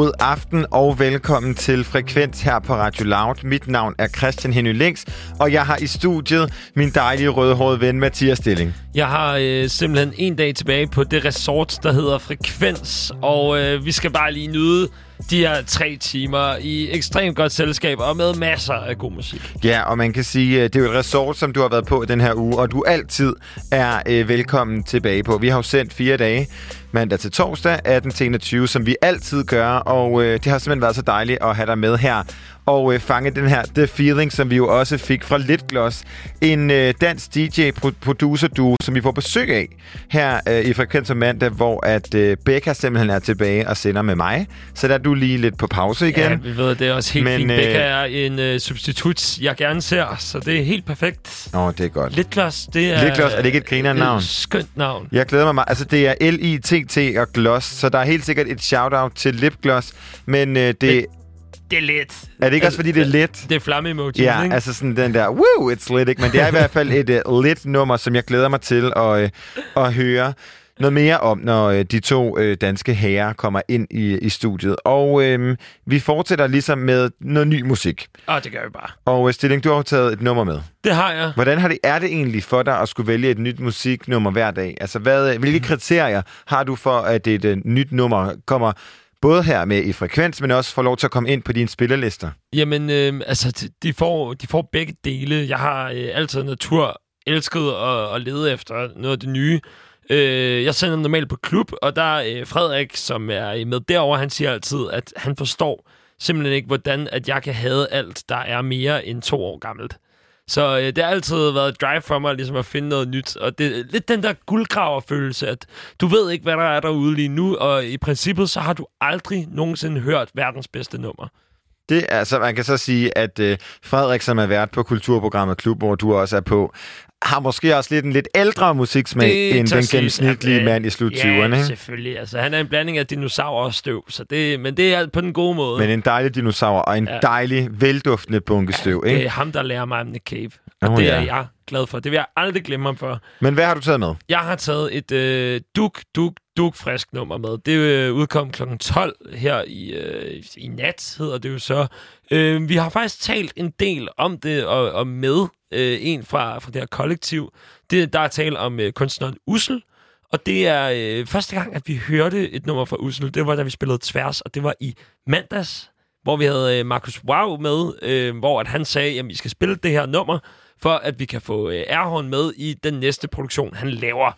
God aften og velkommen til Frekvens her på Radio Loud. Mit navn er Christian Henny Links, og jeg har i studiet min dejlige rødhårede ven Mathias Stilling. Jeg har øh, simpelthen en dag tilbage på det resort, der hedder Frekvens, og øh, vi skal bare lige nyde de her tre timer i ekstremt godt selskab og med masser af god musik. Ja, og man kan sige, øh, det er jo et resort, som du har været på den her uge, og du altid er øh, velkommen tilbage på. Vi har jo sendt fire dage, mandag til torsdag, 18 til 21, som vi altid gør, og øh, det har simpelthen været så dejligt at have dig med her og øh, fange den her The Feeling, som vi jo også fik fra Litgloss. En øh, dansk DJ-producer-duo, som vi får besøg af her øh, i Frekvens om mandag, hvor at øh, Becca simpelthen er tilbage og sender med mig. Så der er du lige lidt på pause igen. Ja, vi ved, det er også helt Men, fint. Becca øh, er en øh, substitut, jeg gerne ser, så det er helt perfekt. Åh, oh, det er godt. Litgloss, det er... Litgloss, er det ikke et grineren navn? Et skønt navn. Jeg glæder mig meget. Altså, det er L-I-T-T og Gloss, så der er helt sikkert et shout-out til Lipgloss. Men øh, det, Det- Det er lidt. er det ikke også, fordi det er let? Det er flamme-emoji, Ja, ikke? altså sådan den der, woo, it's lit, ikke? Men det er i hvert fald et uh, lit nummer, som jeg glæder mig til at, uh, at høre noget mere om, når uh, de to uh, danske herrer kommer ind i, i studiet. Og uh, vi fortsætter ligesom med noget ny musik. Åh, det gør vi bare. Og uh, Stilling, du har taget et nummer med. Det har jeg. Hvordan har det, er det egentlig for dig at skulle vælge et nyt musiknummer hver dag? Altså, hvad, hvilke kriterier har du for, at et uh, nyt nummer kommer både her med i frekvens, men også får lov til at komme ind på dine spillelister? Jamen, øh, altså, de- får, de får begge dele. Jeg har øh, altid natur elsket at, at lede efter noget af det nye. Øh, jeg sender normalt på klub, og der er øh, Frederik, som er med derover, han siger altid, at han forstår simpelthen ikke, hvordan at jeg kan have alt, der er mere end to år gammelt. Så øh, det har altid været et drive for mig, ligesom at finde noget nyt. Og det er lidt den der guldgraverfølelse, at du ved ikke, hvad der er derude lige nu, og i princippet så har du aldrig nogensinde hørt verdens bedste nummer. Det er, altså, man kan så sige, at øh, Frederik, som er vært på kulturprogrammet Klub, hvor du også er på, har måske også lidt en lidt ældre musiksmag Det end den gennemsnitlige øh, mand i slut 20'erne. Ja, ikke? selvfølgelig. Altså, han er en blanding af dinosaur og støv, så det, men det er på den gode måde. Men en dejlig dinosaur og en Ja. dejlig, velduftende bunke støv. det Ikke? er ham, der lærer mig om Nick Cave. Og Åh, det ja. er jeg glad for. Det vil jeg aldrig glemme ham for. Men hvad har du taget med? Jeg har taget et øh, duk, duk, duk frisk nummer med. Det øh, udkom kl. 12 her i, øh, i nat, hedder det jo så. Øh, vi har faktisk talt en del om det og, og med øh, en fra, fra det her kollektiv. Det, der er tale om øh, kunstneren Ussel. Og det er øh, første gang, at vi hørte et nummer fra Ussel. Det var, da vi spillede Tværs, og det var i mandags, hvor vi havde øh, Markus Wow med, øh, hvor at han sagde, at vi skal spille det her nummer, for at vi kan få øh, Erhorn med i den næste produktion, han laver.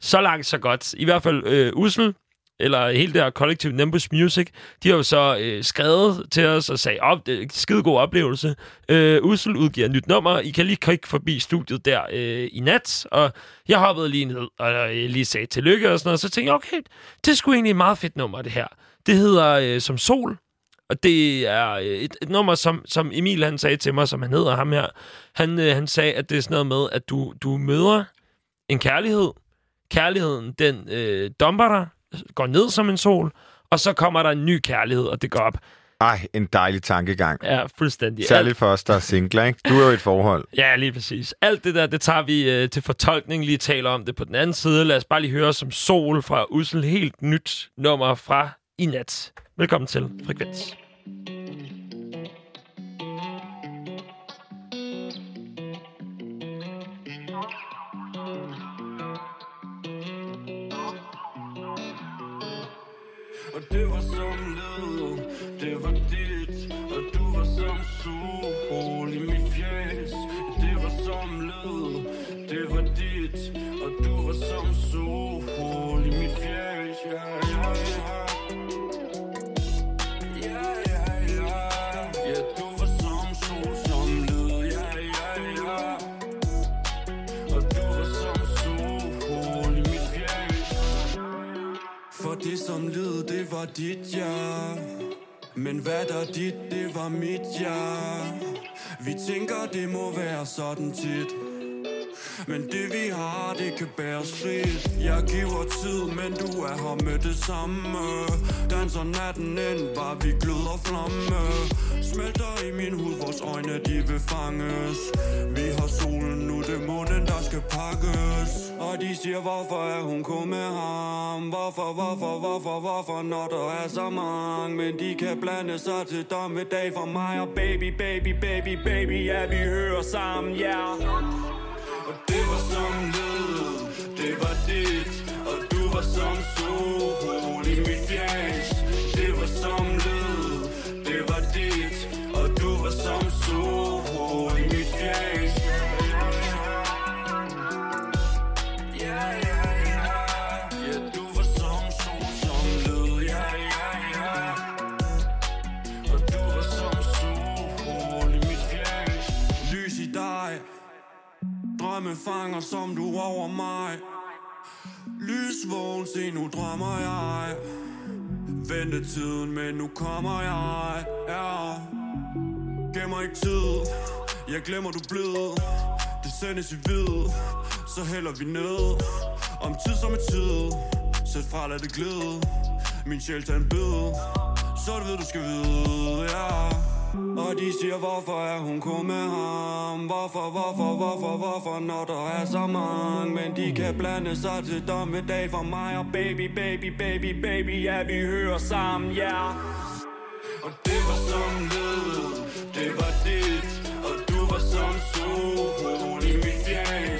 Så langt, så godt. I hvert fald øh, Ussel, eller hele der kollektiv Nimbus Music, de har jo så øh, skrevet til os og sagde, op, det er en skide god oplevelse. Øh, Ussel udgiver et nyt nummer. I kan lige kigge forbi studiet der øh, i nat, og jeg hoppede lige ned og øh, lige sagde tillykke og sådan noget, så tænkte jeg, okay, det er sgu egentlig et meget fedt nummer, det her. Det hedder øh, Som Sol, og det er øh, et, et nummer, som, som Emil han sagde til mig, som han hedder ham her. Han, øh, han sagde, at det er sådan noget med, at du, du møder en kærlighed. Kærligheden, den øh, domper dig, går ned som en sol, og så kommer der en ny kærlighed, og det går op. Ej, en dejlig tankegang. Ja, fuldstændig. Særligt for os, der er singler, ikke? Du er jo i et forhold. Ja, lige præcis. Alt det der, det tager vi øh, til fortolkning, lige taler om det på den anden side. Lad os bare lige høre som sol fra Ussel. Helt nyt nummer fra i nat. Velkommen til Frekvens. Var dit, ja Men hvad der dit, det var mit, ja Vi tænker, det må være sådan tit men det vi har, det kan bæres frit Jeg giver tid, men du er her med det samme. Danser natten ind, bare vi gløder flamme. Smelter i min hud, vores øjne de vil fanges. Vi har solen nu, det er månen, der skal pakkes. Og de siger, hvorfor er hun kun med ham? Hvorfor, hvorfor, hvorfor, hvorfor, når der er så mange? Men de kan blande sig til dommedag for mig Og baby, baby, baby, baby, ja vi hører sammen, ja. yeah. Det var som led, det var dit Og du var som sol i mit fjes Det var som led, det var dit Og du var som sol. Drømme fanger som du over mig. Lysvågen, se nu drømmer jeg. Ventetiden, men nu kommer jeg. Ja. Gemmer ikke tid. Jeg glemmer du blød Det sendes i hvid Så hælder vi ned. Om tid som en tid. Sæt fra, lad det glide. Min sjæl tager en bid. Så du ved, du skal vide, ja og de siger, hvorfor er hun kun med ham? Hvorfor, hvorfor, hvorfor, hvorfor, når der er så mange? Men de kan blande sig til dommedag for mig Og baby, baby, baby, baby, ja, vi hører sammen, ja yeah. Og det var som led, det var dit Og du var som sol i mit fjes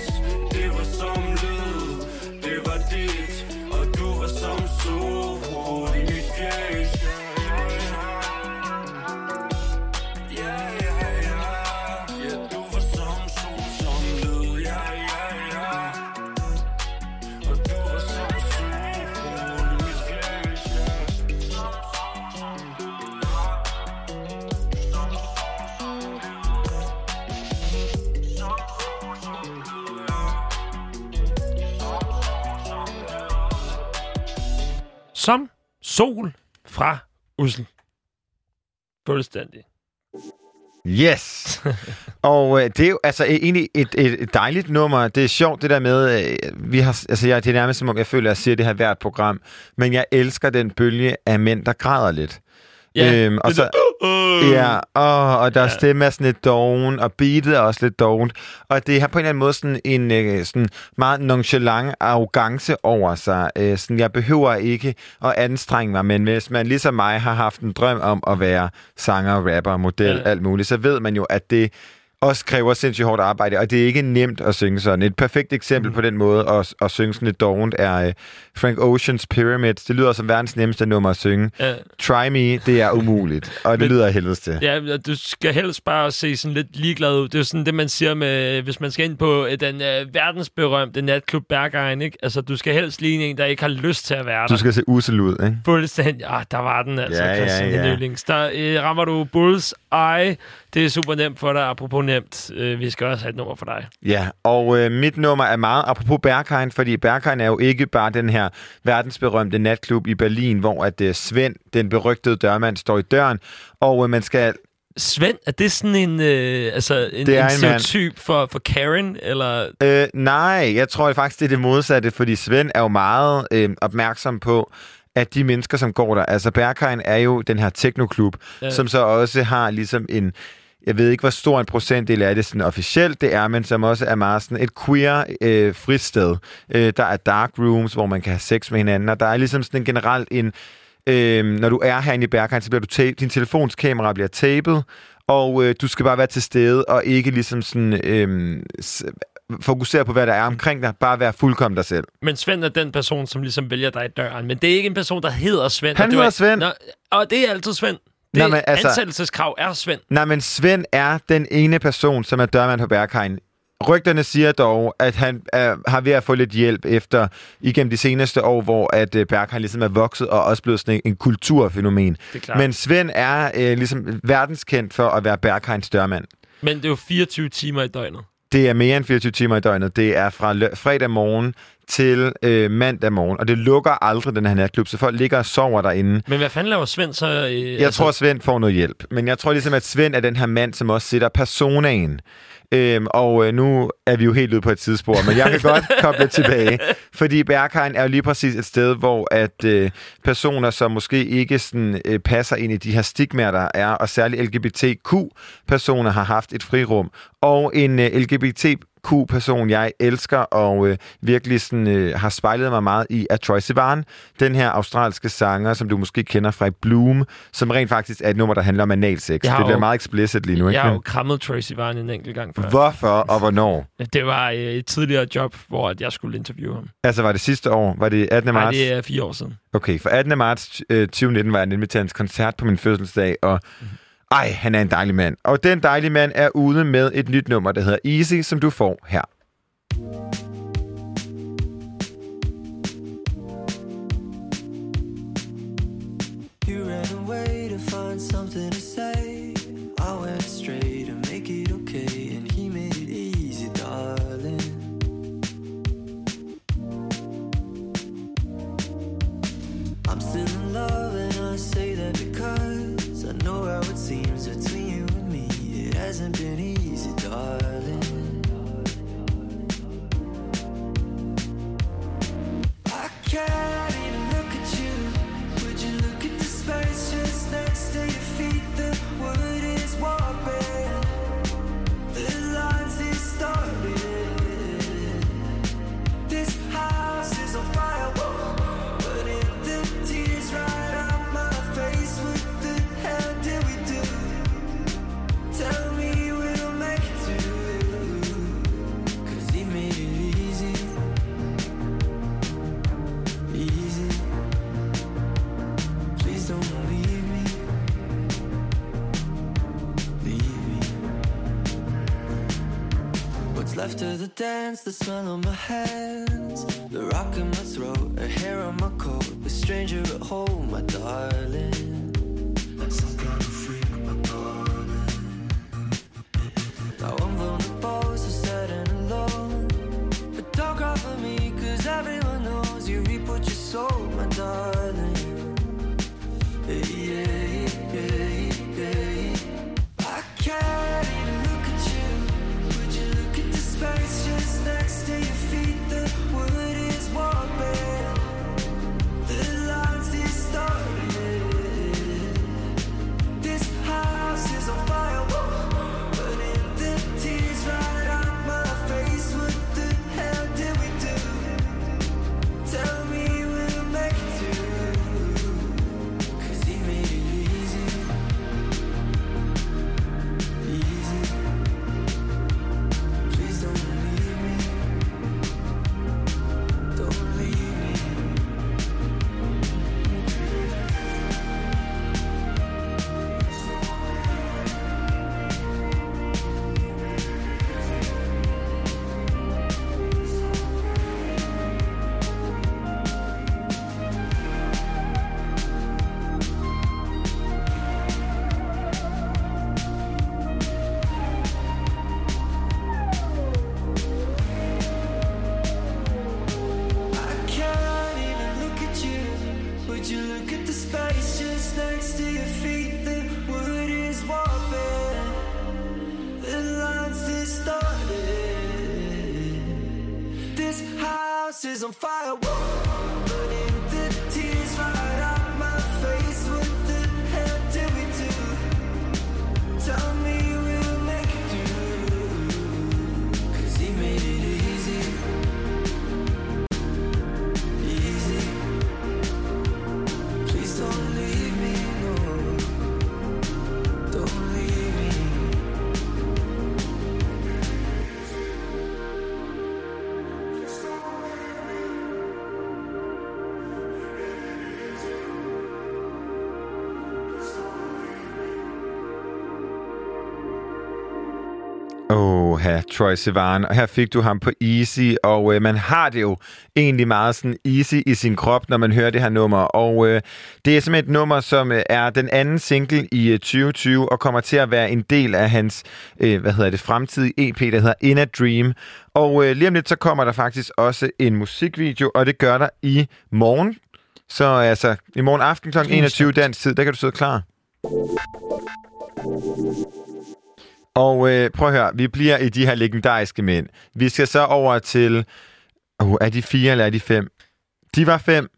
sol fra Ussel. Fuldstændig. Yes! og øh, det er jo altså egentlig et, et, dejligt nummer. Det er sjovt det der med, øh, vi har, altså jeg, det er nærmest som om, jeg føler, at jeg siger det her hvert program, men jeg elsker den bølge af mænd, der græder lidt. Øhm, og så, der, øh, Ja, åh, og der ja. Stemme er sådan lidt doven, og beatet er også lidt dovent. Og det har på en eller anden måde sådan en øh, sådan meget nonchalant arrogance over sig. Øh, sådan, jeg behøver ikke at anstrenge mig, men hvis man ligesom mig har haft en drøm om at være sanger, rapper, model. Ja. alt muligt, så ved man jo, at det også kræver sindssygt hårdt arbejde, og det er ikke nemt at synge sådan. Et perfekt eksempel mm. på den måde at, at synge sådan lidt dovent er øh, Frank Oceans Pyramids. Det lyder som verdens nemmeste nummer at synge. Ja. Try Me, det er umuligt, og det Men- lyder helvedes til. Ja, du skal helst bare se sådan lidt ligeglad ud. Det er jo sådan det, man siger med, hvis man skal ind på øh, den øh, verdensberømte natklub Berghain, ikke? Altså, du skal helst ligne en, der ikke har lyst til at være der. Du skal se usel ud, ikke? Fuldstændig. Ah, der var den altså, Ja, Christian ja. ja. Der øh, rammer du Bulls Eye. Det er super nemt for dig. Apropos nemt, øh, vi skal også have et nummer for dig. Ja, og øh, mit nummer er meget apropos Berghain, fordi Berghain er jo ikke bare den her verdensberømte natklub i Berlin, hvor at øh, Svend, den berygtede dørmand, står i døren, og øh, man skal... Svend, er det sådan en, øh, altså en, Det er en en stereotyp for, for Karen? Eller Øh, nej, jeg tror faktisk, det er det modsatte, fordi Svend er jo meget øh, opmærksom på, at de mennesker, som går der... Altså, Berghain er jo den her teknoklub. Ja. som så også har ligesom en... Jeg ved ikke, hvor stor en procentdel af det sådan officielt det er, men som også er meget sådan et queer øh, fristed. Øh, der er dark rooms, hvor man kan have sex med hinanden, og der er ligesom sådan en generelt en... Øh, når du er herinde i Berghain, så bliver du ta- din telefonskamera bliver tapet, og øh, du skal bare være til stede, og ikke ligesom sådan... Øh, fokusere på, hvad der er omkring dig. Bare være fuldkommen dig selv. Men Svend er den person, som ligesom vælger dig i døren. Men det er ikke en person, der hedder Svend. Han hedder Svend. Nå, og det er altid Svend. Det Nå, men altså- ansættelseskrav er Svend. Nej, men Svend er den ene person, som er dørmand på Berghain. Rygterne siger dog, at han er, har ved at få lidt hjælp efter igennem de seneste år, hvor at øh, Berghain ligesom er vokset og også blevet sådan en, en kulturfænomen. Men Svend er øh, ligesom verdenskendt for at være Berghains dørmand. Men det er jo 24 timer i døgnet. Det er mere end 24 timer i døgnet. Det er fra fredag morgen til øh, mandag morgen, og det lukker aldrig den her natklub, så folk ligger og sover derinde. Men hvad fanden laver Svend så? Øh, Jeg altså... tror, Svend får noget hjælp. Men jeg tror ligesom, at Svend er den her mand, som også sætter personaen. Øhm, og øh, nu er vi jo helt ude på et tidsspor, men jeg kan godt koble tilbage. Fordi Berghain er jo lige præcis et sted, hvor at øh, personer, som måske ikke sådan, øh, passer ind i de her stigmaer, der er, og særligt LGBTQ-personer har haft et frirum. Og en øh, LGBTQ-person, jeg elsker og øh, virkelig sådan, øh, har spejlet mig meget i, er Troy Sivan. Den her australske sanger, som du måske kender fra i Bloom, som rent faktisk er et nummer, der handler om analsex. Det bliver jo- meget explicit lige nu, ikke? Jeg har jo krammet Tracy Varn en enkelt gang før. Hvorfor og hvornår? Det var øh, et tidligere job, hvor jeg skulle interviewe ham. Altså, var det sidste år? Var det 18. Nej, marts? det er fire år siden. Okay, for 18. marts øh, 2019 var jeg nemlig til hans koncert på min fødselsdag, og ej, han er en dejlig mand. Og den dejlige mand er ude med et nyt nummer, der hedder Easy, som du får her. I The dance, the smell on my hands, the rock in my throat, a hair on my coat, a stranger at home, my darling. Oha, Troy Sivan. Og her fik du ham på Easy, og øh, man har det jo egentlig meget sådan easy i sin krop, når man hører det her nummer. Og øh, det er simpelthen et nummer, som øh, er den anden single i øh, 2020, og kommer til at være en del af hans, øh, hvad hedder det, fremtidige EP, der hedder In a Dream. Og øh, lige om lidt, så kommer der faktisk også en musikvideo, og det gør der i morgen. Så altså, i morgen aften kl. 21 dansk tid, der kan du sidde klar. Og øh, prøv at høre, vi bliver i de her legendariske mænd. Vi skal så over til... Uh, er de fire eller er de fem? De var fem.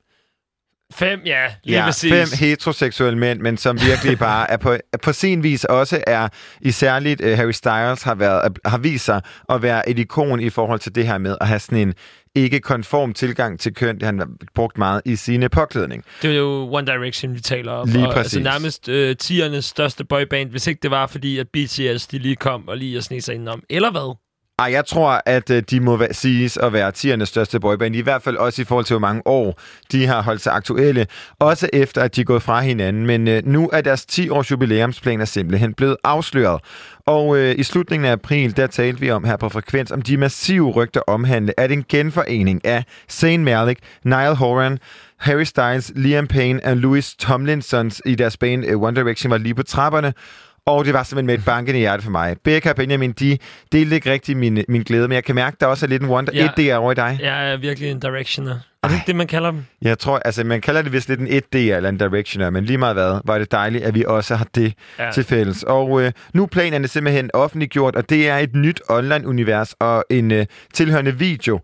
Fem, ja, lige Ja, præcis. fem heteroseksuelle mænd, men som virkelig bare er på, på sin vis også er, i særligt uh, Harry Styles har, været, har vist sig at være et ikon i forhold til det her med at have sådan en ikke-konform tilgang til køn. Det har han brugt meget i sine påklædning. Det er jo One Direction, vi taler om. Lige og, præcis. Altså nærmest øh, tiernes største boyband, hvis ikke det var fordi, at BTS de lige kom og lige at snige sig indenom. Eller hvad? Ej, jeg tror, at øh, de må væ- siges at være tiernes største boyband. I hvert fald også i forhold til, hvor mange år de har holdt sig aktuelle. Også efter, at de er gået fra hinanden. Men øh, nu er deres 10-års jubilæumsplaner simpelthen blevet afsløret. Og øh, i slutningen af april, der talte vi om her på Frekvens, om de massive rygter omhandle, at en genforening af Zayn Malik, Niall Horan, Harry Styles, Liam Payne og Louis Tomlinsons i deres band øh, One Direction var lige på trapperne. Og det var simpelthen med et bankende hjerte for mig. Becca og Benjamin, de delte ikke rigtig min, min glæde, men jeg kan mærke, at der også er lidt en wonder. Ja. Ja. 1D over i dig. Jeg er virkelig en directioner. Er det ikke det, man kalder dem? Jeg tror, altså man kalder det vist lidt en 1D eller en directioner, men lige meget hvad, var det dejligt, at vi også har det ja. til fælles. Og øh, nu er planerne simpelthen offentliggjort, og det er et nyt online-univers og en øh, tilhørende video,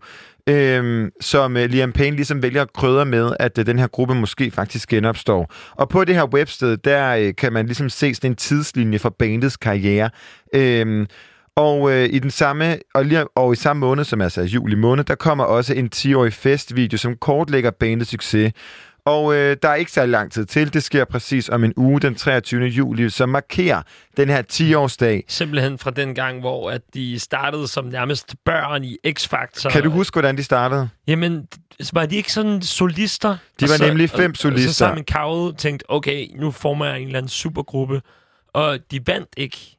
øh, som øh, Liam Payne ligesom vælger at krydre med, at øh, den her gruppe måske faktisk genopstår. Og på det her websted, der øh, kan man ligesom se sådan en tidslinje for bandets karriere. Øh, og øh, i den samme og, lige, og i samme måned, som altså er juli måned, der kommer også en 10-årig festvideo, som kortlægger bandets succes. Og øh, der er ikke særlig lang tid til. Det sker præcis om en uge, den 23. juli, som markerer den her 10-årsdag. Simpelthen fra den gang, hvor at de startede som nærmest børn i X-Factor. Kan du huske, hvordan de startede? Jamen, var de ikke sådan solister? De var så- nemlig fem og- solister. Og så sammen Cowell tænkte, okay, nu former jeg en eller anden supergruppe. Og de vandt ikke.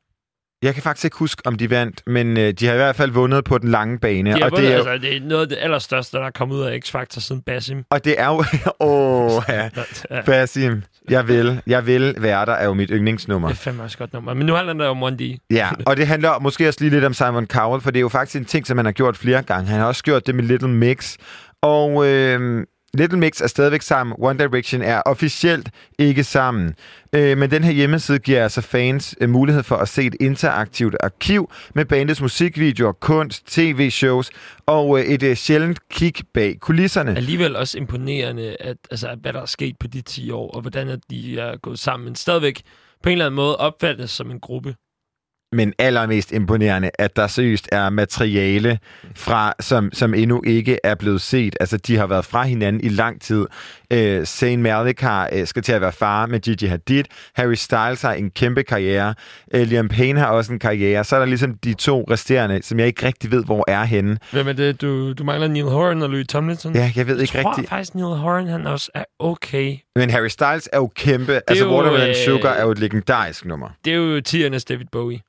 Jeg kan faktisk ikke huske, om de vandt, men øh, de har i hvert fald vundet på den lange bane. De og, vundet, det er, jo- altså, det er noget af det allerstørste, der er kommet ud af X-Factor siden Basim. og det er jo... Åh, ja. Ja, Basim, jeg vil, jeg vil være der, er jo mit yndlingsnummer. det er fandme også godt nummer. Men nu handler det om 1D. Ja, og det handler måske også lige lidt om Simon Cowell, for det er jo faktisk en ting, som han har gjort flere gange. Han har også gjort det med Little Mix, og øh, Little Mix er stadigvæk sammen. One Direction er officielt ikke sammen. Øh, men den her hjemmeside giver altså fans øh, mulighed for at se et interaktivt arkiv med bandets musikvideoer, kunst, tv-shows og øh, et øh, sjældent kig bag kulisserne. Alligevel også imponerende, at, altså, hvad der er sket på de 10 år, og hvordan at de er gået sammen, men stadigvæk på en eller anden måde opfattes som en gruppe men allermest imponerende, at der seriøst er materiale, fra, som, som endnu ikke er blevet set. Altså, de har været fra hinanden i lang tid. Øh, Zayn Malik har, øh, skal til at være far med Gigi Hadid. Harry Styles har en kæmpe karriere. Øh, Liam Payne har også en karriere. Så er der ligesom de to resterende, som jeg ikke rigtig ved, hvor er henne. Hvem er det? Du, du mangler Neil Horan og Louis Tomlinson? Ja, jeg ved jeg ikke tror rigtigt. faktisk, Neil Horan han også er okay. Men Harry Styles er jo kæmpe. altså, jo, Watermelon øh, Sugar er jo et legendarisk nummer. Det er jo tiernes David Bowie.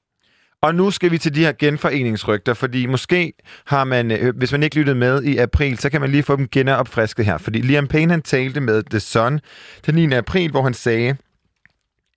Og nu skal vi til de her genforeningsrygter, fordi måske har man, øh, hvis man ikke lyttede med i april, så kan man lige få dem genopfrisket her. Fordi Liam Payne, han talte med The Sun den 9. april, hvor han sagde,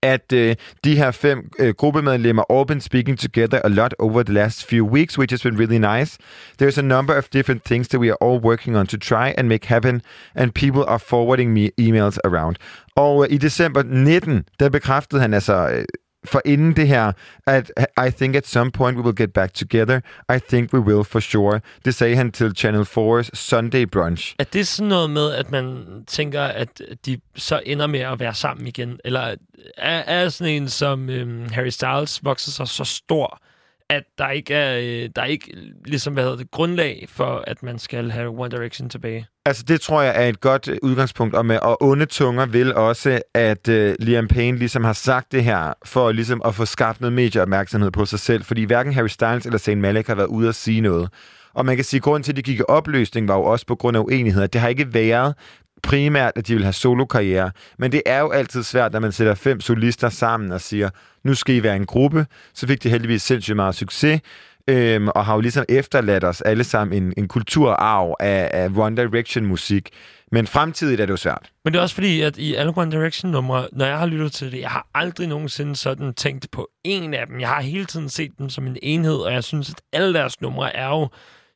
at øh, de her fem øh, gruppemedlemmer all been speaking together a lot over the last few weeks, which has been really nice. There's a number of different things that we are all working on to try and make happen, and people are forwarding me emails around. Og øh, i december 19, der bekræftede han altså... Øh, for inden det her, at I think at some point we will get back together. I think we will for sure. Det sagde han til Channel 4's Sunday Brunch. Er det sådan noget med, at man tænker, at de så ender med at være sammen igen? Eller er, er sådan en som øhm, Harry Styles vokset sig så stor, at der ikke er, øh, der er ikke ligesom, hvad hedder det, grundlag for, at man skal have One Direction tilbage? Altså, det tror jeg er et godt øh, udgangspunkt, og, med, og onde tunger vil også, at uh, Liam Payne ligesom har sagt det her, for ligesom at få skabt noget medieopmærksomhed på sig selv, fordi hverken Harry Styles eller Zayn Malik har været ude at sige noget. Og man kan sige, at grunden til, at de gik i opløsning, var jo også på grund af uenigheder. Det har ikke været primært, at de vil have solokarriere, men det er jo altid svært, når man sætter fem solister sammen og siger, nu skal I være en gruppe. Så fik de heldigvis sindssygt meget succes. øhm, og har jo ligesom efterladt os alle sammen en, en kulturarv af, af One Direction-musik. Men fremtidigt er det jo svært. Men det er også fordi, at i alle One Direction-numre, når jeg har lyttet til det, jeg har aldrig nogensinde sådan tænkt på en af dem. Jeg har hele tiden set dem som en enhed, og jeg synes, at alle deres numre er jo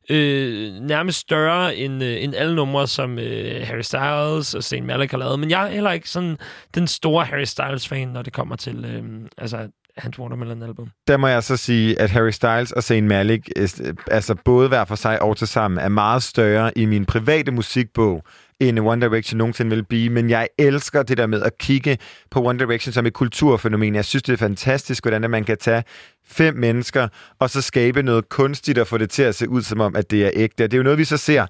øh, nærmest større end, øh, end alle numre, som øh, Harry Styles og Zayn Malik har lavet. Men jeg er heller ikke sådan den store Harry Styles-fan, når det kommer til øh, altså, hans Watermelon-album. Der må jeg så sige, at Harry Styles og Zayn Malik, øh, altså både hver for sig og til sammen, er meget større i min private musikbog, end One Direction nogensinde vil blive. Men jeg elsker det der med at kigge på One Direction som et kulturfænomen. Jeg synes, det er fantastisk, hvordan at man kan tage fem mennesker, og så skabe noget kunstigt og få det til at se ud som om, at det er ægte. Og det er jo noget, vi så ser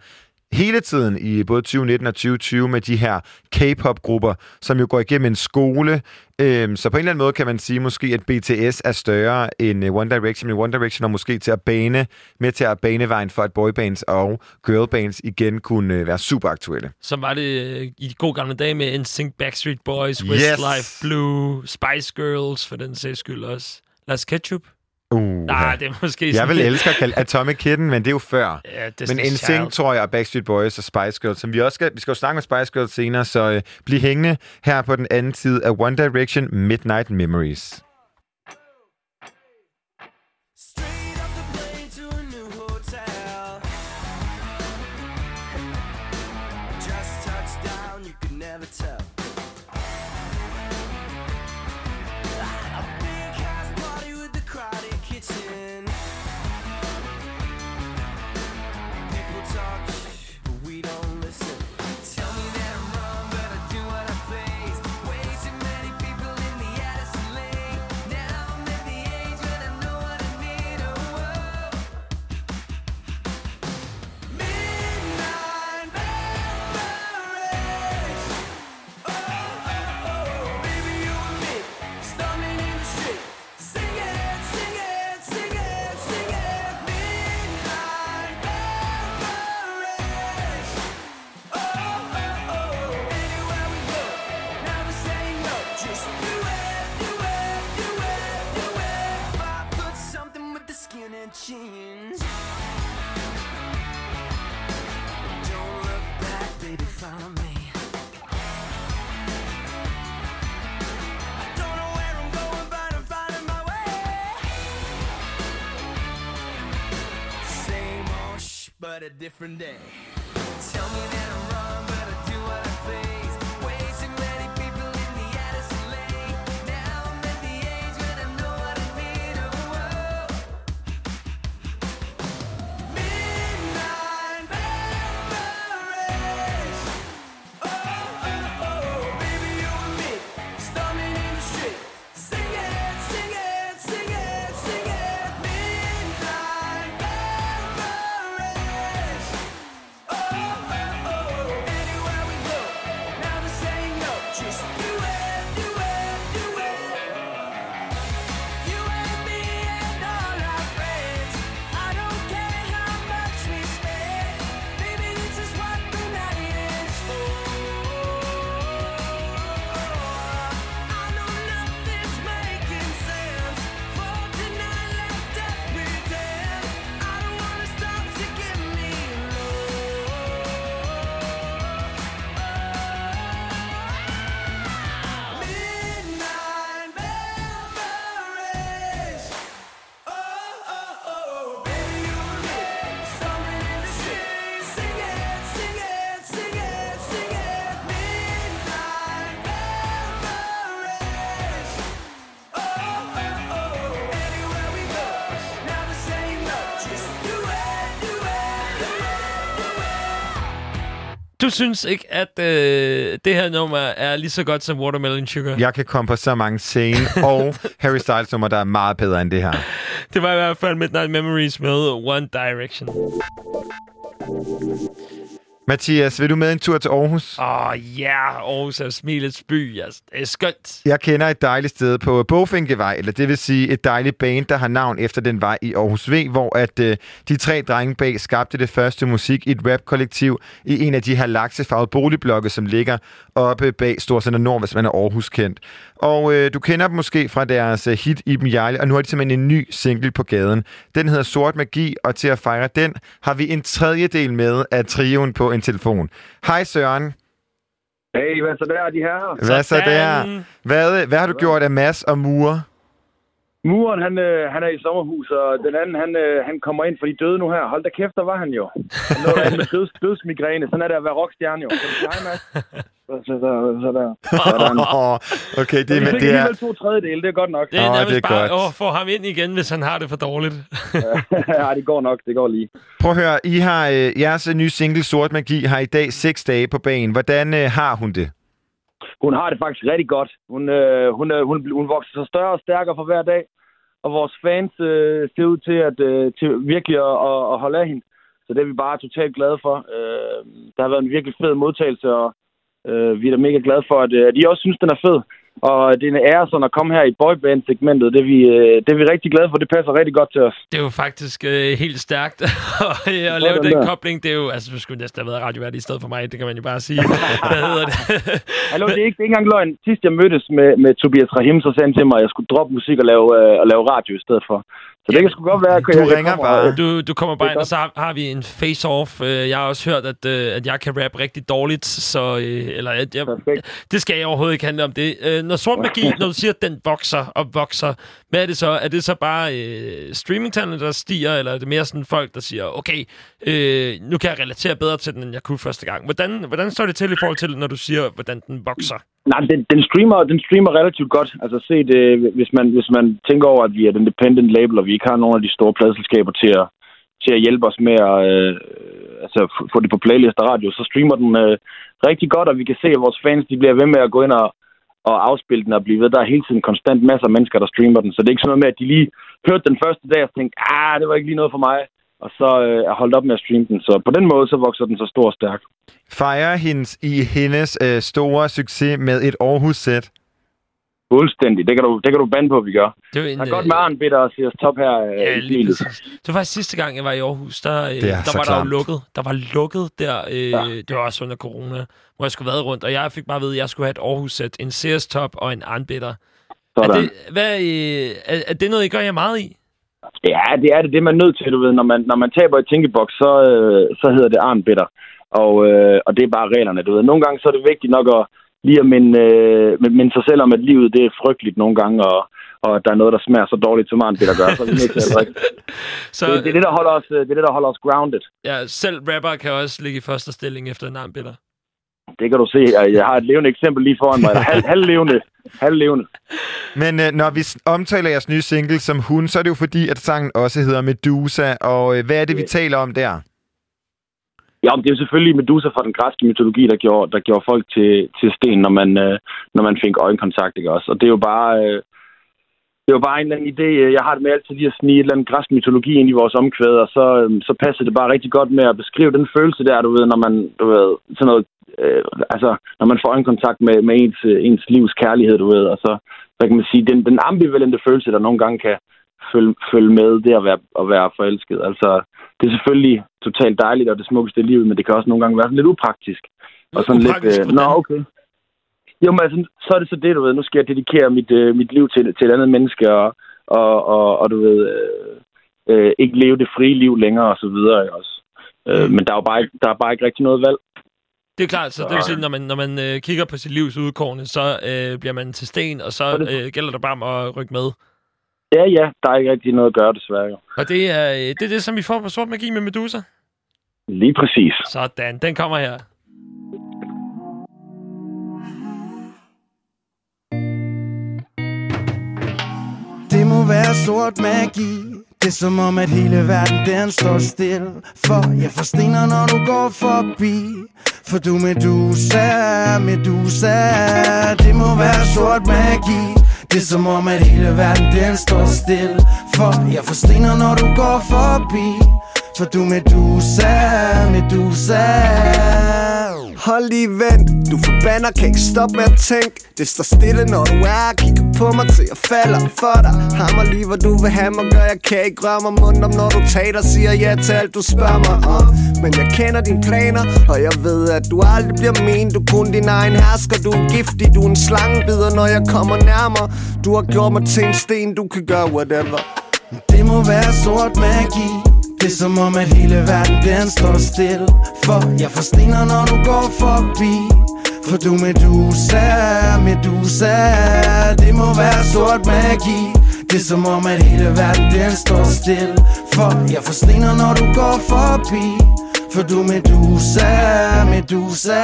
hele tiden i både 2019 og 2020 med de her K-pop-grupper, som jo går igennem en skole. Øhm, så på en eller anden måde kan man sige måske, at BTS er større end øh, One Direction, men One Direction er måske til at bane, med til at bane vejen for, at boybands og girlbands igen kunne øh, være super aktuelle. Som var det øh, i de gode gamle dage med NSYNC, Backstreet Boys, Yes. Westlife Blue, Spice Girls for den sags skyld også. Lars Ketchup? Uh, Nej, det er måske jeg vil elske at kalde Atomic Kitten, men det er jo før. Ja, Men NSYNC, tror jeg, og Backstreet Boys og Spice Girls, som vi også skal, vi skal jo snakke med Spice Girls senere, så øh, bliv hængende her på den anden side af One Direction Midnight Memories. But a different day. Du synes ikke, at øh, det her nummer er lige så godt som Watermelon Sugar? Jeg kan komme på så mange scene og Harry Styles nummer, der er meget bedre end det her. Det var i hvert fald Midnight Memories med One Direction. Mathias, vil du med en tur til Aarhus? Åh, oh, ja, yeah, Aarhus er smilets by. Altså, det er skønt. Jeg kender et dejligt sted på Bofinkevej, eller det vil sige et dejligt band, der har navn efter den vej i Aarhus V, hvor at øh, de tre drenge bag skabte det første musik i et rap-kollektiv i en af de her laksefarvede boligblokke, som ligger oppe bag Storcenter Nord, hvis man er Aarhus kendt. Og øh, du kender dem måske fra deres øh, hit Iben Jarle, og nu har de simpelthen en ny single på gaden. Den hedder Sort Magi, og til at fejre den har vi en tredjedel med af trioen på en telefon. Hej Søren. Hey, hvad så der, de her? Hvad så der? Hvad, hvad har du gjort af Mads og Mure? Muren, han, øh, han er i sommerhus, og den anden, han, øh, han kommer ind for de døde nu her. Hold da kæft, der var han jo. Han lå derinde med døds, dødsmigræne. Sådan er det at være rockstjerne jo. Så, hej, Mads. Så, så, så, så der. Sådan. Oh, okay, det, men det er... to tredjedele, det er godt nok. Det er Åh, nærmest det er bare godt. at få ham ind igen, hvis han har det for dårligt. ja, det går nok, det går lige. Prøv at høre, I har øh, jeres nye single Sort Magi har i dag seks dage på banen. Hvordan øh, har hun det? Hun har det faktisk rigtig godt. Hun, øh, hun, øh, hun, hun vokser sig større og stærkere for hver dag. Og vores fans øh, ser ud til at øh, til virkelig at, at, at holde af hende. Så det er vi bare totalt glade for. Øh, der har været en virkelig fed modtagelse, og øh, vi er da mega glade for, at, øh, at I også synes, den er fed. Og det er en ære sådan at komme her i boyband-segmentet. Det er, vi, øh, det er vi rigtig glade for. Det passer rigtig godt til os. Det er jo faktisk øh, helt stærkt at, øh, lave Sådan den der. kobling. Det er jo, altså, du skulle næsten have været radiovært i stedet for mig. Det kan man jo bare sige. Hvad hedder det? Hallo, det er ikke, det er ikke engang løgn. Sidst jeg mødtes med, med Tobias Rahim, så sagde han til mig, at jeg skulle droppe musik og lave, øh, og lave radio i stedet for. Så det kan sgu godt være, at Du jeg, ringer kommer, bare. Du, du kommer bare ind, og så har, har vi en face-off. Øh, Jeg har også hørt, at, øh, at jeg kan rap rigtig dårligt, så... øh, Eller, at jeg, Perfekt. det skal jeg overhovedet ikke handle om det. Når sort magi, når du siger, at den vokser og vokser, hvad er det så? Er det så bare øh, streamingtallene, der stiger, eller er det mere sådan folk, der siger, okay, øh, nu kan jeg relatere bedre til den, end jeg kunne første gang. Hvordan, hvordan står det til i forhold til, når du siger, hvordan den vokser? Nej, den, den, streamer, den streamer relativt godt. Altså set, øh, hvis, man, hvis man tænker over, at vi er et independent label, og vi ikke har nogen af de store pladselskaber til at, til at hjælpe os med at øh, altså, få det på playlist og radio, så streamer den øh, rigtig godt, og vi kan se, at vores fans de bliver ved med at gå ind og, og afspille den og blive ved. Der er hele tiden konstant masser af mennesker, der streamer den, så det er ikke sådan noget med, at de lige hørte den første dag og tænkte, ah, det var ikke lige noget for mig, og så øh, er holdt op med at streame den. Så på den måde, så vokser den så stor og stærk. Fejrer hendes i hendes øh, store succes med et Aarhus-sæt. Fuldstændig. Det kan du, det kan du bande på, at vi gør. Det er en, Der er godt med Arne Bitter og Sias Top her. øh, Ja, i lige. Det var faktisk sidste gang, jeg var i Aarhus. Der, øh, er der var der jo klamt. lukket. Der var lukket der. Øh, Ja. Det var også under corona, hvor jeg skulle være rundt. Og jeg fik bare at vide, at jeg skulle have et Aarhus-sæt, en CS Top og en Arnbitter. Er Sådan. det, hvad, øh, er, er det noget, I gør jer meget i? Ja, det er det. Det er man nødt til, du ved. Når man, når man taber i tænkeboks, så, øh, så hedder det Arne Bitter. Og, øh, og det er bare reglerne, du ved. Nogle gange så er det vigtigt nok at lige at minde, øh, minde- minde sig selv om, at livet det er frygteligt nogle gange, og, og der er noget, der smager så dårligt, som Arne Bitter gør. Så er vi nødt til at drikke. Så det, det, er det, der holder os, øh, det er det, der holder os grounded. ja, selv rapper kan også ligge i første stilling efter en Arnbitter. Det kan du se. Jeg har et levende eksempel lige foran mig. Halv, halvlevende. Halvlevende. Men øh, når vi omtaler jeres nye single som hun, så er det jo fordi, at sangen også hedder Medusa. Og øh, hvad er det, vi taler om der? Ja, det er jo selvfølgelig Medusa fra den græske mytologi, der gjorde, der gjorde folk til, til sten, når man, øh, når man fik øjenkontakt, ikke også? Og det er jo bare... Øh, det var bare en eller anden idé. Jeg har det med altid lige at snige et eller andet græsk mytologi ind i vores omkvæd, og så, øh, så passer det bare rigtig godt med at beskrive den følelse der, du ved, når man, du ved, sådan noget, øh, altså, når man får øjenkontakt med, med ens, øh, ens livs kærlighed, du ved, og så, hvad kan man sige, den, den ambivalente følelse, der nogle gange kan følge, følge med det at være, at være forelsket. Altså, det er selvfølgelig totalt dejligt og det smukkeste i livet, men det kan også nogle gange være sådan lidt upraktisk. Og sådan Upraktisk, lidt, øh, nå, okay. Jo, men altså, så er det så det, du ved. Nu skal jeg dedikere mit, øh, mit liv til, til et andet menneske, og, og, og, og du ved, øh, øh, ikke leve det frie liv længere, og så videre, også. Øh, men der er jo bare, ikke- der er bare ikke rigtig noget valg. Det er klart, så det vil sige, når man, når man øh, kigger på sit livs udkårne, så øh, bliver man til sten, og så øh, gælder det bare om at rykke med. Ja, ja, der er ikke rigtig noget at gøre, desværre. Jo. Og det er, øh, det er det, som vi får på Sort Magi med Medusa. Lige præcis. Sådan, den kommer her. Det må være sort magi Det er som om, at hele verden den står stille For jeg forstener, når du går forbi For du Medusa, Medusa Det må være sort magi det er som om, at hele verden den står stille. For jeg forstener, når du går forbi. For du er Medusa, Medusa. Hold lige vent, du forbander, kan ikke stoppe med at tænke. Det står stille, når du er kigger på mig til jeg falder for dig. Hammer lige, hvor du vil have mig, gør jeg kan ikke røre mig mund om Når du taler, siger ja til alt, du spørger mig om. Men jeg kender dine planer, og jeg ved, at du aldrig bliver min. Du er kun din egen hersker, du er giftig, du er en slangebider, når jeg kommer nærmere. Du har gjort mig til en sten, du kan gøre whatever. Det må være sort magi. Det er som om, at hele verden den står stille. For jeg forstener, når du går forbi. For du er Medusa, Medusa. Det må være sort magi. Det er som om, at hele verden den står stille. For jeg forstener, når du går forbi. For du er Medusa, Medusa.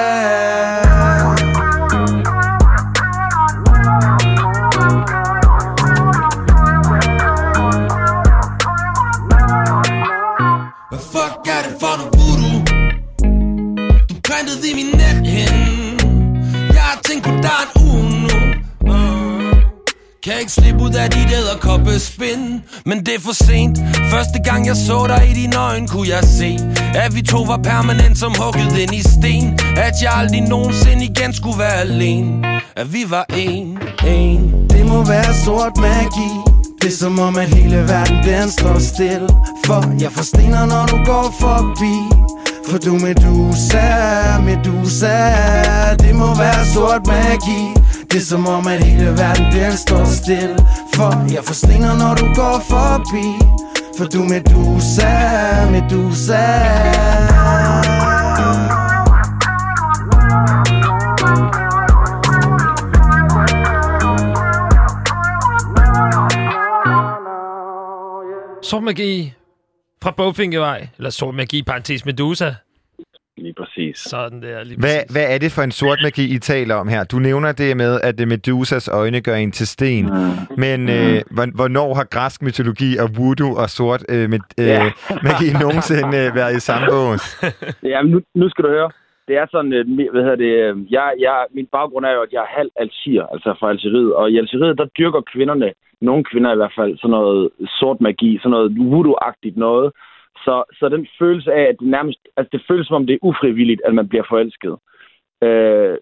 Har tænkt en uge nu. Uh. Kan ikke slippe ud af dit æderkoppespind Men det er for sent. Første gang jeg så dig i dine øjne Kunne jeg se At vi to var permanent som hugget ind i sten. At jeg aldrig nogensinde igen skulle være alene. At vi var en, en. Det må være sort magi. Det er som om, at hele verden den står stille For jeg forstener, når du går forbi. For du Medusa, Medusa Det må være sort magi. Det er som om, at hele verden den står stille. For jeg forstener, når du går forbi. For du Medusa, Medusa Sort magi fra Bogfinkevej. Eller sort magi, parentes Medusa. Lige præcis. Sådan der, lige Hvad, præcis. hvad er det for en sort magi, I taler om her? Du nævner det med, at det Medusas øjne gør en til sten. Men øh, hvor- hvornår har græsk mytologi og voodoo og sort øh, med, øh, Ja. magi nogensinde øh, været i samme bås? Ja, men nu, nu skal du høre. Det er sådan, øh, hvad hedder det, øh, jeg, jeg, min baggrund er jo, at jeg er halv algier, altså fra Algeriet. Og i Algeriet, der dyrker kvinderne, nogle kvinder i hvert fald, sådan noget sort magi, sådan noget voodoo-agtigt noget. Så, så den følelse af, at det nærmest, altså det føles som om det er ufrivilligt, at man bliver forelsket. Øh,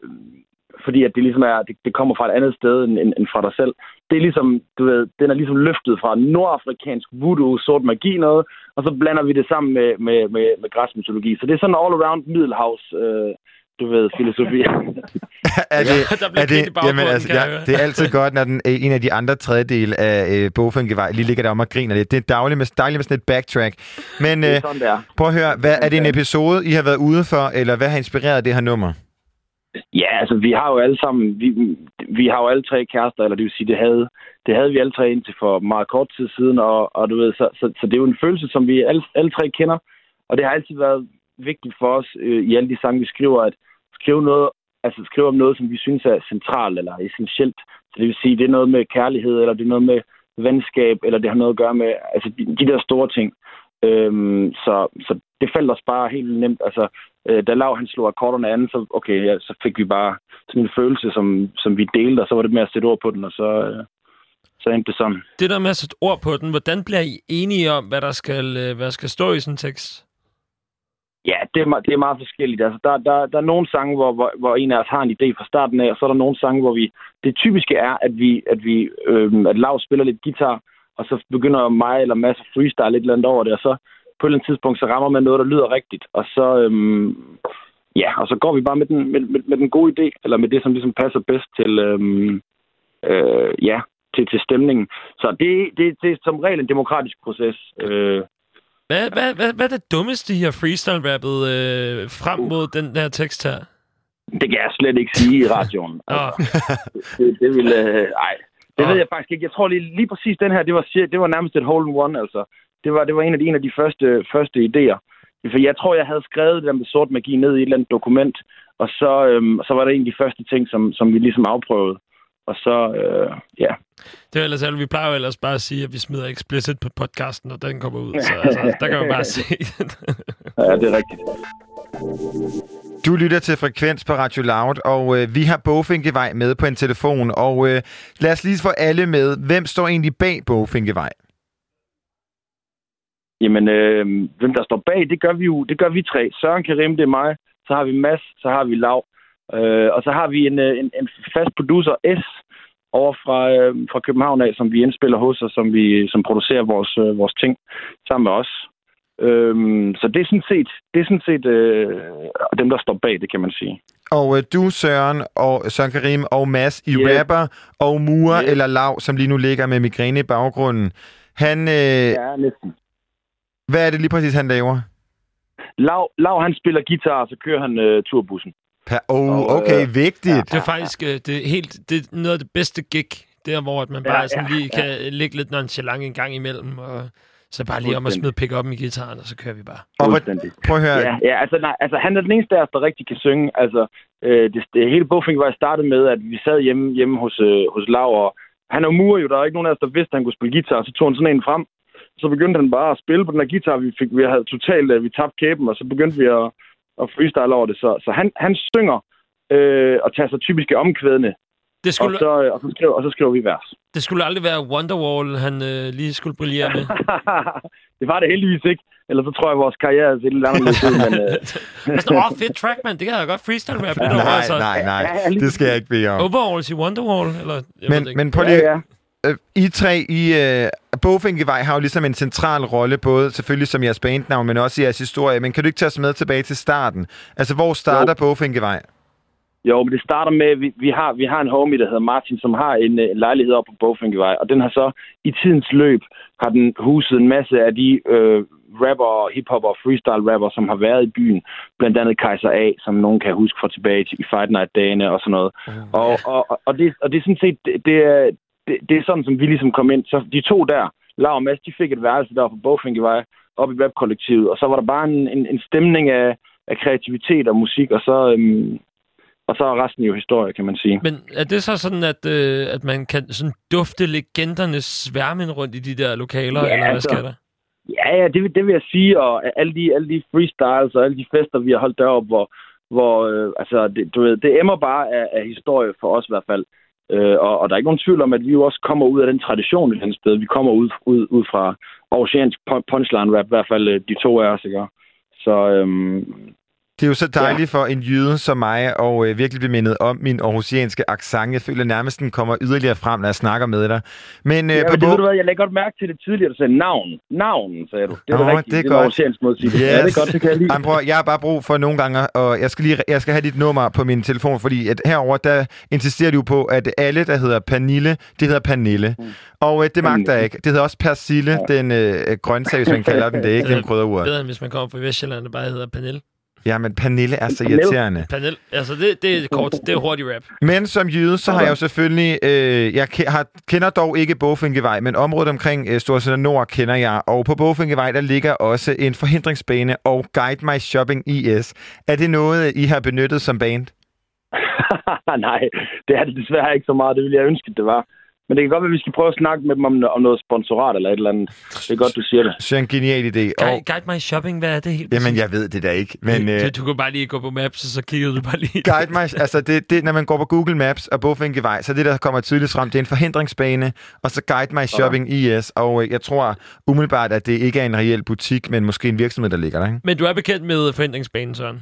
fordi at det ligesom er, det, det kommer fra et andet sted end, end, end fra dig selv. Det er ligesom, du ved, den er ligesom løftet fra nordafrikansk voodoo, sort magi noget, og så blander vi det sammen med, med, med, med græsk mytologi. Så det er sådan all-around middelhavs, øh, du ved, filosofi. er det, der bliver er det, baggrunden, altså, ja, det er altid godt, når den, øh, en af de andre tredjedel af øh, Bogfinkevej lige ligger der om og griner lidt. Det er dagligt med, dejligt med sådan et backtrack. Men det øh, er sådan, det er. prøv at høre, hvad, er det en episode, I har været ude for, eller hvad har inspireret det her nummer? Ja, altså vi har jo alle sammen, vi, vi har jo alle tre kærester, eller det vil sige, det havde, det havde vi alle tre indtil for meget kort tid siden, og, og du ved, så, så, så det er jo en følelse, som vi alle, alle tre kender, og det har altid været vigtigt for os øh, i alle de sange, vi skriver, at skrive noget, altså skrive om noget, som vi synes er centralt eller essentielt. Så det vil sige, det er noget med kærlighed, eller det er noget med venskab, eller det har noget at gøre med altså, de, de der store ting. Øhm, så, så det faldt os bare helt nemt. Altså, øh, da Lav han slog akkorderne an, så, okay, ja, så fik vi bare sådan en følelse, som, som vi delte, og så var det med at sætte ord på den, og så, øh, så endte det sådan. Det der med at sætte ord på den, hvordan bliver I enige om, hvad der skal, øh, hvad der skal stå i sådan en tekst? Ja, det er, det er meget forskelligt. Altså, der, der, der er nogle sange, hvor, hvor, hvor en af os har en idé fra starten af, og så er der nogle sange, hvor vi... Det typiske er, at vi, at vi øhm, at Lav spiller lidt guitar, og så begynder mig eller Mads at freestyle lidt eller andet over det, og så på et eller andet tidspunkt, så rammer man noget, der lyder rigtigt, og så, øhm, ja, og så går vi bare med den, med, med, med den gode idé, eller med det, som ligesom passer bedst til, øhm, øh, ja, til, til stemningen. Så det, det, det er som regel en demokratisk proces. Øh, Hvad, hvad, hvad, hvad er det dummeste, I har freestyle-rappet øh, frem mod den der tekst her? det kan jeg slet ikke sige i radioen. Nå, det, det ville... Øh, ej, det ved jeg faktisk ikke. Jeg tror lige, lige præcis den her, det var, det var nærmest et hole in one, altså. Det var, det var en af de, en af de første, første idéer. For jeg tror, jeg havde skrevet det der med sort magi ned i et eller andet dokument, og så, øhm, så var det en af de første ting, som, som vi ligesom afprøvede. Og så, øh, ja. det er ellers alt. Vi plejer jo ellers bare at sige, at vi smider explicit på podcasten, når den kommer ud. Så altså, der kan man bare se. ja, det er rigtigt. Du lytter til Frekvens på Radio Loud, og øh, vi har Bogfinkevej med på en telefon. Og øh, lad os lige få alle med. Hvem står egentlig bag Bogfinkevej? Jamen, øh, hvem der står bag, det gør vi jo, det gør vi tre. Søren Karim, det er mig. Så har vi Mads, så har vi Lav. Øh, og så har vi en, øh, en, en fast producer, S, over fra, øh, fra København af, som vi indspiller hos, og som vi som producerer vores, øh, vores ting sammen med os. Øhm, så det er sådan set, det er sådan set øh, dem, der står bag det, kan man sige. Og øh, du, Søren, og Søren Karim og Mads, I Yes. rapper og murer Yes. eller lav, som lige nu ligger med migræne i baggrunden. Han, øh, Ja, næsten. hvad er det lige præcis, han laver? Lav, Lav han spiller guitar, og så kører han øh, turbussen. Per- oh, Og, okay, øh, vigtigt. Det er faktisk øh, det er helt, det er noget af det bedste gig. Der, hvor at man Ja, bare sådan ja, lige kan ligge lidt nonchalant en gang imellem, og så bare lige om at smide pick op i gitaren, og så kører vi bare. Fuldstændig. prøv at høre. Ja, ja altså, nej, altså han er den eneste af os, der rigtig kan synge. Altså, øh, det, det hele Bofing var startet med, at vi sad hjemme, hjemme hos, øh, hos Lav, og han er jo murer jo, der er ikke nogen af os, der vidste, at han kunne spille guitar, så tog han sådan en frem. Så begyndte han bare at spille på den her guitar, vi fik, vi havde totalt, øh, vi tabte kæben, og så begyndte vi at, at freestyle over det. Så, så han, han synger øh, og tager sig typiske omkvædene, Det og skulle, så, øh, og, så skriver, og så skriver vi vers. det skulle aldrig være Wonderwall, han øh, lige skulle brillere med. det var det heldigvis ikke. Ellers så tror jeg, at vores karriere er lidt anderledes ud. Men, øh, Altså, Åh, fedt track, man. Det kan jeg godt freestyle rap lidt over. Nej, Altså. nej, nej. Ja, Det skal jeg ikke bede om. Overalls i Wonderwall, eller? Jeg Men, men ja, lige, ja. øh, I tre, I, øh, Bofinkevej har jo ligesom en central rolle, både selvfølgelig som jeres bandnavn, men også i jeres historie. Men kan du ikke tage os med tilbage til starten? Altså, hvor starter Bofinkevej? Jo, men det starter med, at vi, vi, har, vi har en homie, der hedder Martin, som har en, øh, en lejlighed oppe på Bogfinkevej, og den har så i tidens løb har den huset en masse af de øh, rapper, hiphopper og freestyle-rapper, som har været i byen. Blandt andet Kaiser A, som nogen kan huske fra tilbage til i Fight Night-dagene og sådan noget. Og, og, og, og, det, og det er sådan set, det, det, er, det, det er sådan, som vi ligesom kom ind. Så de to der, Lav og Mads, de fik et værelse der på Bogfinkevej, op i rapkollektivet, og så var der bare en, en, en stemning af, af kreativitet og musik, og så, øhm, og så er resten jo historie, kan man sige. Men er det så sådan, at, øh, at man kan sådan dufte legendernes sværmen rundt i de der lokaler, Ja, eller hvad altså, sker der? Ja, ja, det, vil- det vil jeg sige, og alle de, alle de freestyles og alle de fester, vi har holdt deroppe, hvor, hvor øh, altså, det, du ved, det emmer bare af, af historie for os i hvert fald. Øh, og, og der er ikke nogen tvivl om, at vi jo også kommer ud af den tradition et andet sted. Vi kommer ud, ud, ud fra oceansk pun- punchline rap, i hvert fald øh, de to af os, ikke? Så øhm, Det er jo så dejligt for en jyde som mig og øh, virkelig blive mindet om min aarhusianske accent. Jeg føler nærmest, den kommer yderligere frem, når jeg snakker med dig. Men, øh, ja, på men det ved du hvad, jeg lagde godt mærke til det tidligere, du sagde navn. Navn, sagde du. Det er Nå, det er det godt. oceansk måde at sige det. Ja, det er godt, det kan jeg lide. Jamen, prøv, jeg har bare brug for nogle gange, og jeg skal, lige, jeg skal have dit nummer på min telefon, fordi at herover der insisterer du på, at alle, der hedder Pernille, det hedder Pernille. Mm. Og øh, det magter jeg ikke. Det hedder også persille, den øh, grøntsag, hvis man kalder den det, ikke? Den krydderurt. Bedre, hvis man kommer fra Vestjylland, og bare hedder Pernille. Ja, men Pernille er så Pernille. irriterende. Pernille. Altså, det, det er kort. Det er hurtig rap. Men som jyde, så har jeg jo selvfølgelig... Øh, jeg har, kender dog ikke Bofinkevej, men området omkring øh, Storsønder Nord kender jeg. Og på Bofinkevej, der ligger også en forhindringsbane og Guide My Shopping IS. Er det noget, I har benyttet som band? Nej, det er det desværre ikke så meget. Det ville jeg ønske, det var. Men det kan godt være, at vi skal prøve at snakke med dem om, om noget sponsorat eller et eller andet. Det er godt, du siger det. Så er en genial idé. Guide, Og, guide my shopping, hvad er det helt jamen, jeg ved det da ikke. Men øh, du, du kunne bare lige gå på Maps, og så kiggede du bare lige. Guide My, altså det, det, når man går på Google Maps og Bofinkevej, så det, der kommer tydeligt frem, det er en forhindringsbane, og så Guide My Shopping IS. Og øh, jeg tror umiddelbart, at det ikke er en reel butik, men måske en virksomhed, der ligger der, ikke? Men du er bekendt med forhindringsbanen, Søren?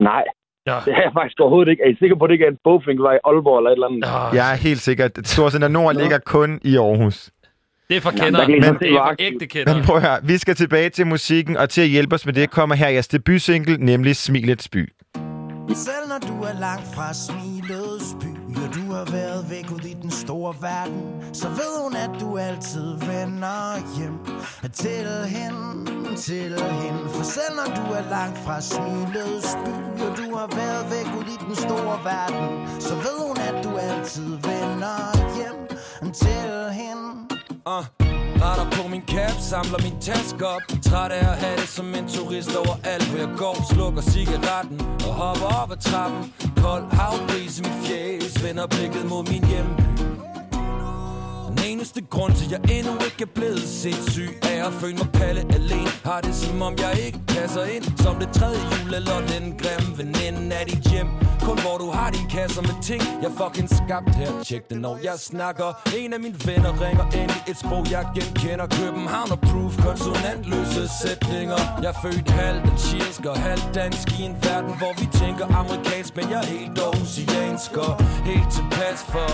Nej, Ja. det er jeg faktisk overhovedet ikke. Er I sikker på, at det ikke er en bogfinkvej i Aalborg eller et eller andet? Oh, Jeg er helt sikker. Storsønder Nord ligger kun i Aarhus. Det er for Jamen, kender, I men det er for ægte kender. Men prøv at høre, vi skal tilbage til musikken, og til at hjælpe os med det kommer her jeres debutsingle, nemlig Smilets By. Selv når du er langt fra smilets by du har været væk ud i den store verden. Så ved hun, at du altid vender hjem. Til hende, til hende For selv når du er langt fra smilets by Og du har været væk ud i den store verden Så ved hun, at du altid vender hjem. Til hende Uh, ah retter på min cap, samler min taske op. Træt af at have det som en turist over alt Hvor jeg går, slukker cigaretten og hopper op ad trappen. Kold havbris i min fjæs, vender blikket mod min hjemby eneste grund til, at jeg endnu ikke er blevet sindssyg Er at føle mig palle alene. Har det som om jeg ikke passer ind. Som det tredje jul eller den grimme veninde af dit hjem. Kun hvor du har din kasser med ting Jeg fucking skabt her. Tjek det når jeg snakker. En af mine venner ringer ind i et sprog jeg genkender. København og proof Konsonantløse sætninger. Jeg er født halvt algerisk og halvt dansk I en verden hvor vi tænker amerikansk Men jeg er helt oceansk og helt tilpas for.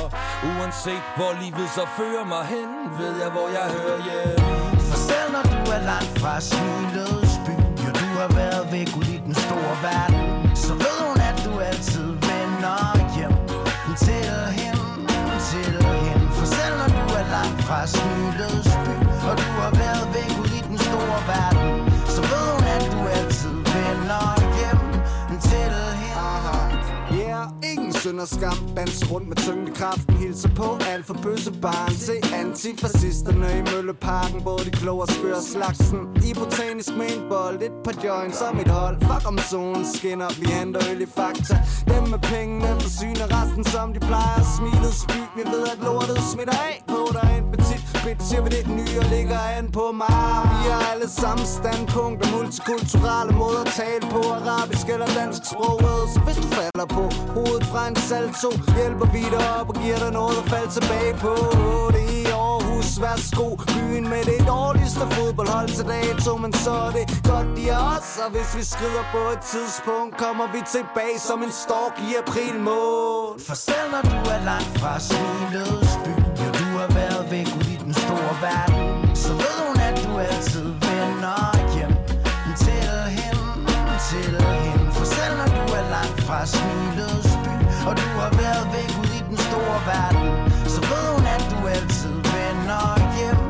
Uanset hvor livet så fører mig hen Ved jeg hvor jeg hører hjemme. For selv når du er langt fra smilets by Jo, du har været væk ud i den store verden Så ved hun, at du altid vender hjem. Til hende, til hende For selv når du er langt fra smilets by Og du har været synd og skam Danser rundt med tyngdekraften Hilser på alt for bøsse barn. Se antifascisterne i Mølleparken Både de kloge og skøre slagsen. I botanisk med en bold Et par joints som et hold. Fuck om solen skinner Vi henter øl i fakta. Dem med pengene forsyner resten som de plejer. Smilet spy Vi ved at lortet smitter af på dig. En petit Bitch, jeg vil det nye og ligger an på mig Vi har alle samme standpunkter Multikulturelle måder at tale på. Arabisk eller dansk sproget Så hvis du falder på hovedet fra en salto. Hjælper vi dig op og giver dig noget at falde tilbage på. Det er i Aarhus, værsgo. Byen med det dårligste fodboldhold til dato. Men så er det godt de er os. Og hvis vi skrider på et tidspunkt Kommer vi tilbage som en stork i april måned. For selv når du er langt fra smilets by Jo, du har været væk ud i den store verden Så ved hun, at du altid vender hjem. Til hende, til hende. For selv når du er langt fra smilets og du har været væk ud i den store verden. Så ved hun, at du altid vender hjem.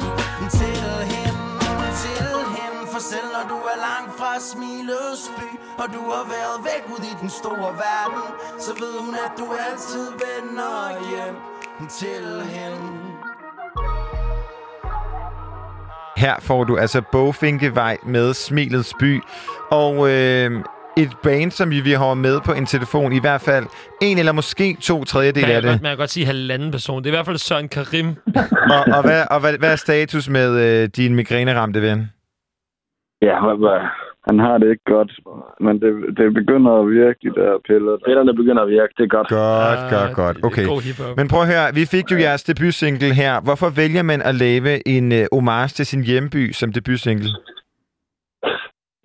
Til hende, til hende. For selv når du er langt fra smilets by Og du har været væk ud i den store verden Så ved hun, at du altid vender hjem. Til hende. Her får du altså Bogfinkevej med Smilets By. Og øh, et band, som vi, vi har med på en telefon, i hvert fald en eller måske to tredjedel af det. godt, man kan godt sige halvanden person. Det er i hvert fald Søren Karim. Og, og, hvad, og hvad, hvad er status med øh, din migræneramte ven? Ja, han har det ikke godt, men det, det begynder at virke, de der piller. Pillerne begynder at virke, det er godt. Godt, Ah, godt, godt. Okay. Men prøv at høre, vi fik jo jeres debutsingle her. Hvorfor vælger man at lave en øh, homage til sin hjemby som debutsingle?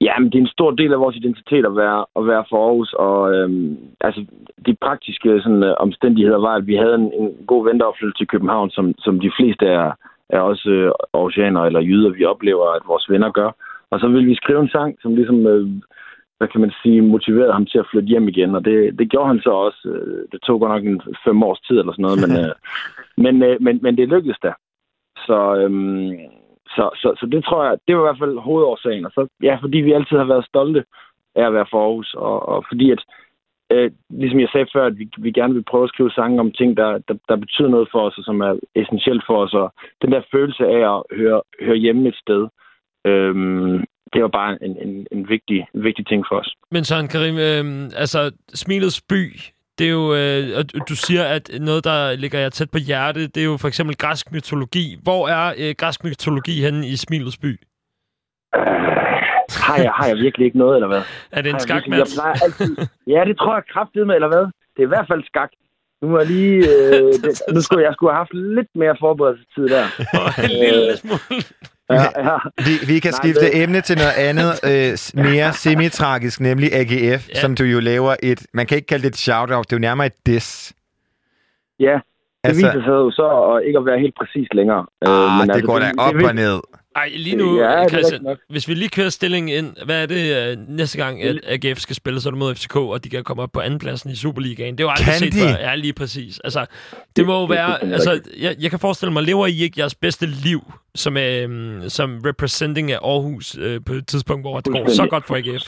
Ja, men det er en stor del af vores identitet at være, at være for Aarhus, og øhm, altså, de praktiske sådan, øh, omstændigheder var, at vi havde en, en god ven, der til København, som, som de fleste er, er også øh, oceaner eller jyder, vi oplever, at vores venner gør. Og så ville vi skrive en sang, som ligesom, øh, hvad kan man sige, motiverede ham til at flytte hjem igen, og det, det gjorde han så også. Øh, Det tog godt nok en fem års tid eller sådan noget, men, øh, men, øh, men, men det lykkedes da. Så, øhm, så, så, så det tror jeg, det var i hvert fald hovedårsagen. Og så, ja, fordi vi altid har været stolte af at være for Aarhus, og, og fordi at, øh, ligesom jeg sagde før, at vi, vi gerne vil prøve at skrive sange om ting, der, der, der betyder noget for os, og som er essentielt for os, og den der følelse af at høre, høre hjemme et sted, øh, det var bare en, en, en, vigtig, en vigtig ting for os. Men Søren Karim, øh, altså Smilets by, det er jo, øh, og du- siger, at noget, der ligger jer tæt på hjertet, det er jo for eksempel græsk mytologi. Hvor er øh, græsk mytologi henne i Smilets by? Øh, har, jeg, har jeg virkelig ikke noget, eller hvad? Er det en skakmatch? Jeg plejer altid... Ja, det tror jeg kraftigt med, eller hvad? Det er i hvert fald skak. Nu må jeg lige... Øh, det, nu skulle jeg skulle have haft lidt mere forberedelsestid der. en lille smule. Ja, ja. Vi, vi kan Nej, skifte det- emne til noget andet, øh, mere semi-tragisk, nemlig AGF, Ja. som du jo laver et... Man kan ikke kalde det et shout-out, det er jo nærmere et diss. Ja, det Altså- viser sig jo så at ikke at være helt præcis længere. Øh, Ah, men det altså, går da op det, og ned. Ej, lige nu, Ja, Christian, hvis vi lige kører stillingen ind, hvad er det øh, næste gang, at AGF skal spille, så er det mod FCK, og de kan komme op på andenpladsen i Superligaen. Det er jo aldrig Kan set de? før. Ja, lige præcis. Altså, det må jo være... Altså, jeg, jeg kan forestille mig, lever I ikke jeres bedste liv som, øh, som representing af Aarhus øh, på et tidspunkt, hvor det går så godt for AGF?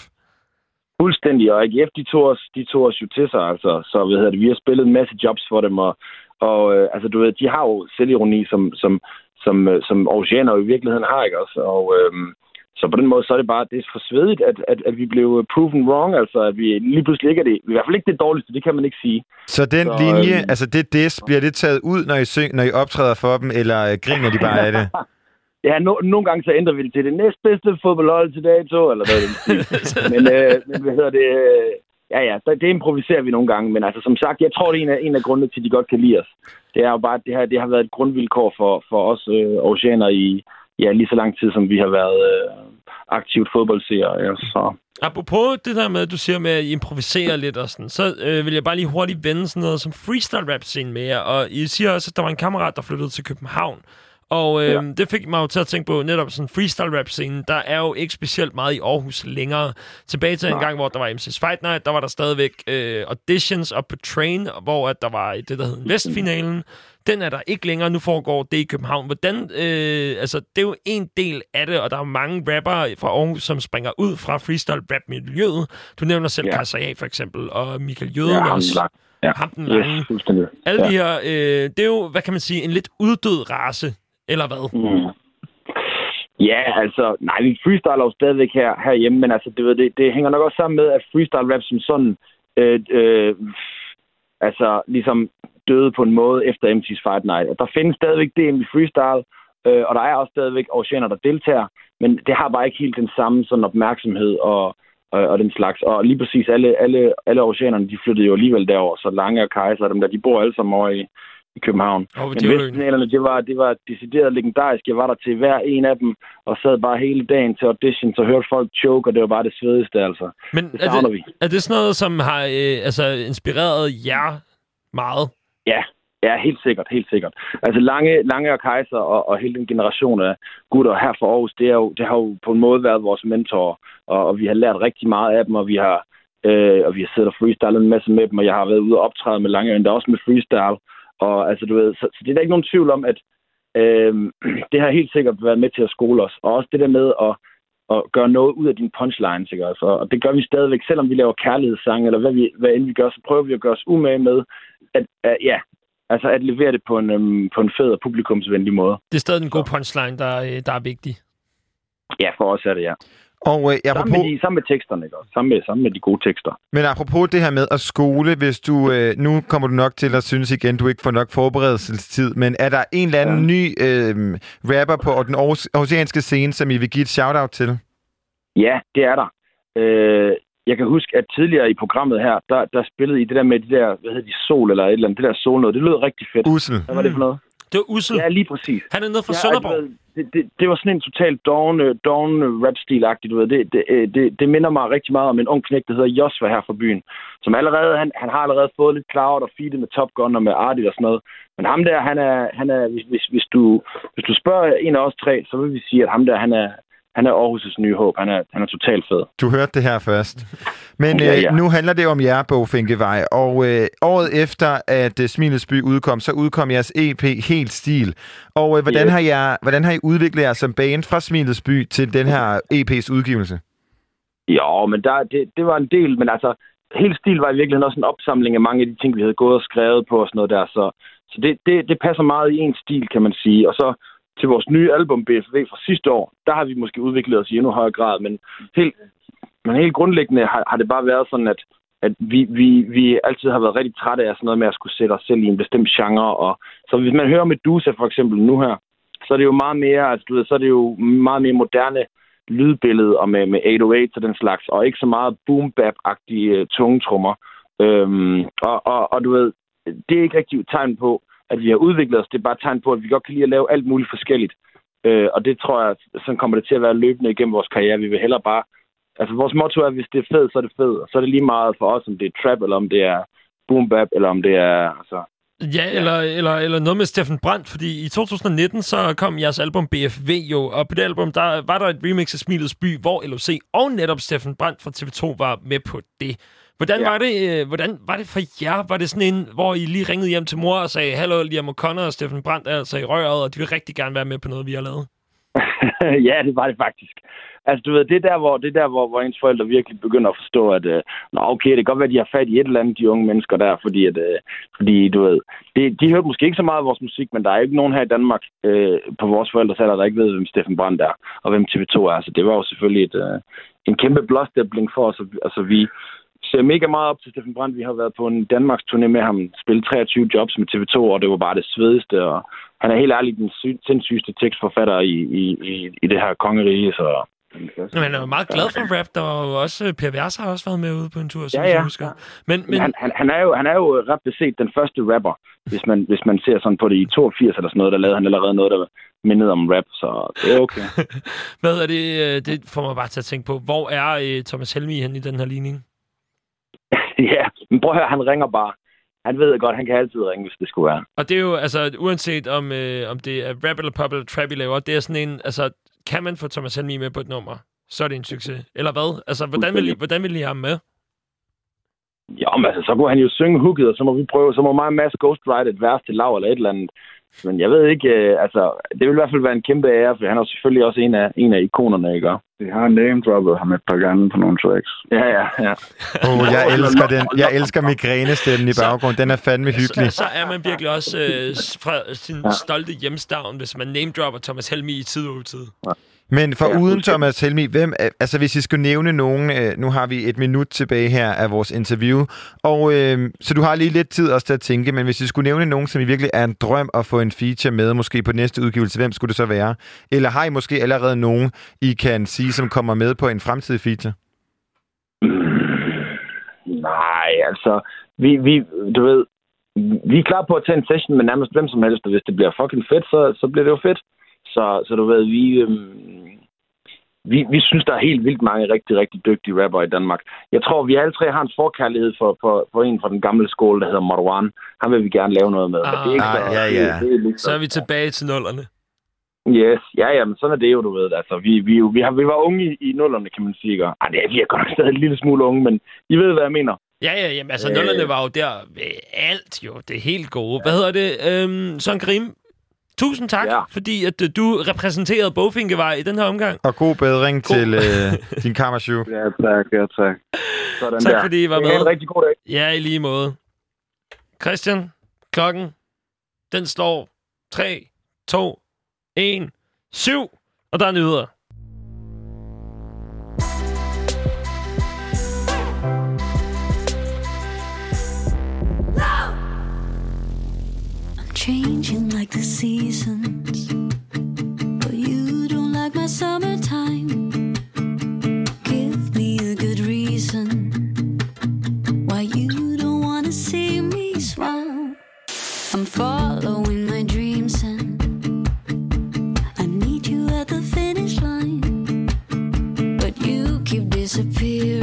Fuldstændig, og AGF, de tog os, de tog os jo til sig, altså. Så hvad hedder det, vi har spillet en masse jobs for dem, og, og øh, altså, du ved, de har jo selvironi, som, som, som, øh, som jo i virkeligheden har, ikke også? Og, øh, Så på den måde, så er det bare, det er for svedigt, at, at, at vi blev proven wrong, altså at vi lige pludselig ikke er det, i hvert fald ikke det dårligste, det kan man ikke sige. Så den Så, linje, øhm, altså det des, bliver det taget ud, når I, syng, når I optræder for dem, eller øh, griner de bare af det? Ja, no, nogle gange så ændrer vi det til det næstbedste fodboldhold til dag to, eller den stil. men, øh, men hvad hedder det? øh, Ja, ja, det, det improviserer vi nogle gange, men altså som sagt, jeg tror, det er en af, en af grundene til, at de godt kan lide os. Det er jo bare, at det her, det har været et grundvilkår for, for os øh, oceaner i ja, lige så lang tid, som vi har været øh, aktivt fodboldseere. Ja, så. Apropos det der med, at du siger med at improvisere lidt og sådan, så øh, vil jeg bare lige hurtigt vende sådan noget som freestyle rap scene med jer. Og I siger også, at der var en kammerat, der flyttede til København. Og øh, ja. Ja. det fik mig jo til at tænke på netop sådan freestyle rap scene. Der er jo ikke specielt meget i Aarhus længere. Tilbage til en Nej. gang, hvor der var MC's Fight Night, der var der stadigvæk øh, auditions op på Train, hvor at der var det, der hed Vestfinalen. Den er der ikke længere. Nu foregår det i København. Hvordan, øh, altså, det er jo en del af det, og der er mange rappere fra Aarhus, som springer ud fra freestyle rap-miljøet. Du nævner selv Ja. Kassar A, for eksempel, og Michael Jøden Ja, også. lang. Ja. Ham den lange. Yes. Alle ja. de her, øh, det er jo, hvad kan man sige, en lidt uddød race, eller hvad? Mm. Ja, altså, nej, vi freestyler jo stadigvæk her, herhjemme, men altså, det, ved, det, det hænger nok også sammen med, at freestyle rap som sådan, øh, øh, altså, ligesom døde på en måde efter MC's Fight Night. Og Der findes stadigvæk DM i freestyle, øh, og der er også stadigvæk oceaner, der deltager, men det har bare ikke helt den samme sådan opmærksomhed og, og, og den slags. Og lige præcis alle, alle, alle oceanerne, de flyttede jo alligevel derover, så Lange og Kaiser, dem der, de bor alle sammen over i, i København. Og Men de er Vestfinalerne, det var, det var decideret legendarisk. Jeg var der til hver en af dem, og sad bare hele dagen til audition, så hørte folk choke, og det var bare det svedigste, altså. Men Det er det, vi. er det sådan noget, som har øh, altså, inspireret jer meget? Ja, ja, helt sikkert, helt sikkert. Altså Lange, Lange og Kaiser og, og hele den generation af gutter her fra Aarhus, det, er jo, det har jo på en måde været vores mentorer, og, og vi har lært rigtig meget af dem, og vi har, øh, og vi har siddet og freestylet en masse med dem, og jeg har været ude og optræde med Lange, endda også med freestyle. Og altså, du ved, så, så det er der ikke nogen tvivl om, at øh, det har helt sikkert været med til at skole os. Og også det der med at, at gøre noget ud af dine punchlines, ikke? Altså, og det gør vi stadigvæk, selvom vi laver kærlighedssange, eller hvad, vi, hvad end vi gør, så prøver vi at gøre os umage med, at, at ja, altså at levere det på en, øhm, på en fed og publikumsvenlig måde. Det er stadig en god punchline, der, øh, der er vigtig. Ja, for os er det, ja. Og øh, Sammen apropos, med, de, sammen med teksterne, ikke? også? Sammen med, sammen med de gode tekster. men apropos det her med at skole, hvis du, øh, nu kommer du nok til at synes igen, du ikke får nok forberedelsestid, men er der en eller anden ja. ny øh, rapper på den aarhusianske scene, som I vil give et shout-out til? Ja, det er der. Øh, jeg kan huske, at tidligere i programmet her, der, der spillede I det der med de der, hvad hedder de, sol eller et eller andet, det der sol noget. Det lød rigtig fedt. Ussel. Hvad var det for noget? Det var Ussel. Ja, lige præcis. Han er nede fra Ja, Sønderborg. det, det, det var sådan en totalt doven, øh, doven øh, rap-stil-agtigt, du ved. Det, det, øh, det, det minder mig rigtig meget om en ung knæk, der hedder Josva her fra byen. Som allerede, han, han har allerede fået lidt cloud og feedet med Top Gun og med Artie og sådan noget. Men ham der, han er, han er hvis, hvis, hvis, du, hvis du spørger en af os tre, så vil vi sige, at ham der, han er, han er Aarhus' nye håb. Han er, han er totalt fed. Du hørte det her først. Men Ja, øh, ja. nu handler det om jer, Bogfinkevej. Og øh, året efter, at øh, Smilets By udkom, så udkom jeres EP Helt Stil. Og øh, hvordan, Yes. har jer, hvordan har I udviklet jer som band fra Smilets By til den her EP's udgivelse? Jo, men der, det, det var en del, men altså, helt stil var i virkeligheden også en opsamling af mange af de ting, vi havde gået og skrevet på og sådan noget der. Så, så det, det, det passer meget i en stil, kan man sige. Og så til vores nye album, BFV, fra sidste år, der har vi måske udviklet os i endnu højere grad, men helt, men helt grundlæggende har, har det bare været sådan, at, at vi, vi, vi altid har været rigtig trætte af sådan noget med at skulle sætte os selv i en bestemt genre. Og, så hvis man hører Medusa for eksempel nu her, så er det jo meget mere, altså, du ved, så er det jo meget mere moderne lydbillede og med, med 808 og den slags, og ikke så meget boom bap-agtige øh, tunge trommer. Øhm, og, og, og du ved, det er ikke rigtig et tegn på, at vi har udviklet os. Det er bare et tegn på, at vi godt kan lide at lave alt muligt forskelligt. Øh, og det tror jeg, sådan kommer det til at være løbende igennem vores karriere. Vi vil hellere bare... Altså, vores motto er, at hvis det er fedt, så er det fedt. Og så er det lige meget for os, om det er trap, eller om det er boom bap, eller om det er... Altså, Ja, eller, eller, eller noget med Steffen Brandt, fordi i 2019 så kom jeres album BFV jo, og på det album der var der et remix af Smilets By, hvor LOC og netop Steffen Brandt fra TV2 var med på det. Hvordan, ja. Var det, øh, hvordan var det for jer? Var det sådan en, hvor I lige ringede hjem til mor og sagde, Hallo, Liam O'Connor og Steffen Brandt er altså i røret, og de vil rigtig gerne være med på noget, vi har lavet? ja, det var det faktisk. Altså, du ved, det er der, hvor, det er der, hvor, hvor ens forældre virkelig begynder at forstå, at øh, Nå, okay, det kan godt være, at de har fat i et eller andet, de unge mennesker der, fordi, at, øh, fordi du ved, det, de hørte måske ikke så meget af vores musik, men der er ikke nogen her i Danmark øh, på vores forældres alder, der ikke ved, hvem Steffen Brandt er, og hvem TV2 er. Så det var jo selvfølgelig et, øh, en kæmpe blåstempling for os. Altså, vi ser mega meget op til Steffen Brandt. Vi har været på en Danmarks turné med ham, spillet 23 jobs med TV2, og det var bare det svedigste, og han er helt ærligt den sy- sindssygeste tekstforfatter i, i, i, i det her kongerige, så... Men han er jo meget glad for rap. Der var jo også... øh, Per Vers har også været med ude på en tur, som Ja, ja. jeg husker. Men, men Men han, han, han, er jo, han er jo ret beset den første rapper, hvis man, hvis man ser sådan på det i 82 eller sådan noget, der lavede han allerede noget, der mindede om rap, så det er okay. hvad er det? øh, Det får mig bare til at tænke på. Hvor er øh, Thomas Helmi hen i den her ligning? ja, men prøv at høre, han ringer bare. Han ved godt, han kan altid ringe, hvis det skulle være. Og det er jo, altså, uanset om, øh, om det er rap eller pop eller trap, I laver, det er sådan en, altså, kan man få Thomas Helmi med på et nummer, så er det en succes. Eller hvad? Altså, hvordan vil, I, hvordan vil I have ham med? Jo, men altså, så kunne han jo synge hooket, og så må vi prøve, så må mig og Mads ghostwrite et vers til Lav eller et eller andet. Men jeg ved ikke, øh, altså, det vil i hvert fald være en kæmpe ære, for han er jo selvfølgelig også en af, en af ikonerne, ikke? Vi har name-droppet ham et par gange på nogle tracks. Ja, ja, ja. Oh, jeg elsker den. Jeg elsker migrænestemmen i baggrunden. Den er fandme hyggelig. Så, så er man virkelig også øh, fra sin ja. stolte hjemstavn, hvis man name-dropper Thomas Helmi i tid og utid. Men for Ja, uden. Thomas Helmi, hvem, er- altså hvis I skulle nævne nogen, øh, nu har vi et minut tilbage her af vores interview, og øh, så du har lige lidt tid også til at tænke, men hvis I skulle nævne nogen, som I virkelig er en drøm at få en feature med, måske på næste udgivelse, hvem skulle det så være? Eller har I måske allerede nogen, I kan sige, som kommer med på en fremtidig feature? Nej, altså, vi, vi, du ved, vi er klar på at tage en session med nærmest hvem som helst, og hvis det bliver fucking fedt, så, så bliver det jo fedt. Så, så du ved, vi, øhm, vi, vi synes, der er helt vildt mange rigtig, rigtig dygtige rapper i Danmark. Jeg tror, vi alle tre har en forkærlighed for, for, for en fra den gamle skole, der hedder Marwan. Han vil vi gerne lave noget med. det er ikke Ah, så, ja, ja. Det, det er ligesom, Så er vi tilbage til nullerne. Yes, ja, ja, men sådan er det jo, du ved. Altså, vi, vi, vi, har, vi var unge i, i nullerne, kan man sige. Ej, det er, vi er godt nok stadig en lille smule unge, men I ved, hvad jeg mener. Ja, ja, jamen, altså, Øh. nullerne var jo der ved alt, jo. Det er helt gode. Hvad hedder det? Øhm, Søren Karim, tusind tak, Ja. fordi at øh, du repræsenterede Bogfinkevej i den her omgang. Og god bedring god. til øh, din kammershow. Ja, tak, ja, tak. Sådan Tak, der. fordi I var Ha' en med. rigtig god dag. Ja, i lige måde. Christian, klokken, den står 3, 2, 1, 7, og der er nyheder. Like the seasons. But you don't like my summertime. Give me a good reason why you don't wanna see me smile. I'm following my dreams and I need you at the finish line. But you keep disappearing.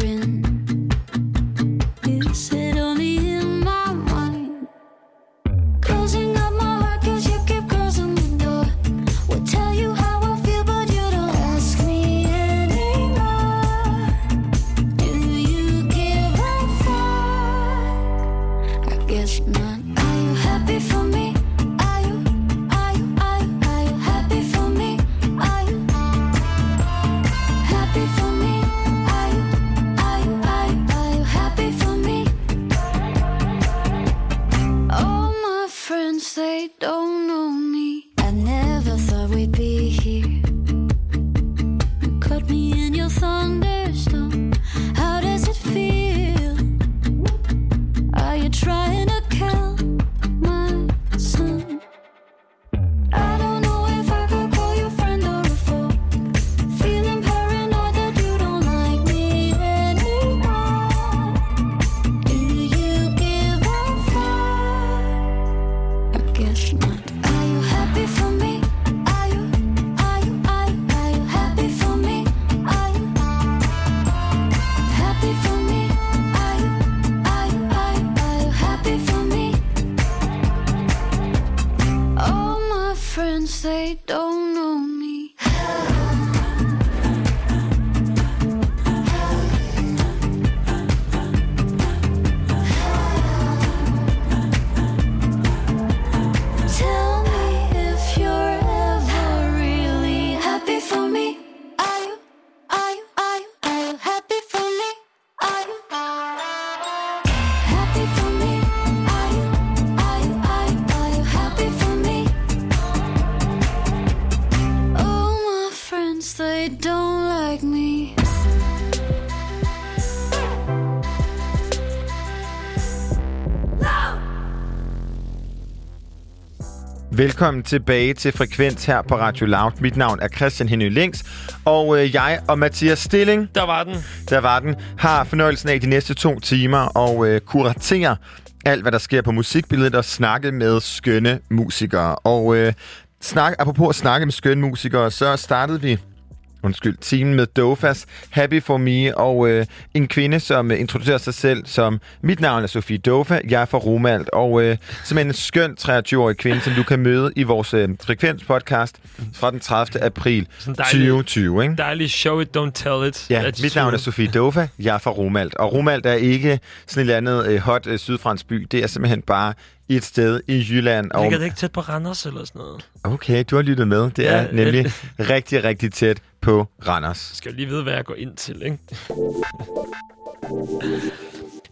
Are you happy for Velkommen tilbage til Frekvens her på Radio Loud. Mit navn er Christian Henny Links, og øh, jeg og Mathias Stilling, Der var den. der var den, har fornøjelsen af de næste to timer og øh, kuratere alt, hvad der sker på musikbilledet og snakke med skønne musikere. Og øh, snak, apropos at snakke med skønne musikere, så startede vi undskyld, timen med Dofas, Happy For Me, og øh, en kvinde, som øh, introducerer sig selv som, mit navn er Sofie Dofa, jeg er fra Romalt, og øh, som en skøn 23-årig kvinde, som du kan møde i vores øh, Frekvens-podcast fra den 30. april dejlig- 2020. Ikke? Dejlig show it, don't tell it. Ja, attitude. mit navn er Sofie Dofa, jeg er fra Romalt, og Romalt er ikke sådan et eller andet øh, hot øh, sydfransk by, det er simpelthen bare et sted i Jylland. Og, Ligger det ikke tæt på Randers eller sådan noget? okay, du har lyttet med. Det Ja, er nemlig rigtig, rigtig tæt på Randers. Jeg skal jo lige vide, hvad jeg går ind til, ikke?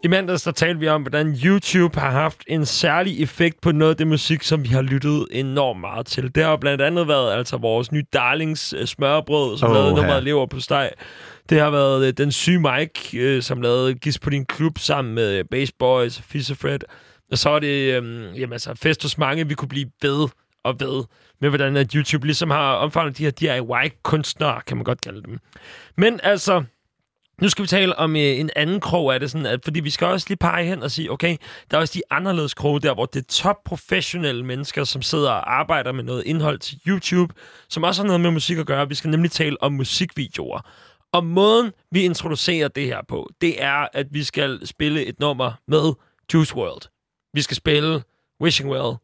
I mandags der talte vi om, hvordan YouTube har haft en særlig effekt på noget af det musik, som vi har lyttet enormt meget til. Det har blandt andet været altså vores nye darlings øh, smørbrød, som Åh, lavede nummeret lever på steg. Det har været øh, den syge Mike, øh, som lavede Gis på din klub sammen med Bass Boys og Fred. Og så er det øh, jamen, altså, fest hos mange, vi kunne blive ved og ved med, hvordan at YouTube ligesom har omfavnet de her DIY-kunstnere, kan man godt kalde dem. Men altså, nu skal vi tale om øh, en anden krog af det, sådan at, fordi vi skal også lige pege hen og sige, okay, der er også de anderledes kroge der, hvor det er top professionelle mennesker, som sidder og arbejder med noget indhold til YouTube, som også har noget med musik at gøre. Vi skal nemlig tale om musikvideoer. Og måden, vi introducerer det her på, det er, at vi skal spille et nummer med Juice World. Vi skal spille Wishing Well.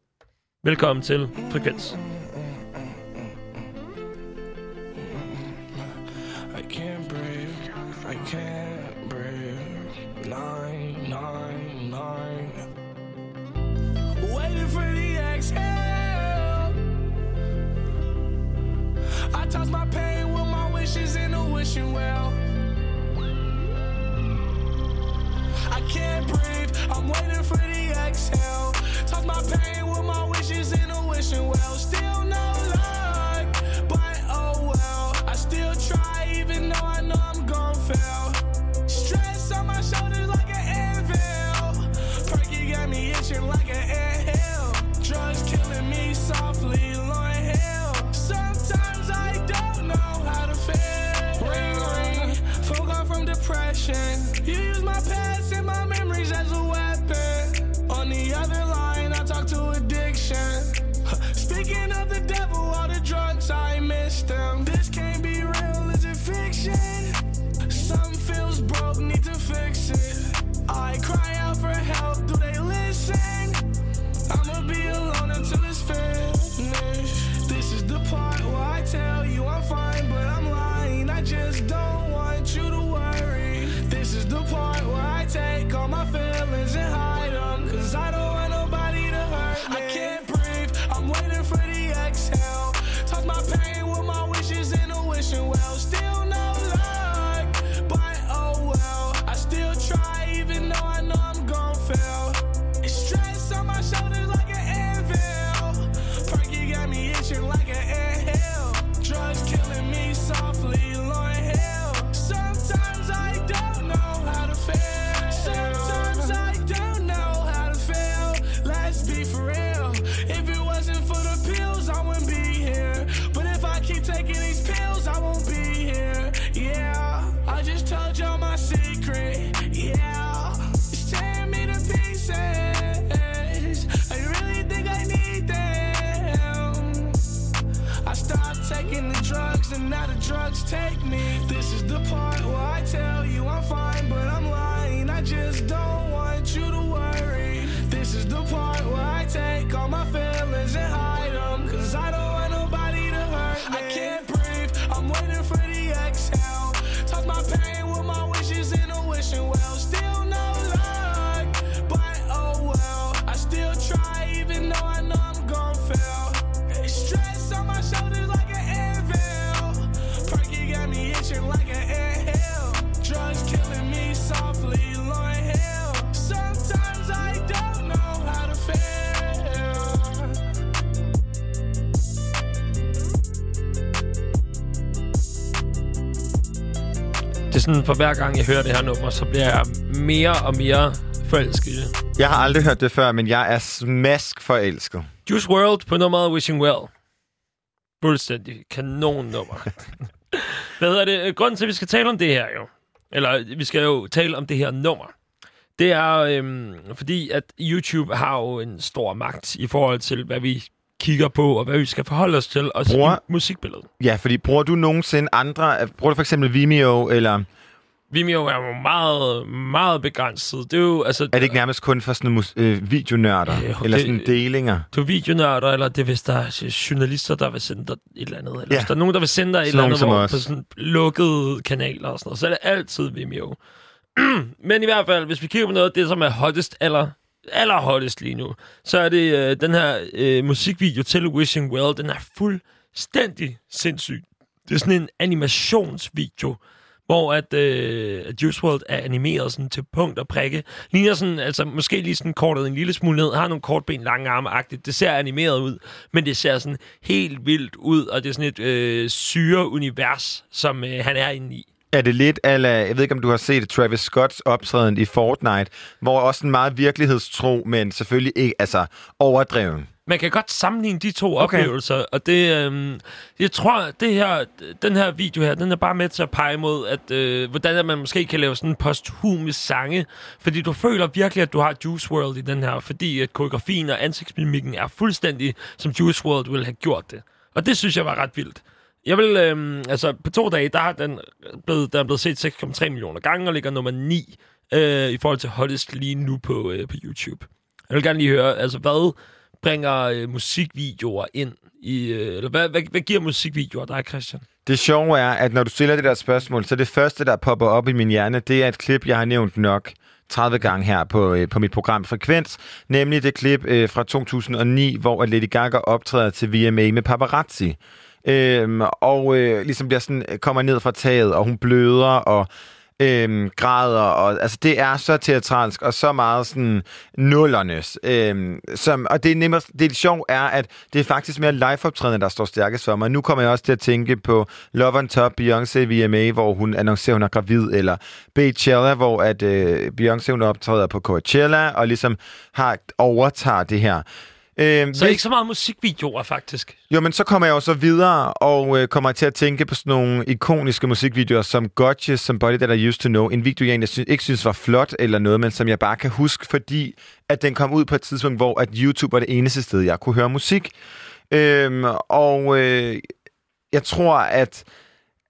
Velkommen til Frekvens. I can't breathe, I can't breathe. Nine, nine, nine. Waiting for the exhale. I toss my pain with my wishes in a wishing well. I can't breathe, I'm waiting for the exhale. Toss my pain with my wishes in a wishing well. Still no luck, but oh well. I still try, even though I know I'm gon' fail. Stress on my shoulders like an anvil. Perky got me itching like an anthill. Depression. You use my past and my memories as a weapon. On the other line, I talk to addiction. Speaking of the devil, all the drugs, I miss them. This can't be real, is it fiction? Something feels broke, need to fix it. I cry out for help, Cause I don't want nobody to hurt me. I can't breathe, I'm waiting for the exhale. Toss my pain with my wishes in a wishing well. Drugs take me. This is the part where I tell you I'm fine, but I'm lying. I just don't want you to worry. This is the part where I take all my feelings and hide them. Cause I don't want nobody to hurt me. I can't breathe, I'm waiting for the exhale. Toss my pain sådan, for hver gang jeg hører det her nummer, så bliver jeg mere og mere forelsket. Jeg har aldrig hørt det før, men jeg er smask forelsket. Juice World på nummeret Wishing Well. Fuldstændig kanon nummer. Hvad hedder det? Grunden til, at vi skal tale om det her jo, eller vi skal jo tale om det her nummer, det er øhm, fordi, at YouTube har jo en stor magt i forhold til, hvad vi kigger på, og hvad vi skal forholde os til, også Bruger- musikbilledet. Ja, fordi bruger du nogensinde andre... Bruger du for eksempel Vimeo, eller Vimeo er jo meget, meget begrænset. Det er jo, altså... er det ikke nærmest kun for sådan nogle øh, videonørder? Øh, eller det- sådan delinger? Du er videonørder, eller det er, hvis der er journalister, der vil sende dig et eller andet. Eller Ja. hvis der er nogen, der vil sende dig et Sådan eller andet hvor, os. på sådan lukkede kanaler og sådan noget, så er det altid Vimeo. Men i hvert fald, hvis vi kigger på noget af det, som er hottest eller aller allerhottest lige nu, så er det øh, den her øh, musikvideo til Wishing Well. Den er fuldstændig sindssyg. Det er sådan en animationsvideo, hvor at, øh, at Juice WRLD er animeret sådan til punkt og prikke. Ligner sådan, altså måske lige sådan kortet en lille smule ned, har nogle kortben, lange arme -agtigt. Det ser animeret ud, men det ser sådan helt vildt ud, og det er sådan et øh, syre-univers, som øh, han er inde i. Er det lidt ala, jeg ved ikke, om du har set Travis Scotts optræden i Fortnite, hvor også en meget virkelighedstro, men selvfølgelig ikke, altså overdreven. Man kan godt sammenligne de to Okay. oplevelser, og det, øhm, jeg tror, det her, den her video her, den er bare med til at pege mod, at, øh, hvordan man måske kan lave sådan en posthume sange, fordi du føler virkelig, at du har Juice WRLD i den her, fordi at koreografien og ansigtsmimikken er fuldstændig, som Juice WRLD ville have gjort det. Og det synes jeg var ret vildt. Jeg vil, øhm, altså på to dage, der er den blevet, der er blevet set 6,3 millioner gange, og ligger nummer 9 øh, i forhold til hottest lige nu på, øh, på YouTube. Jeg vil gerne lige høre, altså hvad bringer øh, musikvideoer ind i, øh, eller hvad, hvad, hvad giver musikvideoer dig, Christian? Det sjove er, at når du stiller det der spørgsmål, så det første, der popper op i min hjerne, det er et klip, jeg har nævnt nok 30 gange her på, øh, på mit program Frekvens, nemlig det klip øh, fra 2009, hvor Lady Gaga optræder til VMA med paparazzi. Øhm, og øh, ligesom bliver sådan, øh, kommer ned fra taget, og hun bløder, og øhm, græder, og altså det er så teatralsk, og så meget sådan nullernes. Øhm, som, og det er nemmest, det sjove er, at det er faktisk mere liveoptrædende, der står stærkest for mig. Nu kommer jeg også til at tænke på Love on Top, Beyoncé VMA, hvor hun annoncerer, hun er gravid, eller Beychella, hvor at øh, Beyoncé hun optræder på Coachella, og ligesom har overtager det her. Øhm, Så ikke så meget musikvideoer, faktisk. jo, men så kommer jeg jo så videre og øh, kommer til at tænke på sådan nogle ikoniske musikvideoer som Gotcha, som Body That I Used To Know. En video, jeg egentlig sy- ikke synes var flot eller noget, men som jeg bare kan huske, fordi at den kom ud på et tidspunkt, hvor at YouTube var det eneste sted, jeg kunne høre musik. Øhm, og øh, jeg tror, at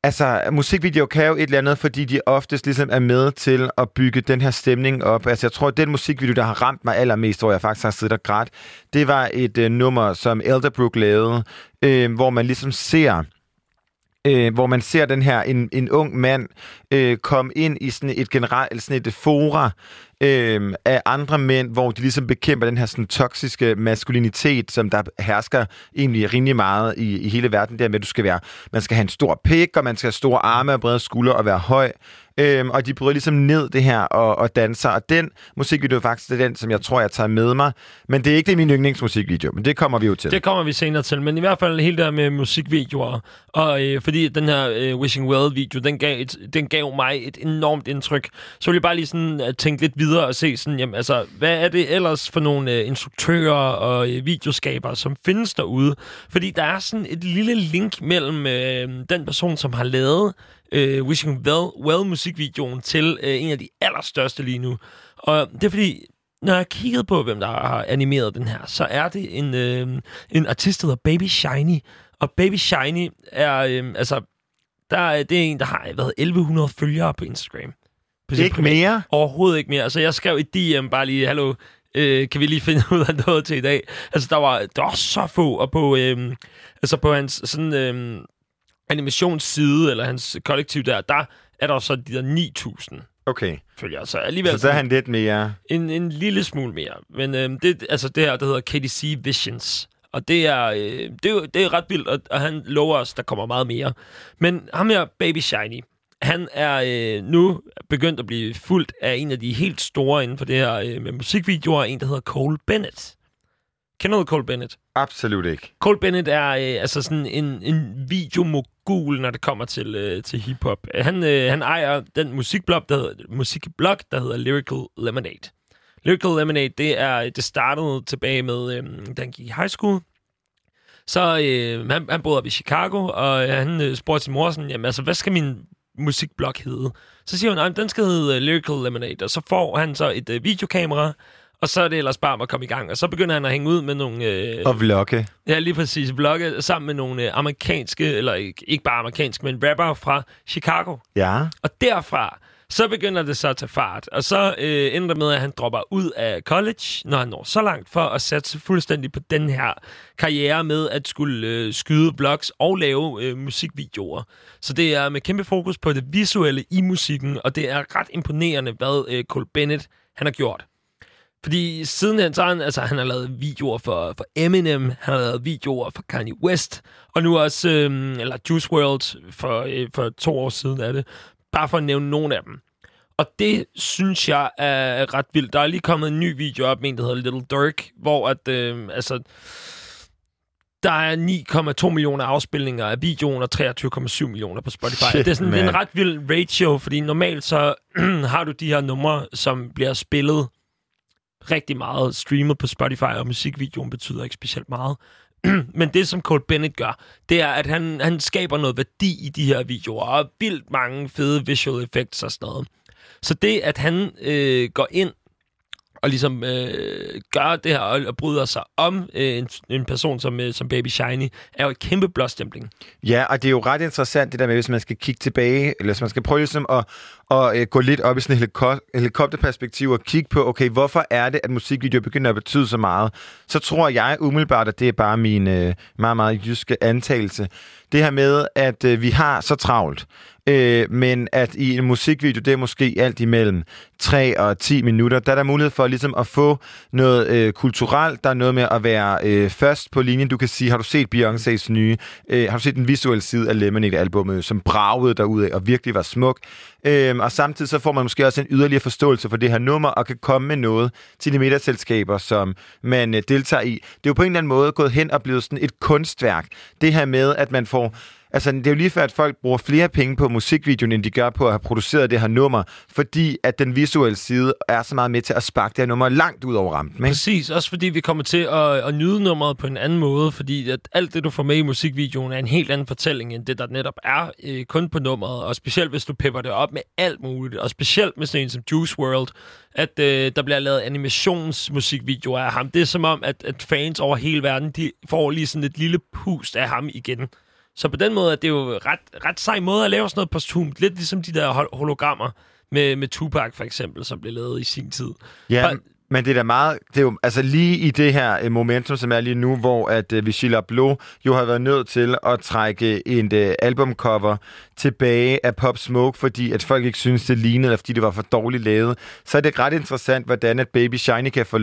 Altså, musikvideoer kan jo et eller andet, fordi de oftest ligesom er med til at bygge den her stemning op. Altså, jeg tror, at den musikvideo, der har ramt mig allermest, hvor jeg faktisk har siddet og grædt, det var et øh, nummer, som Elderbrook lavede, øh, hvor man ligesom ser øh, hvor man ser den her, en, en ung mand øh, komme ind i sådan et generelt, sådan et fora øh, af andre mænd, hvor de ligesom bekæmper den her sådan toksiske maskulinitet, som der hersker egentlig rimelig meget i, i hele verden, der med, at du skal være, man skal have en stor pik, og man skal have store arme og brede skuldre og være høj. Øhm, og de bryder ligesom ned det her og, og danser. Og den musikvideo faktisk det er den, som jeg tror, jeg tager med mig. Men det er ikke det min yndlingsmusikvideo, men det kommer vi jo til. Det kommer vi senere til, men i hvert fald helt der med musikvideoer. Og øh, fordi den her øh, Wishing Well-video, den gav, et, den gav mig et enormt indtryk. Så vil jeg bare lige sådan øh, tænke lidt videre og se sådan, jamen altså, hvad er det ellers for nogle øh, instruktører og øh, videoskabere, som findes derude? Fordi der er sådan et lille link mellem øh, den person, som har lavet øh, Wishing Well, Well-musikvideoen til øh, en af de allerstørste lige nu. Og det er fordi, når jeg kiggede på, hvem der har animeret den her, så er det en, øh, en artist, der hedder Baby Shiny. Og Baby Shiny er, øh, altså, der, er- det er en, der har hvad, 1100 følgere på Instagram. På Ikke privat- mere? Overhovedet ikke mere. Altså, jeg skrev i DM bare lige, hallo, øh, kan vi lige finde ud af noget til i dag? Altså, der var, der var så få, og på, øh, altså på hans sådan, øh, animationsside, eller hans kollektiv der, der er der så de der 9000 Okay, følgere. Så alligevel så der er han lidt mere... en, en lille smule mere. Men øh, det, altså det her, der hedder KDC Visions. Og det er, øh, det er, det er ret vildt, og, og han lover os, der kommer meget mere. Men ham her, Baby Shiny, han er øh, nu begyndt at blive fuldt af en af de helt store inden for det her øh, med musikvideoer, en der hedder Cole Bennett. Kender du Cole Bennett? Absolut ikke. Cole Bennett er øh, altså sådan en, en videomogul, når det kommer til, øh, til hiphop. Han, øh, han ejer den musikblog, der hedder, musikblog, der hedder Lyrical Lemonade. Lyrical Lemonade, det er det startede tilbage med, øh, da han gik i high school. Så øh, han, han boede op i Chicago, og øh, han øh, spurgte sin mor sådan, jamen altså, hvad skal min musikblog hedde? Så siger hun, "Ej, den skal hedde øh, Lyrical Lemonade, og så får han så et øh, videokamera, og så er det ellers bare om at komme i gang. Og så begynder han at hænge ud med nogle... Øh, Og vlogge. Ja, lige præcis. Vlogge sammen med nogle øh, amerikanske, eller ikke, ikke bare amerikanske, men rapper fra Chicago. Ja. Og derfra, så begynder det så at tage fart. Og så øh, ender det med, at han dropper ud af college, når han når så langt for at satse fuldstændig på den her karriere med at skulle øh, skyde blogs og lave øh, musikvideoer. Så det er med kæmpe fokus på det visuelle i musikken, og det er ret imponerende, hvad øh, Cole Bennett han har gjort. Fordi siden han, så han, altså, han har lavet videoer for, for Eminem, han har lavet videoer for Kanye West, og nu også, øhm, eller Juice WRLD for, øh, for to år siden er det, bare for at nævne nogle af dem. Og det synes jeg er ret vildt. Der er lige kommet en ny video op med en, der hedder Little Dirk, hvor at, øh, altså, der er 9,2 millioner afspilninger af videoen og 23,7 millioner på Spotify. Shit, det er sådan det er en ret vild ratio, fordi normalt så har du de her numre, som bliver spillet rigtig meget streamet på Spotify, og musikvideoen betyder ikke specielt meget. Men det, som Cole Bennett gør, det er, at han, han skaber noget værdi i de her videoer, og vildt mange fede visual effects og sådan noget. Så det, at han øh, går ind og ligesom øh, gør det her og, og bryder sig om øh, en, en person som, øh, som Baby Shiny, er jo et kæmpe blåstempling. Ja, og det er jo ret interessant det der med, hvis man skal kigge tilbage, eller hvis man skal prøve ligesom at, at øh, gå lidt op i sådan et heliko- helikopterperspektiv og kigge på, okay, hvorfor er det, at musikvideoer begynder at betyde så meget? Så tror jeg umiddelbart, at det er bare min øh, meget, meget jyske antagelse. Det her med, at øh, vi har så travlt, øh, men at i en musikvideo, det er måske alt imellem 3 og 10 minutter, der er der mulighed for ligesom at få noget øh, kulturelt, der er noget med at være øh, først på linjen. Du kan sige, har du set Beyoncé's nye, øh, har du set den visuelle side af Lemonade-albummet, øh, som bragede derudad og virkelig var smuk. Øh, og samtidig så får man måske også en yderligere forståelse for det her nummer, og kan komme med noget til de middagsselskaber, som man øh, deltager i. Det er jo på en eller anden måde gået hen og blevet sådan et kunstværk. Det her med, at man får Altså, det er jo lige før, at folk bruger flere penge på musikvideoen, end de gør på at have produceret det her nummer, fordi at den visuelle side er så meget med til at sparke det her nummer langt ud over rampen. Ikke? Præcis, også fordi vi kommer til at, at nyde nummeret på en anden måde, fordi at alt det, du får med i musikvideoen, er en helt anden fortælling, end det, der netop er øh, kun på nummeret. Og specielt, hvis du pepper det op med alt muligt, og specielt med sådan en som Juice World, at øh, der bliver lavet animationsmusikvideoer af ham. Det er som om, at, at fans over hele verden, de får lige sådan et lille pust af ham igen. Så på den måde er det jo ret, ret sej måde at lave sådan noget postumt. Lidt ligesom de der hol- hologrammer med, med Tupac for eksempel, som blev lavet i sin tid. Ja, men det er da meget... Det er jo, altså lige i det her øh, momentum, som er lige nu, hvor at uh, Vichy Blå jo har været nødt til at trække en uh, albumcover tilbage af Pop Smoke, fordi at folk ikke synes det lignede, eller fordi det var for dårligt lavet, så er det ret interessant, hvordan at Baby Shiny kan få...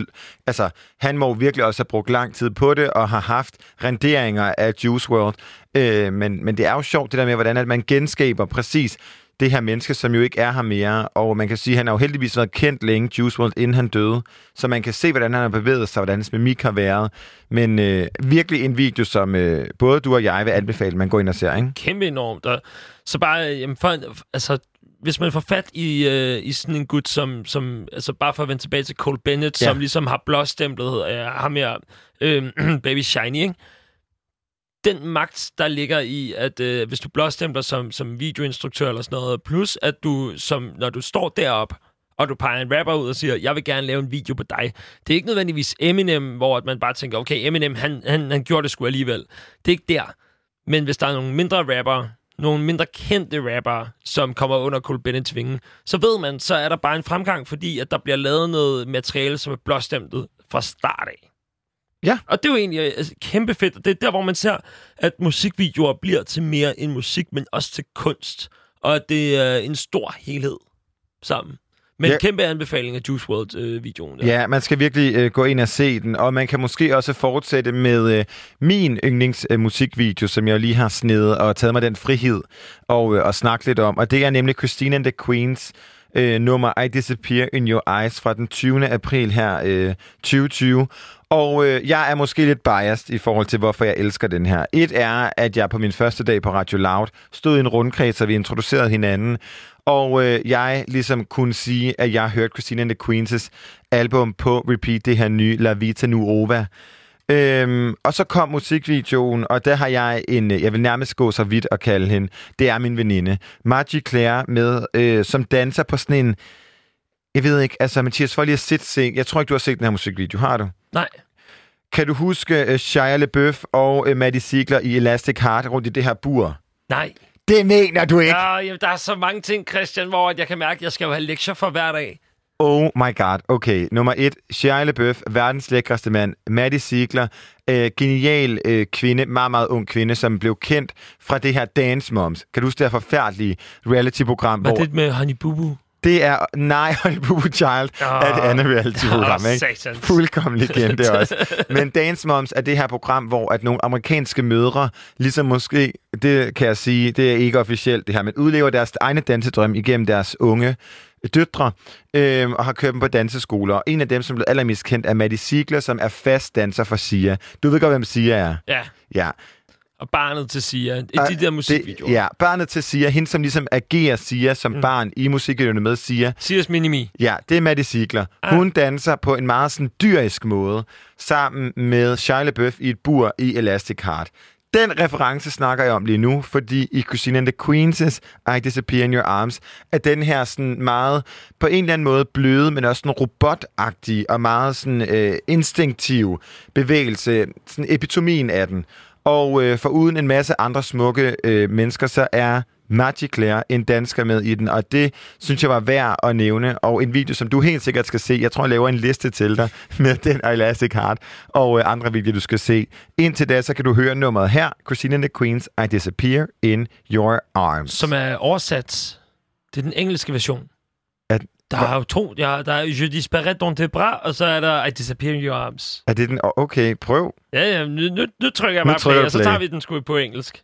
Altså, han må jo virkelig også have brugt lang tid på det, og har haft renderinger af Juice World. Uh, men, men det er jo sjovt, det der med, hvordan at man genskaber præcis det her menneske, som jo ikke er her mere. Og man kan sige, at han har jo heldigvis været kendt længe, Juice WRLD, inden han døde. Så man kan se, hvordan han har bevæget sig, hvordan hans mimik har været. Men øh, virkelig en video, som øh, både du og jeg vil anbefale, man går ind og ser, ikke? kæmpe enormt. Og så bare, øh, jamen for, altså, hvis man får fat i, øh, i sådan en gut, som, som, altså bare for at vende tilbage til Cole Bennett, Ja. ja. som ligesom har blåstemplet øh, ham her, øh, Baby Shiny, ikke? Den magt, der ligger i, at øh, hvis du blåstempler som, som videoinstruktør eller sådan noget, plus at du, som, når du står derop og du peger en rapper ud og siger, jeg vil gerne lave en video på dig. Det er ikke nødvendigvis Eminem, hvor at man bare tænker, okay, Eminem, han, han, han gjorde det sgu alligevel. Det er ikke der. Men hvis der er nogle mindre rapper, nogle mindre kendte rapper, som kommer under Cole Bennetts vinge, så ved man, så er der bare en fremgang, fordi at der bliver lavet noget materiale, som er blåstemplet fra start af. Ja. Og det er jo egentlig altså, kæmpe fedt. Det er der, hvor man ser, at musikvideoer bliver til mere end musik, men også til kunst. Og at det er en stor helhed sammen. Men Ja. kæmpe anbefaling af Juice WRLD-videoen. Ja, man skal virkelig øh, gå ind og se den, og man kan måske også fortsætte med øh, min yndlingsmusikvideo, som jeg lige har snedet og taget mig den frihed og, øh, og snakke lidt om, og det er nemlig Christine and the Queens øh, nummer I Disappear in Your Eyes fra den 20. april her øh, 2020. Og øh, jeg er måske lidt biased i forhold til, hvorfor jeg elsker den her. Et er, at jeg på min første dag på Radio Loud stod i en rundkreds, og vi introducerede hinanden. Og øh, jeg ligesom kunne sige, at jeg hørte hørt Christina and the Queens' album på repeat, det her nye La Vita Nuova. Øhm, og så kom musikvideoen, og der har jeg en, øh, jeg vil nærmest gå så vidt at kalde hende, det er min veninde, Margie Claire, med, øh, som danser på sådan en, jeg ved ikke, altså Mathias, for lige at sætte se, jeg tror ikke, du har set den her musikvideo, har du? Nej. Kan du huske uh, Shia LaBeouf og uh, Maddie Ziegler i Elastic Heart rundt i det her bur? Nej. Det mener du ikke! Ja, jamen, der er så mange ting, Christian, hvor at jeg kan mærke, at jeg skal jo have lektier for hver dag. Oh my god. Okay, nummer et. Shia LaBeouf, verdens lækreste mand. Maddie Ziegler, øh, genial øh, kvinde, meget, meget ung kvinde, som blev kendt fra det her Dance Moms. Kan du huske det her forfærdelige reality-program? Var hvor det med Honey Boo Boo? Det er... Nej, Honey Boo Boo Child Ah. er det andet reality-program, ikke? Fuldkommen legende også. Men Dance Moms er det her program, hvor at nogle amerikanske mødre, ligesom måske, det kan jeg sige, det er ikke officielt det her, men udlever deres egne dansedrøm igennem deres unge døtre, øh, og har kørt dem på danseskoler. Og en af dem, som blev allermest kendt, er Maddie Ziegler, som er fast danser for Sia. Du ved godt, hvem Sia er? Ja, Ja. Og barnet til Sia. I Og de der musikvideoer. Det, ja, barnet til Sia, hende som ligesom agerer Sia som mm. barn i musikvideoerne med Sia. Sias Minimi. Ja, det er Maddie Ziegler. Ah. Hun danser på en meget sådan dyrisk måde, sammen med Shia LaBeouf i et bur i Elastic Heart. Den reference snakker jeg om lige nu, fordi i Christina and the Queens' I Disappear in Your Arms, er den her sådan meget, på en eller anden måde bløde, men også sådan robotagtig og meget sådan øh, instinktiv bevægelse, sådan epitomien af den. Og øh, for uden en masse andre smukke øh, mennesker, så er Magic Claire en dansker med i den, og det synes jeg var værd at nævne. Og en video, som du helt sikkert skal se. Jeg tror, jeg laver en liste til dig med den og Elastic Heart og øh, andre videoer, du skal se. Indtil da, så kan du høre nummeret her. Christina and the Queens, I Disappear in Your Arms. Som er oversat. Det er den engelske version. Der er jo to. Ja, der er Je disparais dans tes bras, og så er der I disappear in your arms. er det den? Okay, prøv. Ja, ja, nu, nu, nu trykker jeg Nu bare trykker play, du og så play. tager vi den sgu på engelsk.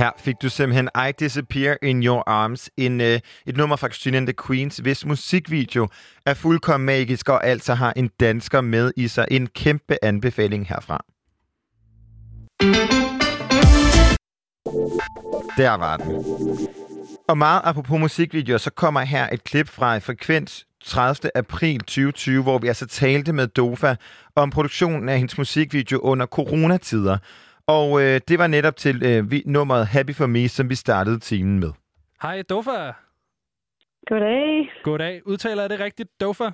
Her fik du simpelthen I Disappear in Your Arms, en, øh, et nummer fra Christine and the Queens, hvis musikvideo er fuldkommen magisk og altså har en dansker med i sig. En kæmpe anbefaling herfra. Der var den. Og meget apropos musikvideoer, så kommer her et klip fra Frekvens 30. april 2020, hvor vi altså talte med Dofa om produktionen af hendes musikvideo under coronatider. Og øh, det var netop til øh, vi, nummeret Happy For Me, som vi startede timen med. Hej, Dofa. Goddag. Goddag. Udtaler jeg det rigtigt, Dofa?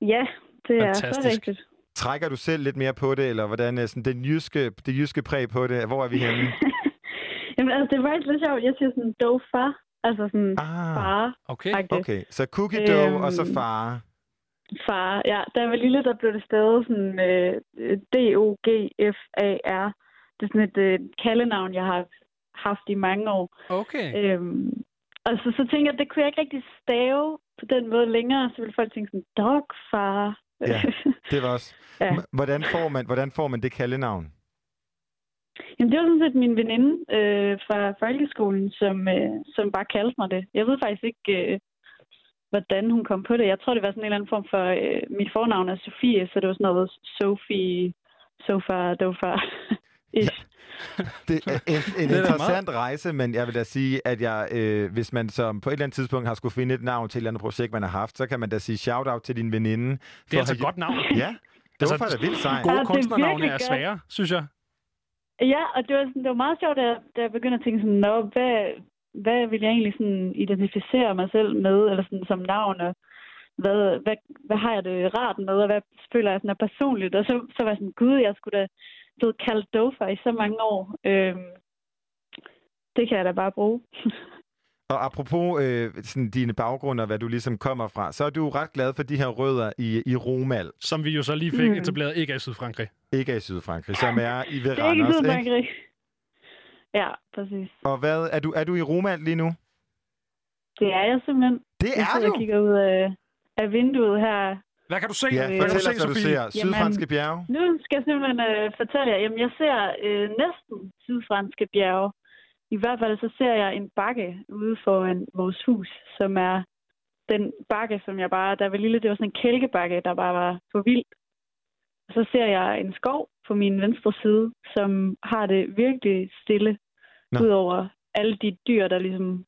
Ja, det er så Fantastisk. rigtigt. Trækker du selv lidt mere på det, eller hvordan er sådan den jyske, det jyske præg på det? Hvor er vi henne? Jamen, altså, det er faktisk lidt sjovt. Jeg siger sådan dofa, altså sådan Ah, far. Okay. Okay, så cookie dough Øhm, og så far. Far, ja. Da jeg var lille, der blev det stadig sådan øh, D-O-G-F-A-R. Det er sådan et øh, kaldenavn, jeg har haft i mange år. Okay. Øhm, og så, så tænkte jeg, at det kunne jeg ikke rigtig stave på den måde længere. Så ville folk tænke sådan, dogfar. Ja, det var også. Ja. Hvordan får man, hvordan får man det kaldenavn? Jamen, det var sådan set min veninde øh, fra folkeskolen, som, øh, som bare kaldte mig det. Jeg ved faktisk ikke, øh, hvordan hun kom på det. Jeg tror, det var sådan en eller anden form for... Øh, mit fornavn er Sofie, så det var sådan noget Sofie, Sofa, Dofa. Ish. Det er en, en Det er interessant rejse, men jeg vil da sige, at jeg, øh, hvis man som på et eller andet tidspunkt har skulle finde et navn til et eller andet projekt, man har haft, så kan man da sige shout-out til din veninde. Det for er altså at et godt navn. Ja, det var faktisk vildt sejt. Ja, Gode det er kunstnernavne er godt. svære, synes jeg. Ja, og det var, sådan, det var meget sjovt, da jeg, da jeg begyndte at tænke sådan, Nå, hvad, hvad vil jeg egentlig sådan identificere mig selv med, eller sådan som navn, og hvad, hvad, hvad har jeg det rart med, og hvad føler jeg sådan er personligt, og så, så var jeg sådan, gud, jeg skulle da blevet kaldt Dofa i så mange år. Øhm, det kan jeg da bare bruge. Og apropos øh, sådan dine baggrunde og hvad du ligesom kommer fra, så er du ret glad for de her rødder i, i Romal, Som vi jo så lige fik Mm. etableret, ikke er i Sydfrankrig. ikke er i Sydfrankrig, som er i ved det er ikke? Sydfrankrig. Ja, præcis. Og hvad, er du, er du i Romal lige nu? Det er jeg simpelthen. Det Jeg er sidder du! og kigger ud af, af vinduet her. Hvad kan du se? Ja, hvad kan du se, hvad du Sofie? ser. Sydfranske bjerge. Nu skal jeg simpelthen øh, fortælle jer, jamen jeg ser øh, næsten sydfranske bjerge. I hvert fald så ser jeg en bakke ude foran vores hus, som er den bakke, som jeg bare, der var lille, det var sådan en kælkebakke, der bare var for vild. Og så ser jeg en skov på min venstre side, som har det virkelig stille, Nå. udover alle de dyr, der ligesom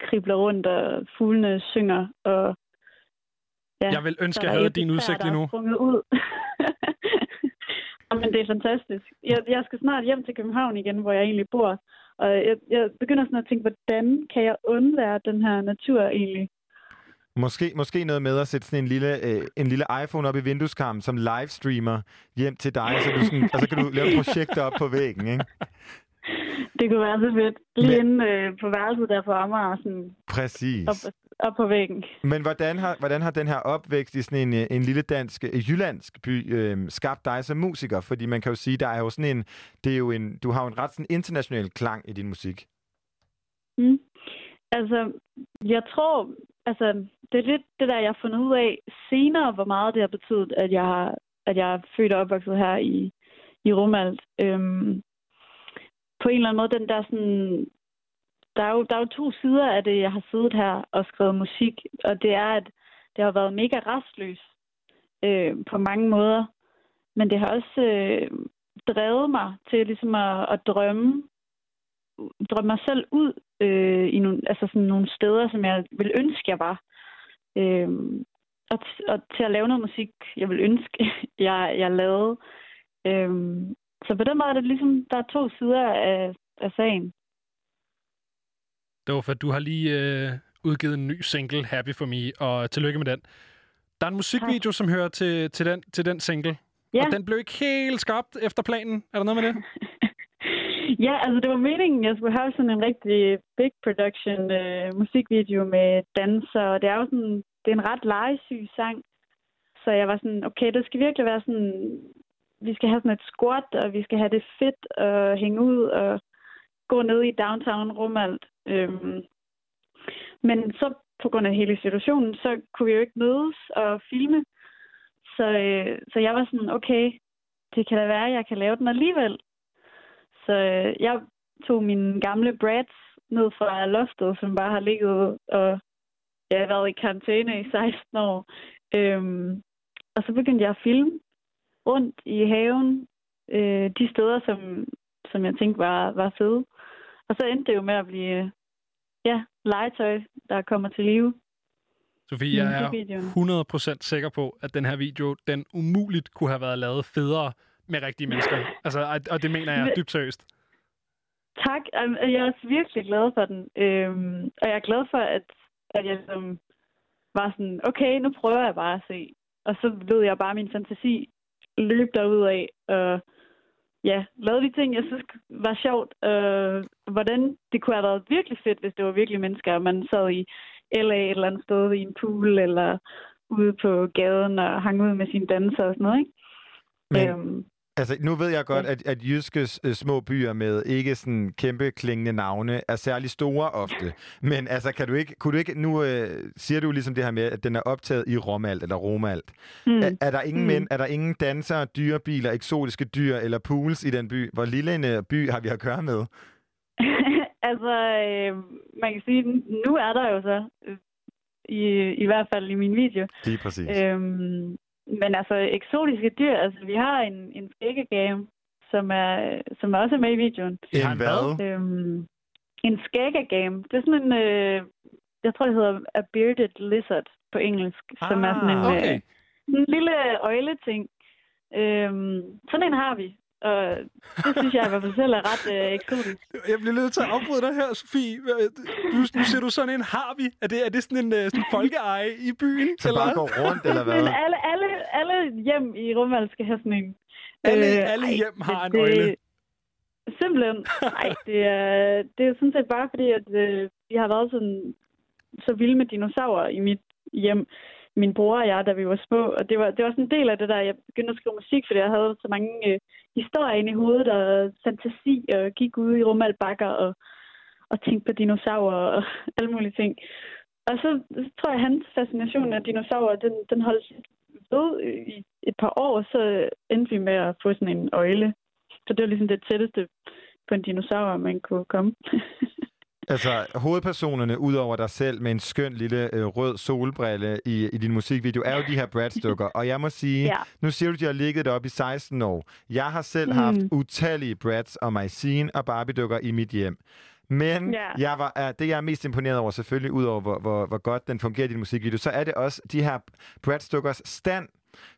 kribler rundt, og fuglene synger, og ja, Jeg vil ønske, så jeg havde din udsigt lige er nu. ud. Jamen, det er fantastisk. Jeg, jeg skal snart hjem til København igen, hvor jeg egentlig bor. Og jeg, jeg begynder sådan at tænke, hvordan kan jeg undvære den her natur egentlig? Måske, måske noget med at sætte sådan en lille, øh, en lille iPhone op i vindueskarmen som livestreamer hjem til dig, så du sådan, og så kan du lave projekter op på væggen, ikke? Det kunne være så fedt. Lige Men- inde øh, på værelset der på Amager, sådan Præcis. op, op på væggen. Men hvordan har, hvordan har den her opvækst i sådan en, øh, en lille dansk, øh, jyllandsk by øh, skabt dig som musiker? Fordi man kan jo sige, der er jo sådan en, det er jo en, du har jo en ret sådan international klang i din musik. Mm. Altså, jeg tror, altså, det er lidt det der, jeg har fundet ud af senere, hvor meget det har betydet, at jeg, har, at jeg er født og opvokset her i, i Rumalt. Øhm, på en eller anden måde, den der sådan... Der er, jo, der er jo to sider af det, jeg har siddet her og skrevet musik, og det er, at det har været mega restløs øh, på mange måder, men det har også øh, drevet mig til ligesom at, at drømme drømme mig selv ud øh, i nogle, altså sådan nogle steder, som jeg vil ønske, jeg var. Øh, og, t- og til at lave noget musik, jeg vil ønske, jeg, jeg lavede. Øh, så på den måde er det ligesom, der er to sider af, af sagen. Det var for, at du har lige øh, udgivet en ny single, Happy For Me, og tillykke med den. Der er en musikvideo, som hører til, til, den, til den single, Ja. og den blev ikke helt skabt efter planen. Er der noget med det? Ja, altså det var meningen, jeg skulle have sådan en rigtig big production øh, musikvideo med danser, og det er jo sådan, det er en ret legesyg sang. Så jeg var sådan, okay, det skal virkelig være sådan, vi skal have sådan et squat, og vi skal have det fedt og hænge ud og gå ned i downtown Rumalt. Øhm, men så på grund af hele situationen, så kunne vi jo ikke mødes og filme. Så, øh, så jeg var sådan, okay, det kan da være, at jeg kan lave den alligevel. Så øh, jeg tog mine gamle Brads ned fra loftet, som bare har ligget og jeg har været i karantæne i 16 år. Øhm, og så begyndte jeg at filme rundt i haven, øh, de steder, som, som jeg tænkte var, var fede. Og så endte det jo med at blive ja, legetøj, der kommer til live. Sofie, jeg Musikvideoen. er 100% sikker på, at den her video, den umuligt kunne have været lavet federe med rigtige mennesker. Altså, og- det mener jeg dybt seriøst. Tak. Jeg er også virkelig glad for den. Øhm, og jeg er glad for, at, at jeg ligesom var sådan, okay, nu prøver jeg bare at se. Og så lød jeg bare min fantasi løbe derud af. Og ja, lavede de ting, jeg synes var sjovt. Øh, hvordan det kunne have været virkelig fedt, hvis det var virkelig mennesker, og man sad i LA et eller andet sted i en pool, eller ude på gaden og hang ud med sine danser og sådan noget, ikke? Men- Øhm, Altså, nu ved jeg godt, at, at jyske øh, små byer med ikke sådan kæmpe klingende navne er særlig store ofte. Men altså, kan du ikke, kunne du ikke, nu øh, siger du ligesom det her med, at den er optaget i Romalt eller Romalt. Mm. Er, er, der ingen Mm. mænd, er der ingen dansere, dyrebiler, eksotiske dyr eller pools i den by? Hvor lille en øh, by har vi at gøre med? altså, øh, man kan sige, nu er der jo så, øh, i, i hvert fald i min video. Lige præcis. Øhm, men altså, eksotiske dyr, altså vi har en, en skæggegame, som er, som også er med i videoen. En hvad? Øhm, en skæggegame. Det er sådan en, øh, jeg tror det hedder a bearded lizard på engelsk, ah, som er sådan en, okay. øh, en lille øjleting. Øhm, sådan en har vi. Og det synes jeg i hvert fald selv er ret øh, eksotisk. Jeg bliver nødt til at afbryde dig her, Sofie. Nu, nu ser du sådan en har vi. Er det, er det sådan en øh, sådan folkeeje i byen? Som bare går rundt, eller hvad? Men alle, alle, alle hjem i Rumald skal have sådan en. Alle, Øh, alle ej, hjem har det- en det- øjle. Simpelthen. Nej, det er, det er sådan set bare fordi, at øh, vi har været sådan, så vilde med dinosaurer i mit hjem. Min bror og jeg, da vi var små. Og det var, det var sådan en del af det der, jeg begyndte at skrive musik, fordi jeg havde så mange øh, historier ind i hovedet og fantasi og gik ud i rumalbakker og, og tænkte på dinosaurer og alle mulige ting. Og så, så tror jeg, at hans fascination af dinosaurer, den, den holdt ved i et par år, så endte vi med at få sådan en øjle. Så det var ligesom det tætteste på en dinosaur, man kunne komme. Altså, hovedpersonerne, ud over dig selv med en skøn lille øh, rød solbrille i, i din musikvideo, er jo de her Brad-stykker. Og jeg må sige, Ja. nu siger du, at de har ligget deroppe i 16 år. Jeg har selv Mm. haft utallige Brads og Mycene og Barbie-dukker i mit hjem. Men Ja. jeg var, det, jeg er mest imponeret over, selvfølgelig, ud over hvor, hvor, hvor godt den fungerer i din musikvideo, så er det også de her Brad-stykkers stand.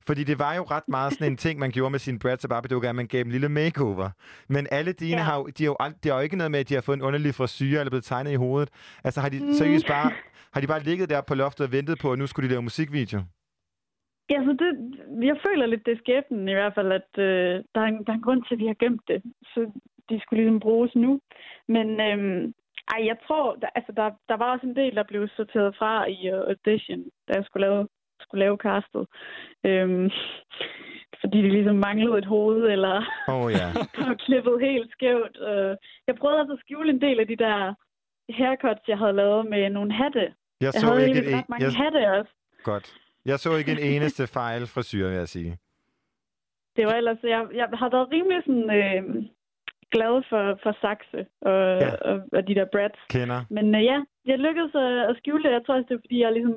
Fordi det var jo ret meget sådan en ting, man gjorde med sine og Barbie-dukker, at man gav dem en lille makeover. Men alle dine Ja. har jo, de har jo, ald- det har jo ikke noget med, at de har fået en underlig frisyr eller blevet tegnet i hovedet. Altså har de Mm. seriøst bare, har de bare ligget der på loftet og ventet på, at nu skulle de lave musikvideo? Ja, så det, jeg føler lidt, det er skæbnen i hvert fald, at øh, der, er en, der er en grund til, at vi har gemt det. Så de skulle ligesom bruges nu. Men øhm, ej, jeg tror, der, altså, der, der var også en del, der blev sorteret fra i uh, audition, da jeg skulle lave, skulle lave castet. Øhm, fordi de ligesom manglede et hoved, eller oh, ja. var klippet helt skævt. Øh, jeg prøvede altså at skjule en del af de der haircuts, jeg havde lavet med nogle hatte. Jeg Jeg så havde ikke et, ret mange jeg, hatte også. godt. Jeg så ikke en eneste fejl frisyr, vil jeg sige. Det var ellers, jeg, jeg har været rimelig sådan, øh, glad for, for Saxe og. Ja. og, og de der brats. Kender. Men øh, ja, jeg lykkedes at, at skjule det. Jeg tror også, det er fordi, jeg ligesom,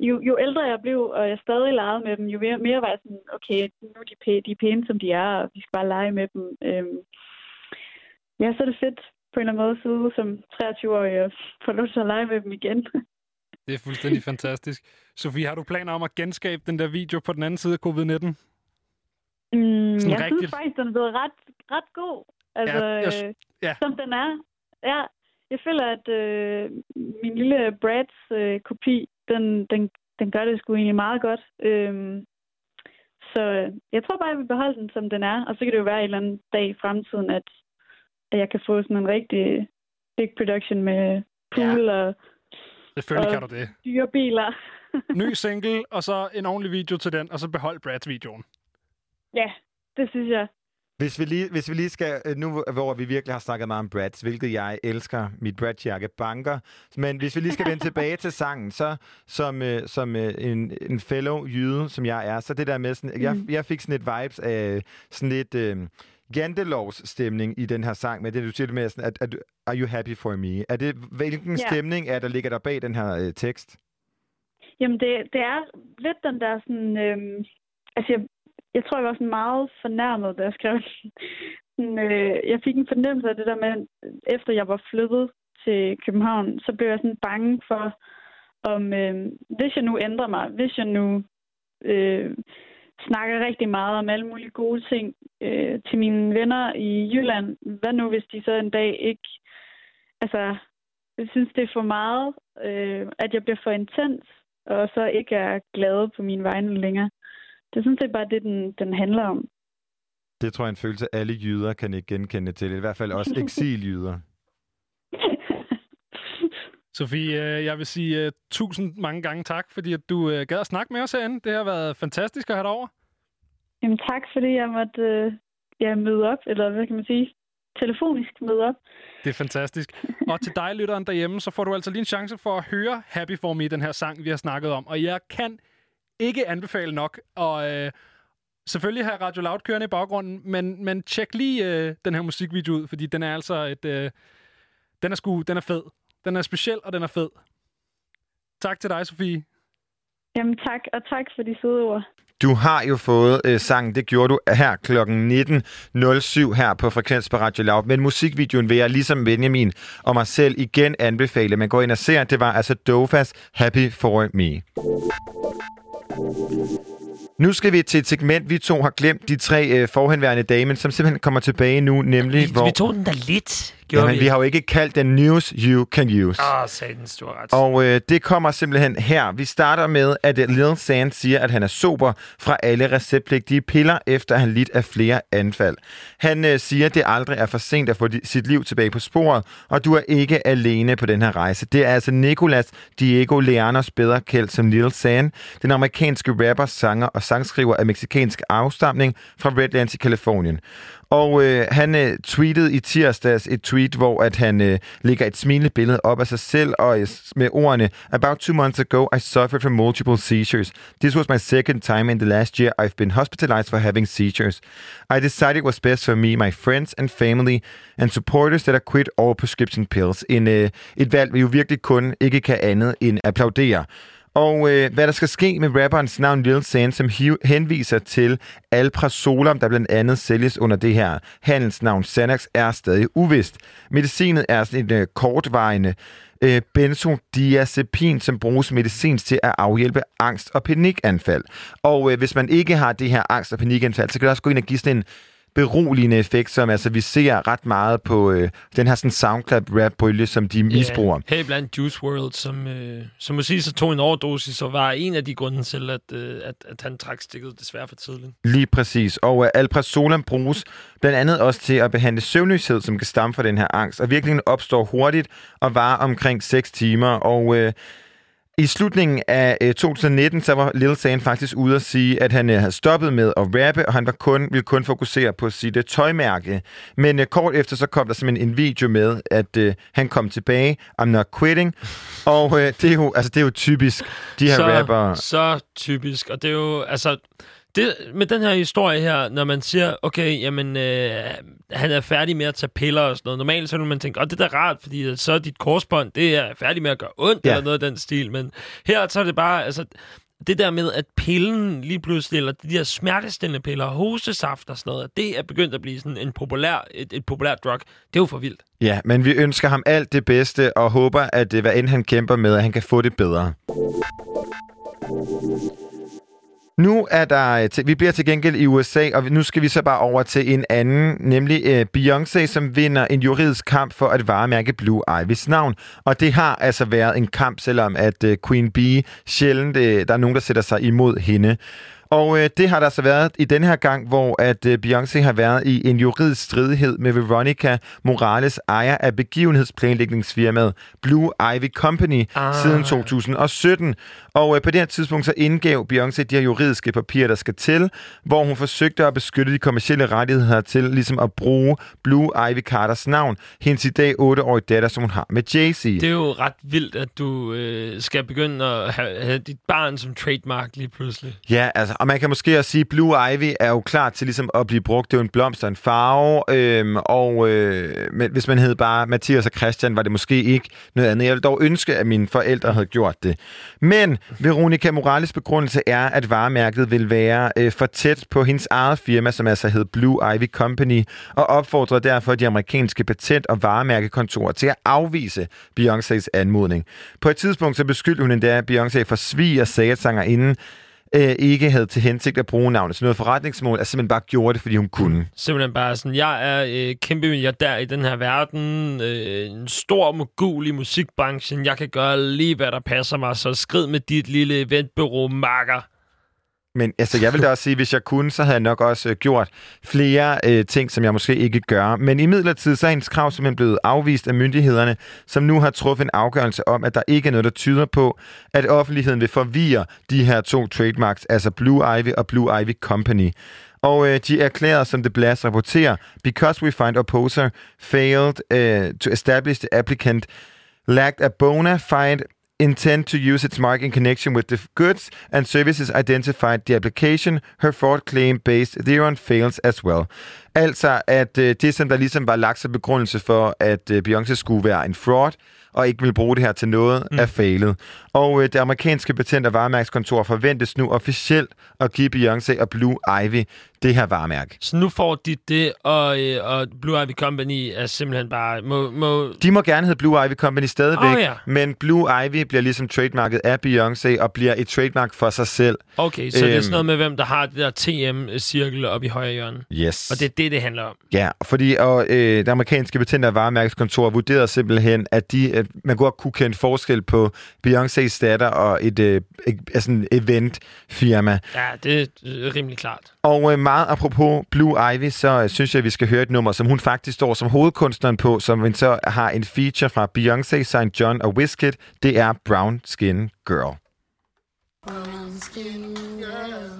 jo, jo ældre jeg blev, og jeg stadig legede med dem, jo mere, mere var jeg sådan, okay, nu er de, pæ- de er pæne, som de er, og vi skal bare lege med dem. Øhm, ja, så er det fedt på en eller anden måde at sidde som 23-årig og få lov til at lege med dem igen. Det er fuldstændig fantastisk. Sofie, har du planer om at genskabe den der video på den anden side af covid-19? Mm, Sådan jeg rigtigt. synes faktisk, den er blevet ret, ret god. Altså, Ja, jeg øh, ja. som den er. Ja, jeg føler, at øh, min lille Brads øh, kopi, den, den, den gør det sgu egentlig meget godt. Øhm, så øh, jeg tror bare, jeg vil beholde den, som den er. Og så kan det jo være en eller anden dag i fremtiden, at, at jeg kan få sådan en rigtig big production med pool ja. og Selvfølgelig Og- kan du det. dyre biler. Ny single, og så en ordentlig video til den, og så behold Brads-videoen. ja, det synes jeg. Hvis vi, lige, hvis vi lige skal, øh, nu hvor vi virkelig har snakket meget om Brads, hvilket jeg elsker, mit Brad-jakke banker, men hvis vi lige skal vende tilbage til sangen, så som, øh, som øh, en, en fellow jyde, som jeg er, så det der med sådan, jeg, Mm. jeg fik sådan et vibes af sådan lidt, øh, jantelovs stemning i den her sang, med det, du siger det med, sådan, at, at are you happy for me? Er det, hvilken Ja. stemning er, der ligger der bag den her øh, tekst? Jamen, det, det er lidt den der sådan... Øhm, altså, jeg, jeg tror, jeg var sådan meget fornærmet, da jeg skrev den. øh, Jeg fik en fornemmelse af det der med, efter jeg var flyttet til København, så blev jeg sådan bange for, om øh, hvis jeg nu ændrer mig, hvis jeg nu øh, snakker rigtig meget om alle mulige gode ting øh, til mine venner i Jylland, hvad nu hvis de så en dag ikke... Altså, jeg synes, det er for meget, øh, at jeg bliver for intens, og så ikke er glad på mine vegne længere. Det synes jeg bare, det den, den handler om. Det tror jeg er en følelse, alle jyder kan ikke genkende til. I hvert fald også eksiljyder. Sofie, øh, jeg vil sige uh, tusind mange gange tak, fordi at du uh, gad at snakke med os herinde. Det har været fantastisk at have dig over. Jamen tak, fordi jeg måtte øh, ja, møde op, eller hvad kan man sige, telefonisk møde op. Det er fantastisk. Og til dig, lytteren derhjemme, så får du altså lige en chance for at høre Happy For Me, den her sang, vi har snakket om. Og jeg kan ikke anbefale nok. Og øh, selvfølgelig have Radio Loud kørende i baggrunden, men, men tjek lige øh, den her musikvideo ud, fordi den er altså et... Øh, den er sgu, den er fed. Den er speciel, og den er fed. Tak til dig, Sofie. Jamen tak, og tak for de søde ord. Du har jo fået øh, sangen, det gjorde du her kl. 19.07 her på Frekvens på Radio Loud. Men musikvideoen vil jeg ligesom Benjamin og mig selv igen anbefale. Man går ind og ser, det var altså Dofas Happy For Me. Nu skal vi til et segment, vi to har glemt, de tre øh, forhenværende dame, som simpelthen kommer tilbage nu, nemlig Vi, hvor... vi tog den da lidt, gjorde Jamen, vi. vi har jo ikke kaldt den News You Can Use. Åh, oh, satans, du har ret. Og øh, det kommer simpelthen her. Vi starter med, at øh, Lil Sand siger, at han er sober fra alle receptpligtige piller, efter han lidt af flere anfald. Han øh, siger, at det aldrig er for sent at få di- sit liv tilbage på sporet, og du er ikke alene på den her rejse. Det er altså Nicolas Diego Leanos, bedre kendt som Lil Sand, den amerikanske rapper, sanger og sangskriver af meksikansk afstamning fra Redlands i Kalifornien. Og øh, han øh, tweetede i tirsdags et tweet, hvor at han øh, lægger et smilende billede op af sig selv og øh, med ordene About two months ago, I suffered from multiple seizures. This was my second time in the last year I've been hospitalized for having seizures. I decided it was best for me, my friends and family and supporters that I quit all prescription pills. En, øh, et valg, vi jo virkelig kun ikke kan andet end applaudere. Og øh, hvad der skal ske med rapperens navn Lil San, som hiv- henviser til Alprazolam, der blandt andet sælges under det her handelsnavn Xanax, er stadig uvist. Medicinet er sådan en øh, kortvarende øh, benzodiazepin, som bruges medicinsk til at afhjælpe angst og panikanfald. Og øh, hvis man ikke har det her angst og panikanfald, så kan det også gå ind og give sådan en beroligende effekt, som altså vi ser ret meget på øh, den her sådan SoundCloud-rap-bølge, som de misbruger. Her blandt Juice World, som, øh, som må sige, så tog en overdosis, og var en af de grunde til, at, øh, at, at han trak stikket desværre for tidligt. Lige præcis. Og uh, Alprazolam bruges blandt andet også til at behandle søvnløshed, som kan stamme fra den her angst. Og virkelig opstår hurtigt og varer omkring 6 timer. Og uh, i slutningen af uh, 2019, så var Lil San faktisk ude at sige, at han uh, havde stoppet med at rappe, og han var kun, ville kun fokusere på sit uh, tøjmærke. Men kort efter, så kom der simpelthen en video med, at uh, han kom tilbage. I'm not quitting. Og uh, det, er jo, altså, det er jo typisk, de her så, rappere. Så typisk, og det er jo, altså, det, med den her historie her, når man siger, okay, jamen, øh, han er færdig med at tage piller og sådan noget. Normalt så vil man tænke, åh, det er da rart, fordi så er dit korsbånd, det er færdig med at gøre ondt, Ja. eller noget af den stil. Men her så er det bare, altså, det der med, at pillen lige pludselig, eller de der smertestillende piller, hostesaft og sådan noget, det er begyndt at blive sådan en populær, et, et populært drug. Det er jo for vildt. Ja, men vi ønsker ham alt det bedste og håber, at øh, hvad end han kæmper med, at han kan få det bedre. Nu er der, øh, vi bliver til gengæld i USA, og nu skal vi så bare over til en anden, nemlig øh, Beyoncé, som vinder en juridisk kamp for at varemærke Blue Ivys navn. Og det har altså været en kamp, selvom at øh, Queen Bee sjældent, der er nogen, der sætter sig imod hende. Og øh, det har der så været i den her gang, hvor at øh, Beyoncé har været i en juridisk stridighed med Veronica Morales, ejer af begivenhedsplanlægningsfirmaet Blue Ivy Company Ah. ah. siden 2017. Og øh, på det her tidspunkt så indgav Beyoncé de her juridiske papirer, der skal til, hvor hun forsøgte at beskytte de kommercielle rettigheder til ligesom at bruge Blue Ivy Carters navn, hendes i dag 8-årige datter, som hun har med Jay-Z. Det er jo ret vildt, at du øh, skal begynde at have, have dit barn som trademark lige pludselig. Ja, altså, og man kan måske også sige, at Blue Ivy er jo klar til ligesom at blive brugt. Det er jo en blomst og en farve, øhm, og øh, men hvis man hed bare Mathias og Christian, var det måske ikke noget andet. Jeg ville dog ønske, at mine forældre havde gjort det. Men Veronica Morales begrundelse er, at varemærket vil være øh, for tæt på hendes eget firma, som altså hed Blue Ivy Company, og opfordrer derfor de amerikanske patent- og varemærkekontorer til at afvise Beyoncés anmodning. På et tidspunkt så beskyldte hun endda Beyoncé for svig og sagde, at sangerinden øh, ikke havde til hensigt at bruge navnet. til noget forretningsmål at simpelthen bare gjorde det, fordi hun kunne. Simpelthen bare sådan, jeg er øh, kæmpe milliardær i den her verden, øh, en stor mogul i musikbranchen, jeg kan gøre lige, hvad der passer mig, så skrid med dit lille eventbureau, makker. Men altså, jeg vil da også sige, hvis jeg kunne, så havde jeg nok også øh, gjort flere øh, ting, som jeg måske ikke gør. Men i midlertid, så er hendes krav simpelthen blevet afvist af myndighederne, som nu har truffet en afgørelse om, at der ikke er noget, der tyder på, at offentligheden vil forvirre de her to trademarks, altså Blue Ivy og Blue Ivy Company. Og øh, de erklærer, som det Blast rapporterer, because we find opposer failed øh, to establish the applicant lacked a bona fide intent to use its mark in connection with the goods and services identified the application, her fraud claim based thereon fails as well. Altså, at øh, det, som der ligesom var lagt som begrundelse for, at øh, Beyoncé skulle være en fraud, og ikke vil bruge det her til noget, mm. er failet. Og øh, det amerikanske patent- og varemærkskontor forventes nu officielt at give Beyoncé og Blue Ivy det her varemærke. Så nu får de det, og, øh, og Blue Ivy Company er simpelthen bare... Må, må... De må gerne hedde Blue Ivy Company stadigvæk, Åh, ja. men Blue Ivy bliver ligesom trademarket af Beyoncé og bliver et trademark for sig selv. Okay, så det er Øhm, sådan noget med, hvem der har det der TM-cirkel oppe i højre hjørne. Yes. Og det er det, det handler om. Ja, fordi og, øh, det amerikanske patent- og varemærkeskontor vurderede simpelthen, at de, at man godt kunne kende forskel på Beyoncé's datter og et, øh, et, et eventfirma. Ja, det er rimelig klart. Og øh, meget apropos Blue Ivy, så øh, synes jeg, at vi skal høre et nummer, som hun faktisk står som hovedkunstneren på, som hun så har en feature fra Beyoncé, St. John og Wizkid. Det er Brown Skin Girl. Brown skin girl,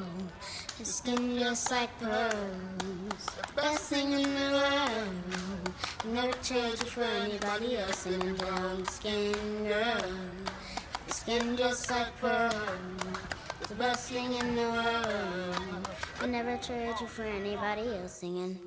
your skin just like pearls. Best thing in the world. Never trade you for anybody else. And brown skin girl, skin just like pearl, it's The best thing in the world. I never trade you for anybody else. Singing.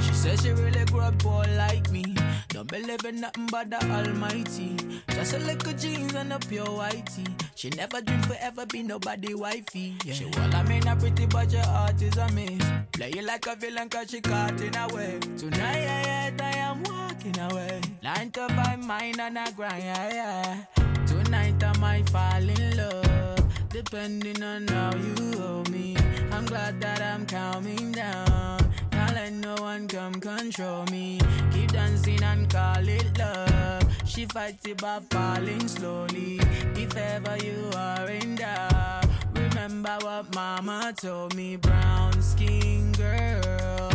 She says she really grew up poor like me. Don't believe in nothing but the Almighty. Just a little jeans and a pure whitey. She never dream forever be nobody wifey. Yeah. She well, I mean a pretty but your heart is a miss. Play you like a villain cause she caught in a way. Tonight yeah, yeah, I am walking away. Nine to five mind and I grind. Yeah, yeah. Tonight I might fall in love. Depending on how you hold me. I'm glad that I'm calming down. Can't let no one come control me. Keep dancing and call it love. She fights it by falling slowly. If ever you are in doubt, remember what mama told me. Brown skin girl,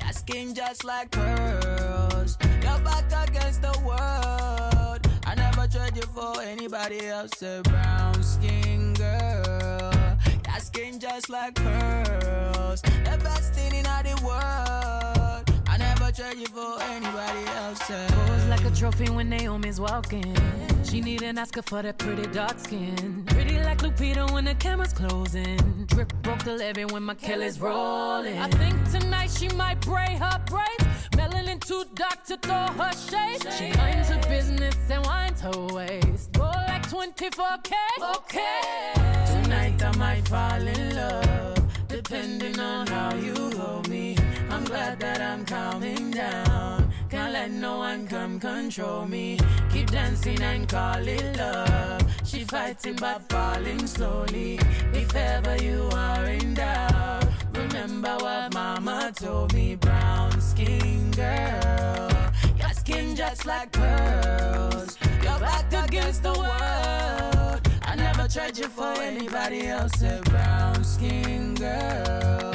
your skin just like pearls. Your back against the world. I never trade you for anybody else. A brown skin girl. Your skin just like pearls. The best thing in all the world. I never trade you for anybody else. Pose like a trophy when Naomi's walking. She need an Oscar for that pretty dark skin. Pretty like Lupita when the camera's closing. Drip broke the levee when my Kelly's rolling. I think tonight she might break her braids. Too dark to throw her shade. She minds her business and winds her waist. Go like 24K. Okay. Tonight I might fall in love, depending on how you hold me. I'm glad that I'm calming down. Can't let no one come control me. Keep dancing and call it love. She fighting but falling slowly. If ever you are in doubt, remember what mama told me. Brown skin girl, your skin just like pearls. Your back against the world. I never tried you for anybody else. A brown skin girl.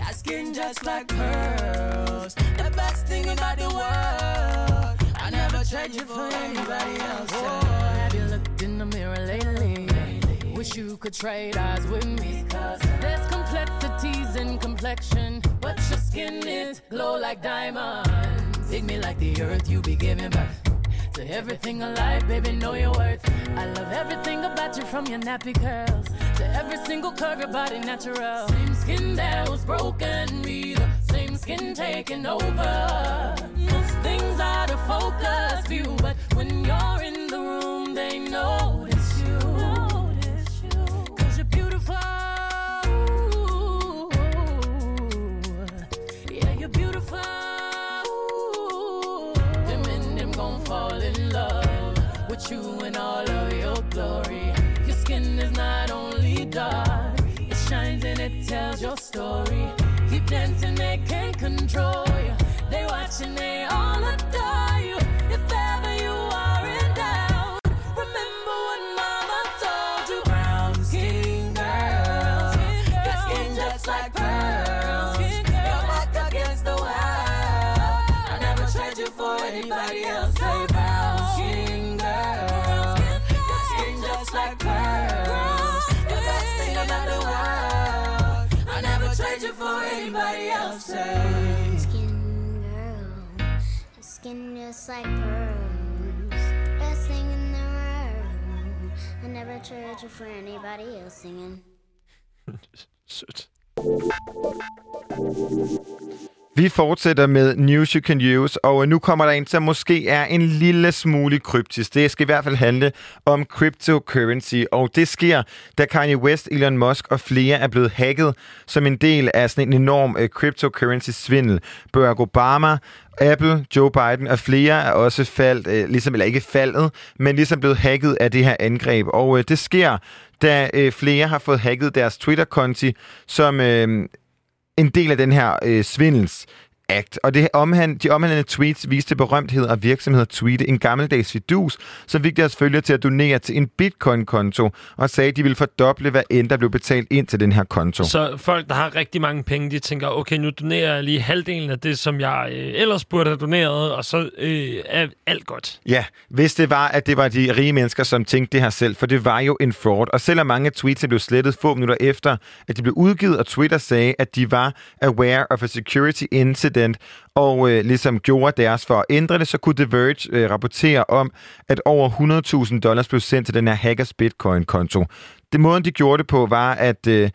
Your skin just like pearls. The best thing about the world. I never tried you for anybody else. Oh, have you looked in the mirror lately? Wish you could trade eyes with me. Cause there's complexities in complexion, but your skin is glow like diamonds. Dig me like the earth, you be giving birth. To everything alive, baby, know your worth. I love everything about you from your nappy curls to Every single curve, of your body natural. Same skin that was broken, me the same skin taking over. Most things out of focus view, but when you're in the room, they notice tells your story. Keep dancing, they can't control you. They watching, they all adore skin just like pearls. Best thing in the world. I never charge you for anybody else singing. Sødt. Vi fortsætter med News You Can Use, og nu kommer der en, som måske er en lille smule kryptisk. Det skal i hvert fald handle om cryptocurrency, og det sker, da Kanye West, Elon Musk og flere er blevet hacket som en del af sådan en enorm øh, cryptocurrency-svindel. Barack Obama, Apple, Joe Biden og flere er også faldt, øh, ligesom, eller ikke faldet, men ligesom blevet hacket af det her angreb. Og øh, det sker, da øh, flere har fået hacket deres Twitter-konti, som øh, en del af den her øh, svindels Act. Og det omhand, de omhandlende tweets viste berømtheder og virksomheder tweete en gammeldags fidus, som fik deres følgere til at donere til en bitcoin-konto, og sagde, at de ville fordoble, hvad end der blev betalt ind til den her konto. Så folk, der har rigtig mange penge, de tænker, okay, nu donerer jeg lige halvdelen af det, som jeg øh, ellers burde have doneret, og så øh, er alt godt. Ja, hvis det var, at det var de rige mennesker, som tænkte det her selv, for det var jo en fraud. Og selvom mange tweets blev slettet få minutter efter, at de blev udgivet, og Twitter sagde, at de var aware of a security incident, og øh, ligesom gjorde deres for at ændre det, så kunne The Verge øh, rapportere om, at over 100.000 dollars blev sendt til den her hackers bitcoin-konto. Det måden, de gjorde det på, var, at... Øh,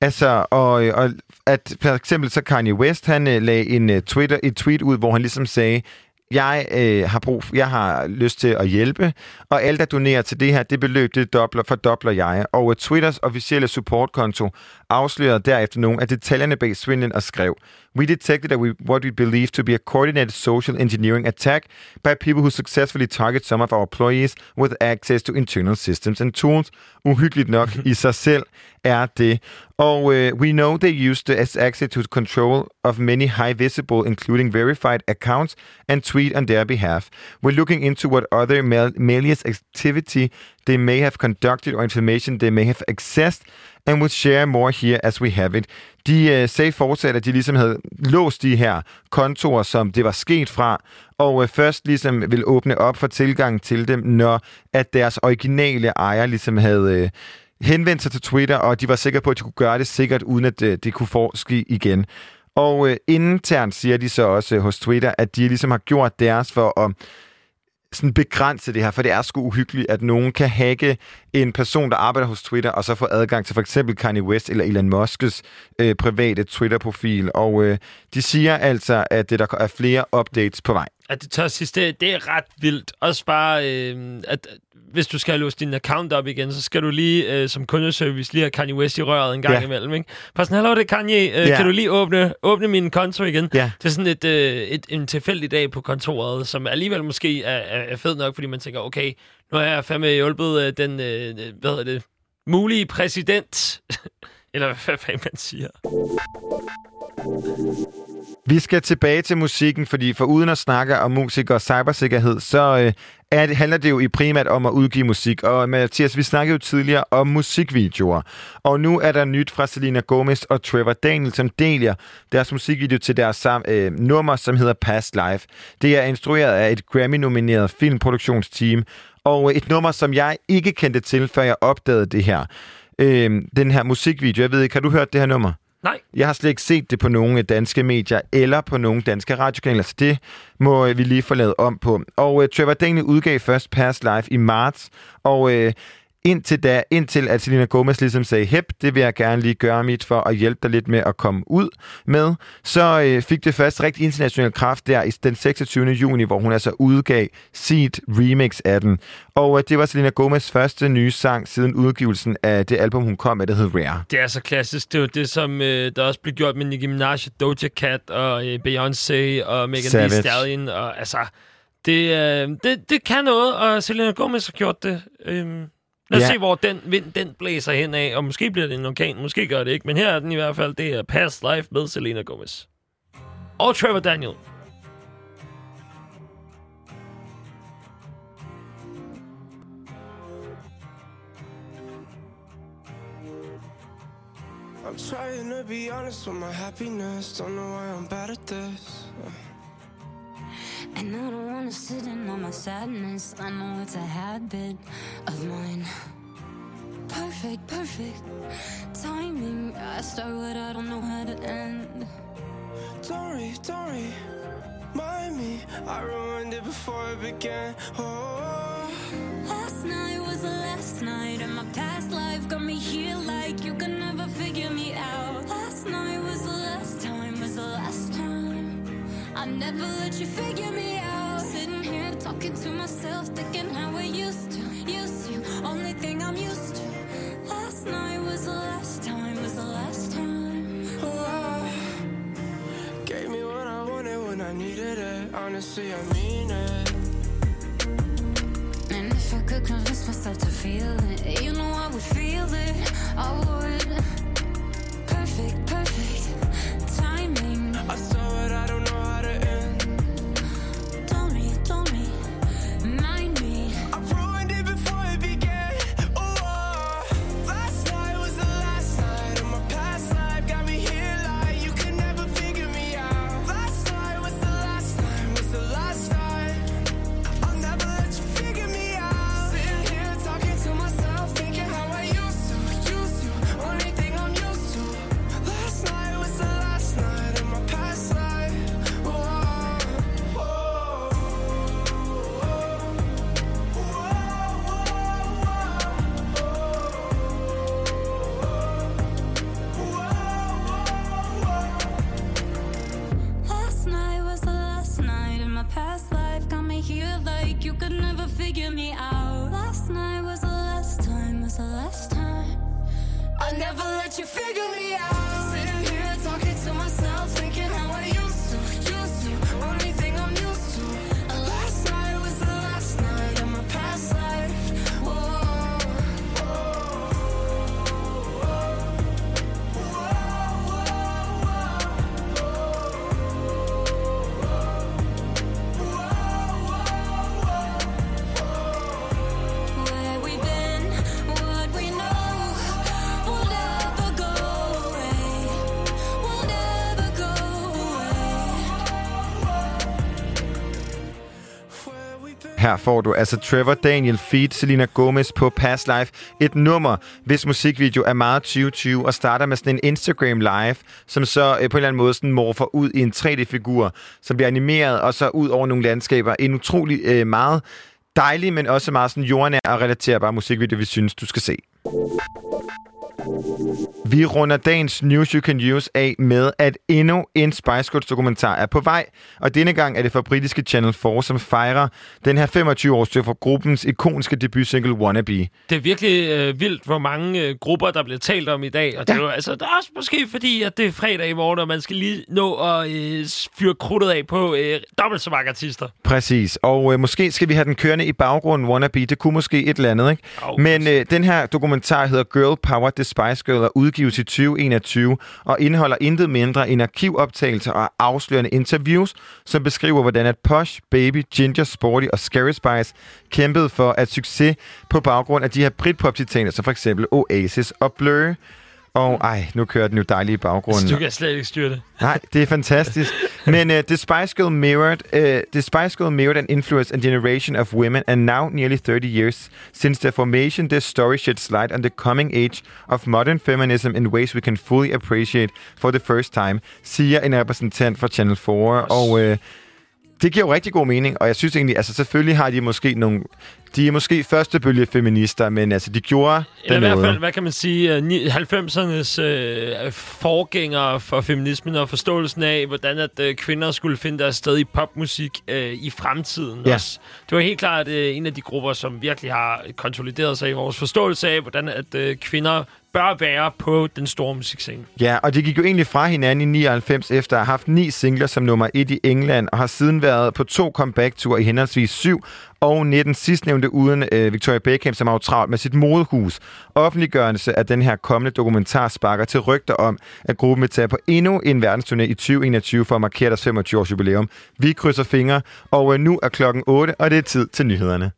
Altså, og, øh, og at for eksempel så Kanye West, han øh, lagde en øh, Twitter, et tweet ud, hvor han ligesom sagde, jeg øh, har brug, jeg har lyst til at hjælpe, og alt der donerer til det her, det beløb, det dobler, fordobler jeg. Og øh, Twitters officielle supportkonto afslørede derefter nogle af detaljerne bag svindlen og skrev, We detected that we, what we believe to be a coordinated social engineering attack by people who successfully target some of our employees with access to internal systems and tools. Uhyggeligt nok i sig selv er det. Og uh, we know they used as access to control of many high visible, including verified accounts, and tweet on their behalf. We're looking into what other mal- malicious activity they may have conducted or information they may have accessed, and we'll share more here as we have it. De øh, sagde fortsat, at de ligesom havde låst de her kontorer, som det var sket fra, og øh, først ligesom vil åbne op for tilgang til dem, når at deres originale ejer ligesom havde... Øh, henvendt sig til Twitter, og de var sikre på, at de kunne gøre det sikkert, uden at øh, det kunne forske igen. Og øh, internt siger de så også øh, hos Twitter, at de ligesom har gjort deres for at sådan begrænse det her, for det er sgu uhyggeligt, at nogen kan hacke en person, der arbejder hos Twitter, og så få adgang til for eksempel Kanye West eller Elon Musk's øh, private Twitter-profil. Og øh, de siger altså, at det, der er flere updates på vej. At det tør sidste, det, er ret vildt. Også bare, øh, at hvis du skal låse din account op igen, så skal du lige øh, som kundeservice lige have Kanye West i røret en gang Ja. imellem. Ikke? Sådan, hallo, det er Kanye. Øh, Ja. Kan du lige åbne, åbne min konto igen? Ja. Det er sådan et, øh, et, en tilfældig dag på kontoret, som alligevel måske er, er, er fed nok, fordi man tænker, okay, nu har jeg fandme hjulpet øh, den, øh, hvad hedder det, mulige præsident. Eller hvad fanden man siger. Vi skal tilbage til musikken, fordi for uden at snakke om musik og cybersikkerhed, så øh, er det, handler det jo i primært om at udgive musik. Og Mathias, vi snakkede jo tidligere om musikvideoer. Og nu er der nyt fra Selena Gomez og Trevor Daniel, som deler deres musikvideo til deres sam, øh, nummer, som hedder Past Life. Det er instrueret af et Grammy-nomineret filmproduktionsteam, og øh, et nummer, som jeg ikke kendte til, før jeg opdagede det her. Øh, den her musikvideo. Jeg ved ikke, har du hørt det her nummer? Nej. Jeg har slet ikke set det på nogen danske medier eller på nogen danske radiokanaler, så det må øh, vi lige få lavet om på. Og øh, Trevor Daniel udgav først Past Life i marts, og øh, Indtil da, indtil at Selena Gomez ligesom sagde, hep, det vil jeg gerne lige gøre mit for at hjælpe dig lidt med at komme ud med, så øh, fik det først rigtig international kraft der i den 26. juni, hvor hun altså udgav sit remix af den. Og øh, det var Selena Gomez første nye sang siden udgivelsen af det album, hun kom med, der hed Rare. Det er så klassisk. Det er jo det, som øh, der også blev gjort med Nicki Minaj, Doja Cat og øh, Beyoncé og Megan Savage. Thee Stallion. Og, altså, det, øh, det, det kan noget, og Selena Gomez har gjort det. Øhm, lad os Ja. se, hvor den vind den blæser hen af, og måske bliver det en orkan, måske gør det ikke, men her er den i hvert fald, det er Past Life med Selena Gomez. Og Trevor Daniel. I'm trying to be honest with my happiness. Don't know why I'm bad at this. And I don't wanna sit in on my sadness. I know it's a habit of mine. Perfect, perfect timing. I start what I don't know how to end. Don't worry, don't worry. Mind me, I ruined it before it began. Oh, Last night was the last night, and my past life got me here like you could never figure me out. Last night was the last time, was the last time. I never let you figure me out. Sitting here talking to myself, thinking how we used to, used to. Only thing I'm used to. Last night was the last time, was the last time. oh. Gave me what I wanted when I needed it. Honestly, I mean it. And if I could convince myself to feel it, you know I would feel it. I would. Perfect, perfect timing. I saw it, I don't Her får du altså Trevor Daniel feat. Selena Gomez på Past Life. Et nummer, hvis musikvideo er meget 2020 og starter med sådan en Instagram live, som så øh, på en eller anden måde sådan morfer ud i en 3D-figur, som bliver animeret og så ud over nogle landskaber. En utrolig øh, meget dejlig, men også meget sådan jordnær og relaterbar musikvideo, vi synes, du skal se. Vi runder dagens News You Can Use af med, at endnu en Spice Girls dokumentar er på vej. Og denne gang er det fra britiske Channel 4, som fejrer den her 25-årsdag for gruppens ikoniske debutsingle Wannabe. Det er virkelig øh, vildt, hvor mange øh, grupper, der bliver talt om i dag. Og det er jo altså, det er også måske fordi, at det er fredag i morgen, og man skal lige nå at øh, fyre krudtet af på øh, dobbelt så mange artister. Præcis. Og øh, måske skal vi have den kørende i baggrunden, Wannabe. Det kunne måske et eller andet, ikke? Oh, Men øh, den her dokumentar hedder Girl Power The Spice Girl er udgives i 2021 og indeholder intet mindre end arkivoptagelser og afslørende interviews, som beskriver, hvordan at Posh, Baby, Ginger, Sporty og Scary Spice kæmpede for at succes på baggrund af de her Britpop-titaner, som for eksempel Oasis og Blur. Og ej, nu kører den jo dejligt i baggrunden. Så du kan slet ikke styre det. Nej, det er fantastisk. Men uh, the Spice Girl mirrored, uh, the Spice Girl mirrored and influenced a generation of women, and now, nearly 30 years since their formation, this story sheds light on the coming age of modern feminism in ways we can fully appreciate for the first time, siger en repræsentant fra Channel 4. Og uh, det giver jo rigtig god mening, og jeg synes egentlig, altså selvfølgelig har de måske nogle... De er måske første bølge feminister, men altså, de gjorde Eller den i hvert fald, hvad kan man sige, øh, ni- 90'ernes øh, forgængere for feminismen og forståelsen af, hvordan at øh, kvinder skulle finde deres sted i popmusik øh, i fremtiden Ja. også. Det var helt klart øh, en af de grupper, som virkelig har konsolideret sig i vores forståelse af, hvordan at øh, kvinder bør være på den store musikscene. Ja, og de gik jo egentlig fra hinanden i 99 efter at have haft ni singler som nummer et i England, og har siden været på to comeback-ture i henholdsvis 7 og 19 sidstnævnte uden øh, Victoria Beckham, som har jo travlt med sit modehus. Offentliggørelse af den her kommende dokumentar sparker til rygter om, at gruppen vil tage på endnu en verdensturné i 2021 for at markere deres 25 års jubilæum. Vi krydser fingre, og øh, nu er klokken 8, og det er tid til nyhederne.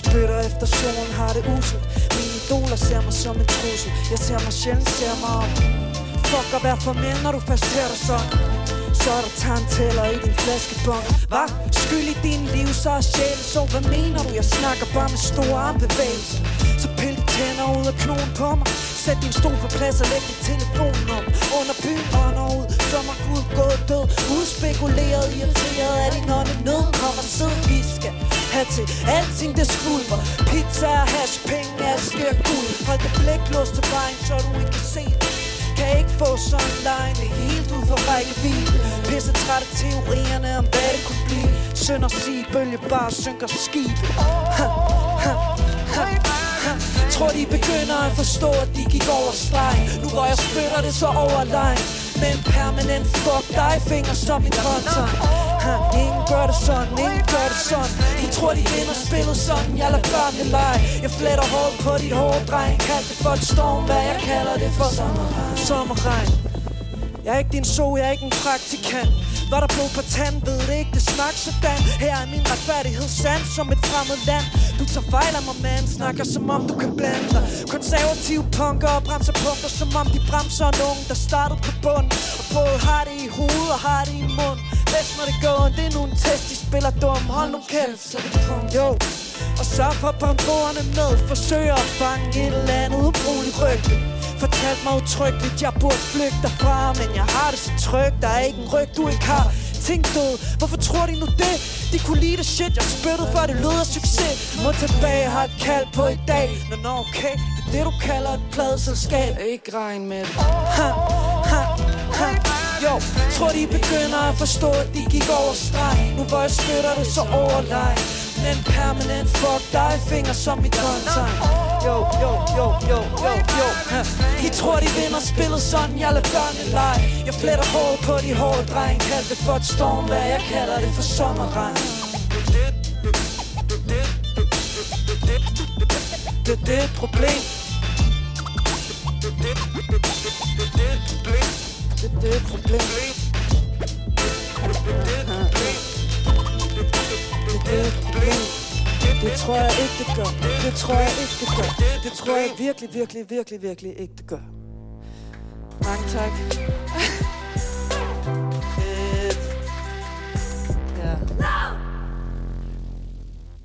Spytter efter solen, har det uselt. Mine idoler ser mig som en trussel. Jeg ser mig sjældent, ser mig om. Fuck at være for mænd, når du først dig sådan. Så er der tandtæller i din flaskebong. Hvad? Skyld i din liv, så er sjælen så. Hvad mener du? Jeg snakker bare med store armbevægelser. Så pil tænder ud af knogen på mig. Sæt din stol på plads og læg din telefon om Under byen, ånder ud Som er Gud gået død. Udspekuleret, irriteret af din ånde nød Kommer sid, vi skal have til alting det skvulper. Pizza og hash, penge, aske og guld. Hold det blik låst til vejen, så du ikke kan se det. Kan ikke få sådan en line Det er helt ud for rækkevidde. Pisse træt af teorierne om hvad det kunne blive. Sønder sig, bølge bare synker skib ha, ha, ha, ha. Tror de begynder at forstå at de gik over streg Nu hvor jeg spytter det så over Med en permanent fuck dig finger som en kontra ha, Ingen gør det sådan, ingen gør det sådan. De tror de vinder spillet sådan Jeg lader børnene lege. Jeg fletter hårdt på dit hårde dreng. Kald det for et storm, hvad jeg kalder det for sommerregn. Sommerregn jeg er ikke din so, jeg er ikke en praktikant. Var der blod på tand, ved det ikke, det snak sådan Her er min retfærdighed sand som et fremmed land. Du tager fejl af mig, man Snakker som om du kan blande dig. Konservative punker og bremser punkter Som om de bremser en der startede på bund Og både har det i hovedet og har det i mund Bedst når det går, det er en test, de spiller dum Hold nu kæft, så det punkt, jo og så får bamborderne med Forsøger at fange et eller andet ubrugeligt rygte. Fortalt mig utryggeligt, jeg burde flygte derfra Men jeg har det så trygt, der er ikke en ryg, du ikke har. Tænk død, hvorfor tror de nu det? De kunne lide det shit, jeg spyttede før det lød af succes. Må tilbage, har et kald på i dag. Nå, nå, okay, det er det du kalder et pladeselskab. Ikke regn med det. Ha, ha, ha. Jo, tror de begynder at forstå, at de gik over streg. Nu hvor jeg spytter det så overleg. Men permanent fuck dig, finger som mit kontegn Jo, jo, jo, jo, jo, jo. Ha. De tror de vinder spillet sådan, jeg lader børnene lege. Jeg fletter hårdt på de hårde dreng. Kald det for et stormvær, jeg kalder det for sommerregn. Det, det er det problem. Det, er et problem. Det, er et problem Det tror jeg ikke, det gør. Det tror jeg ikke, det gør. Det tror jeg virkelig, virkelig, virkelig, virkelig ikke, det gør. Mange tak. Fedt. Ja.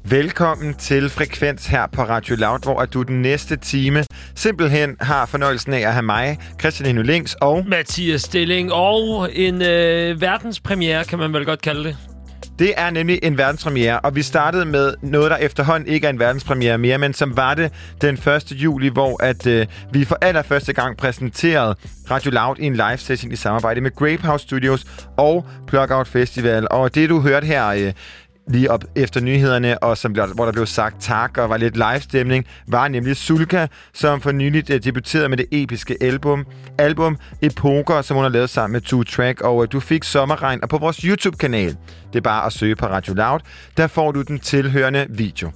Velkommen til Frekvens her på Radio Loud, hvor at du den næste time simpelthen har fornøjelsen af at have mig, Christian Heno Links og... Mathias Stilling og en øh, verdenspremiere, kan man vel godt kalde det. Det er nemlig en verdenspremiere, og vi startede med noget, der efterhånden ikke er en verdenspremiere mere, men som var det den 1. juli, hvor at øh, vi for allerførste gang præsenterede Radio Loud i en live session i samarbejde med Grapehouse Studios og Plugout Festival. Og det, du hørte her... Øh, lige op efter nyhederne, og som, hvor der blev sagt tak og var lidt live-stemning, var nemlig Sulka, som for nyligt øh, debuterede med det episke album, album Epoker, som hun har lavet sammen med Two Track, og øh, du fik sommerregn, og på vores YouTube-kanal, det er bare at søge på Radio Loud, der får du den tilhørende video.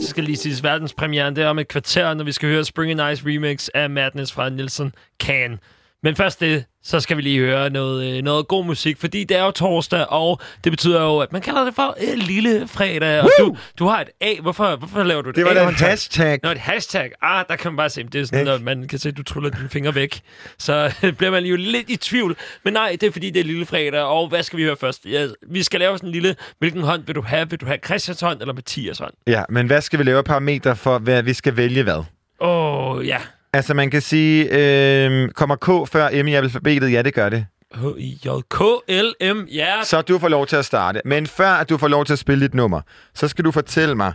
Det skal lige siges verdenspremieren. Det er om et kvarter, når vi skal høre Spring and Ice remix af Madness fra Nielsen Can. Men først det, så skal vi lige høre noget, øh, noget god musik, fordi det er jo torsdag, og det betyder jo, at man kalder det for øh, lille fredag. Og du, du har et A. Hvorfor, hvorfor laver du et Det var da et hashtag. Nå, et hashtag. Ah, der kan man bare se, det er sådan, når man kan se, at du truller dine fingre væk. Så bliver man jo lidt i tvivl. Men nej, det er fordi, det er lille fredag, og hvad skal vi høre først? Ja, vi skal lave sådan en lille, hvilken hånd vil du have? Vil du have Christians hånd eller Mathias hånd? Ja, men hvad skal vi lave parametre for, hvad vi skal vælge hvad? Åh, oh, ja. Altså, man kan sige, øh, kommer K før M i alfabetet? Ja, det gør det. H-I-J-K-L-M, ja. Så du får lov til at starte. Men før at du får lov til at spille dit nummer, så skal du fortælle mig,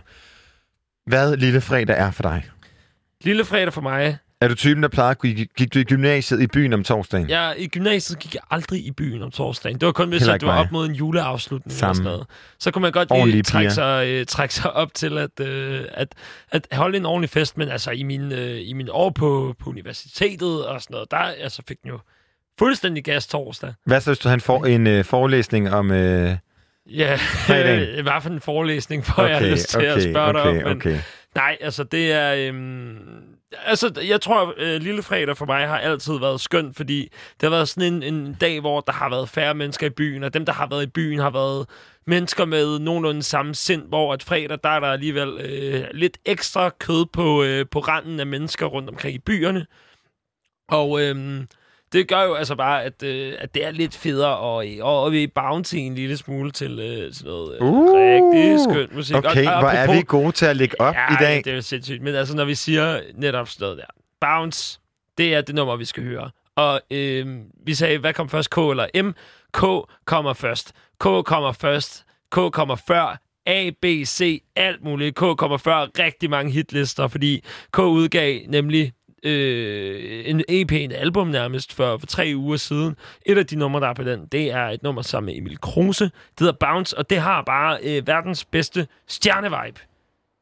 hvad Lille Fredag er for dig. Lille fredag for mig. Er du typen, der plejede, gik, gik du i gymnasiet i byen om torsdagen? Jeg, I gymnasiet gik jeg aldrig i byen om torsdagen. Det var kun, hvis at det var op mod en juleafslutning eller Samme. sådan noget. Så kunne man godt Ordentlige lige trække piger. sig, øh, trække sig op til at, øh, at, at holde en ordentlig fest. Men altså i min, øh, i min år på, på universitetet og sådan noget, der altså, fik den jo fuldstændig gas torsdag. Hvad så, hvis du han får en øh, forelæsning om... Øh... Ja, Fredagen. hvad for en forelæsning, hvor jeg har Okay, lyst til at okay, spørge dig om. okay, Men, okay. Nej, altså det er... Øhm, altså, jeg tror, øh, Lille Fredag for mig har altid været skønt, fordi det har været sådan en, en dag, hvor der har været færre mennesker i byen, og dem, der har været i byen, har været mennesker med nogenlunde samme sind, hvor at fredag, der er der alligevel øh, lidt ekstra kød på, øh, på randen af mennesker rundt omkring i byerne. Og Øh, det gør jo altså bare, at, øh, at det er lidt federe, og, og, og vi bounce en lille smule til, øh, til noget øh, Uh, rigtig skønt musik. Okay, og, og hvor er vi gode til at lægge op ja, i dag. det er jo sindssygt. Men altså, når vi siger netop sådan noget der, bounce, det er det nummer, vi skal høre. Og øh, vi sagde, hvad kom først, K eller M? K kommer først. K kommer først. K kommer før. A, B, C, alt muligt. K kommer før rigtig mange hitlister, fordi K udgav nemlig øh, en EP, en album nærmest, for, for tre uger siden. Et af de numre, der er på den, det er et nummer sammen med Emil Kruse. Det hedder Bounce, og det har bare øh, verdens bedste stjernevibe,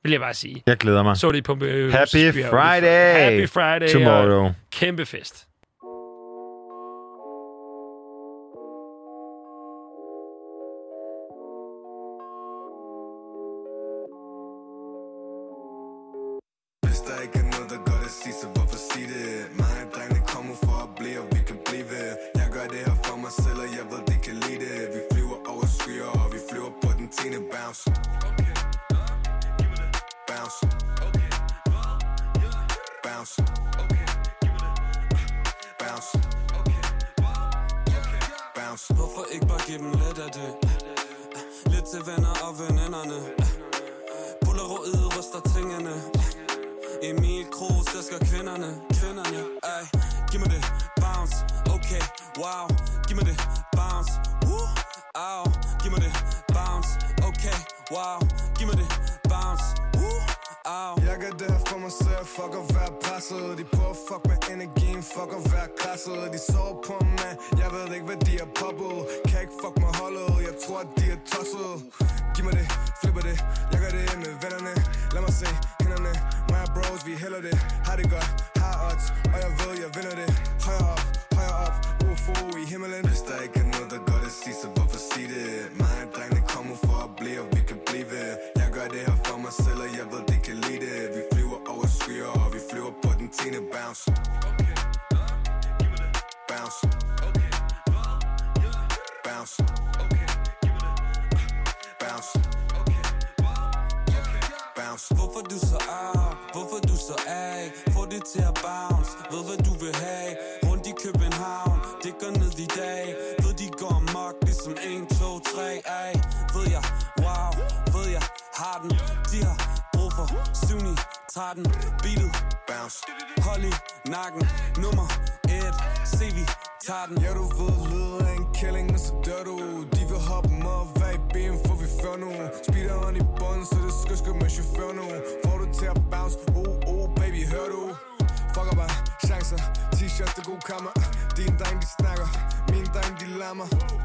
vil jeg bare sige. Jeg glæder mig. Så det på øh, Happy. Friday Happy Friday. tomorrow. Kæmpe fest.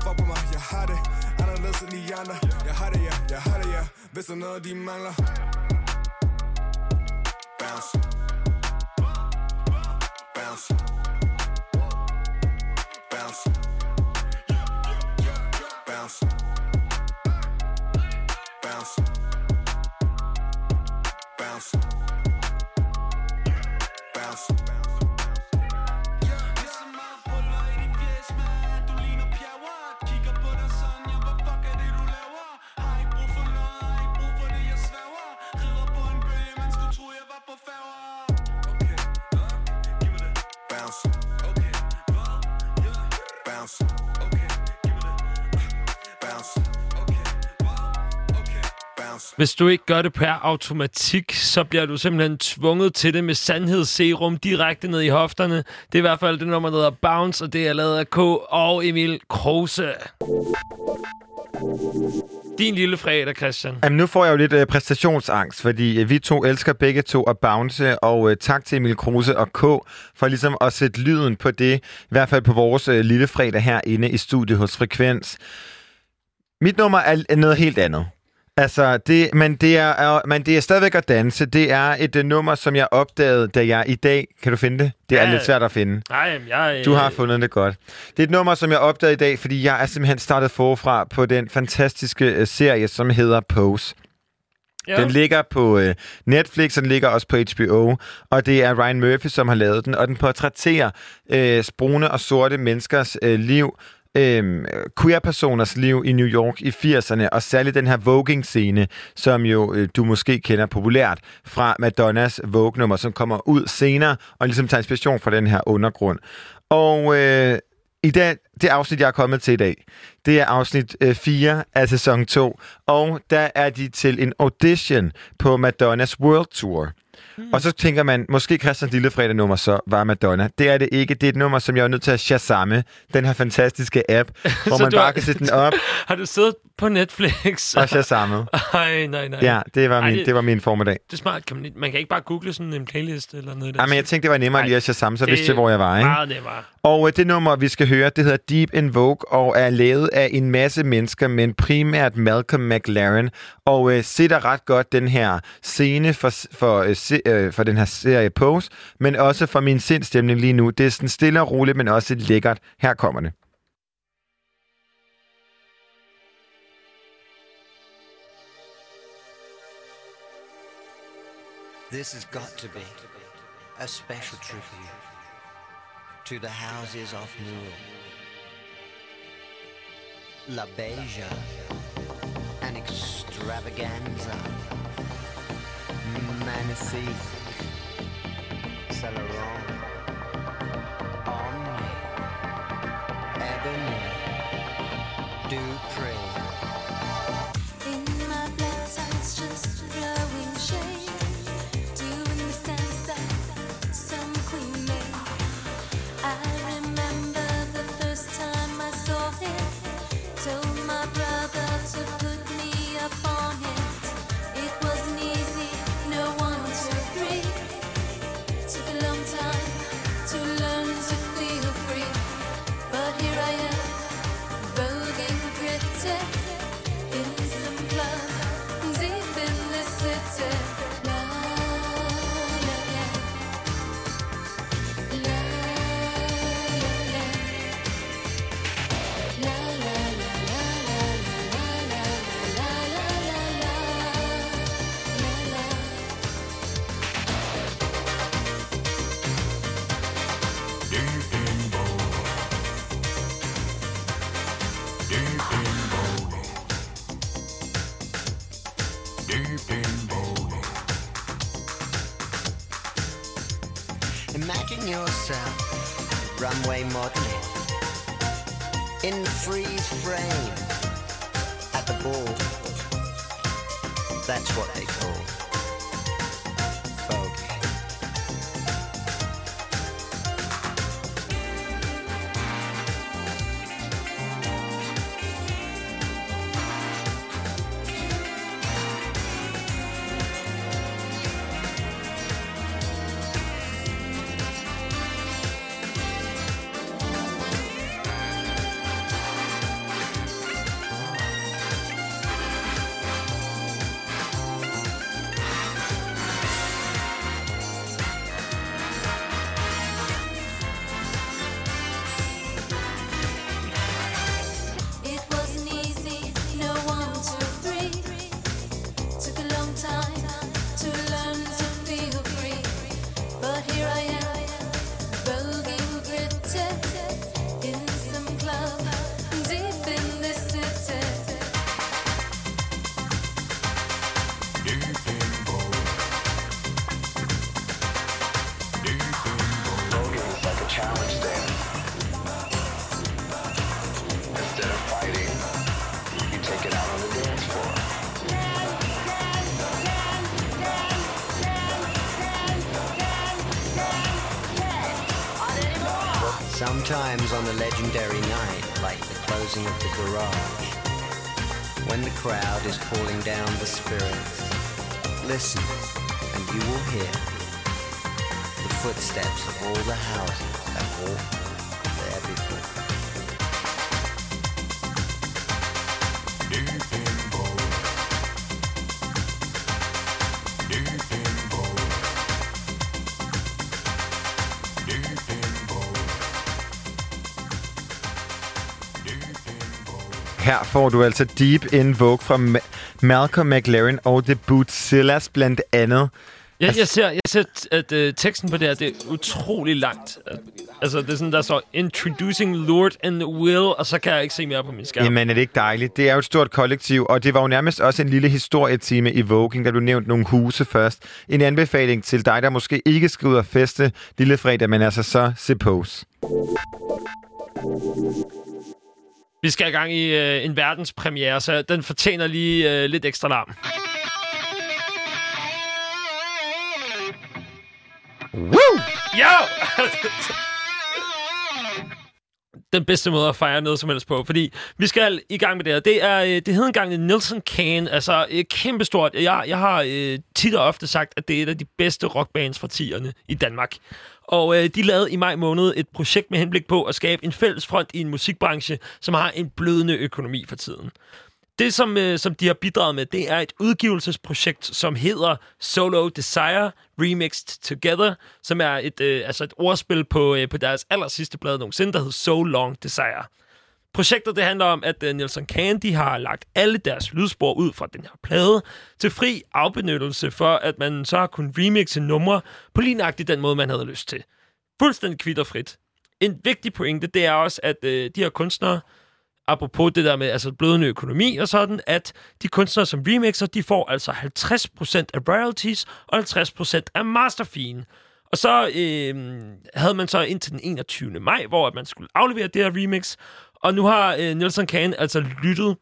Fuck på mig, jeg har det, anderledes end de andre Jeg har det, ja, jeg har det, ja, hvis der er noget, de mangler Bounce. Bounce. Hvis du ikke gør det per automatik, så bliver du simpelthen tvunget til det med sandhedsserum direkte ned i hofterne. Det er i hvert fald det nummer, der hedder Bounce, og det er lavet af K og Emil Kruse. Din lille fredag, Christian. Jamen, nu får jeg jo lidt øh, præstationsangst, fordi øh, vi to elsker begge to at bounce, og øh, tak til Emil Kruse og K for ligesom at sætte lyden på det, i hvert fald på vores øh, lille fredag herinde i studiet hos Frekvens. Mit nummer er er noget helt andet. Altså, det, men, det er, er, men det er stadigvæk at danse. Det er et uh, nummer, som jeg opdagede, da jeg i dag... Kan du finde det? Det er Ja. lidt svært at finde. Nej, jeg... Du har fundet det godt. Det er et nummer, som jeg opdagede i dag, fordi jeg er simpelthen startet forfra på den fantastiske uh, serie, som hedder Pose. Ja. Den ligger på øh, Netflix, og den ligger også på HBO. Og det er Ryan Murphy, som har lavet den. Og den portrætterer øh, brune og sorte menneskers øh, liv, øh, queer-personers liv i New York i 80'erne. Og særligt den her Voging-scene, som jo øh, du måske kender populært fra Madonnas Vogue-nummer, som kommer ud senere og ligesom tager inspiration fra den her undergrund. Og... Øh, i dag, det afsnit, jeg er kommet til i dag, det er afsnit øh, 4 af sæson 2, og der er de til en audition på Madonnas World Tour. Mm. Og så tænker man, måske Christian Lillefredag nummer så var Madonna. Det er det ikke. Det er et nummer, som jeg er nødt til at shazamme. Den her fantastiske app, hvor man bare har- kan sætte den op Har du siddet på Netflix? og shazammet. Ej, nej, nej. Ja, det var, Ej, min, det var min formiddag. Det er smart. Kan man, man kan ikke bare google sådan en playlist eller noget. den Ja, men jeg tænkte, det var nemmere Ej, lige at shazamme, så det vidste jeg, hvor jeg var. Ikke? Meget nemmere. Og øh, det nummer, vi skal høre, det hedder Deep in Vogue, og er lavet af en masse mennesker, men primært Malcolm McLaren, og øh, sætter ret godt den her scene for, for, øh, øh, for den her serie Pose, men også for min sindstemning lige nu. Det er sådan stille og roligt, men også lækkert. Her kommer det. This has got to be a special tribute to the houses of Newell. La Beja, an extravaganza, Manassi, Celeron, Omni, Ebony, Dupree. Yourself runway modeling. In freeze frame. At the ball. That's what they call on a legendary night, like the closing of the garage, when the crowd is calling down the spirits, listen and you will hear the footsteps of all the houses that walked Her får du altså Deep in Vogue fra Ma- Malcolm McLaren og The Bootsillas blandt andet. Jeg, jeg ser, jeg ser at uh, teksten på det her, det er utrolig langt. Altså, det er sådan, der står Introducing Lord and Will, og så kan jeg ikke se mere på min skærm. Jamen, er det ikke dejligt? Det er jo et stort kollektiv, og det var jo nærmest også en lille historietime i Vogue, der blev nævnt nogle huse først. En anbefaling til dig, der måske ikke skal ud og feste lille fredag, men altså så suppose. Vi skal i gang i øh, en verdenspremiere, så den fortjener lige øh, lidt ekstra larm. Woo! Jo! den bedste måde at fejre noget som helst på, fordi vi skal i gang med det her. Det, er, øh, det hedder engang Nelson Kane, altså øh, kæmpestort. Jeg, jeg har øh, tit og ofte sagt, at det er et af de bedste rockbands fra 10'erne i Danmark. Og øh, de lavede i maj måned et projekt med henblik på at skabe en fælles front i en musikbranche, som har en blødende økonomi for tiden. Det, som, øh, som de har bidraget med, det er et udgivelsesprojekt, som hedder Solo Desire Remixed Together, som er et, øh, altså et ordspil på, øh, på deres aller sidste plade nogensinde, der hedder So Long Desire. Projektet det handler om, at øh, uh, Nelson Candy har lagt alle deres lydspor ud fra den her plade til fri afbenyttelse for, at man så har kunnet remixe numre på lige nøjagtigt den måde, man havde lyst til. Fuldstændig kvitterfrit. En vigtig pointe, det er også, at øh, de her kunstnere, apropos det der med altså blødende økonomi og sådan, at de kunstnere som remixer, de får altså 50% af royalties og 50% af masterfien. Og så øh, havde man så indtil den 21. maj, hvor at man skulle aflevere det her remix. Og nu har øh, Nelson Kane altså lyttet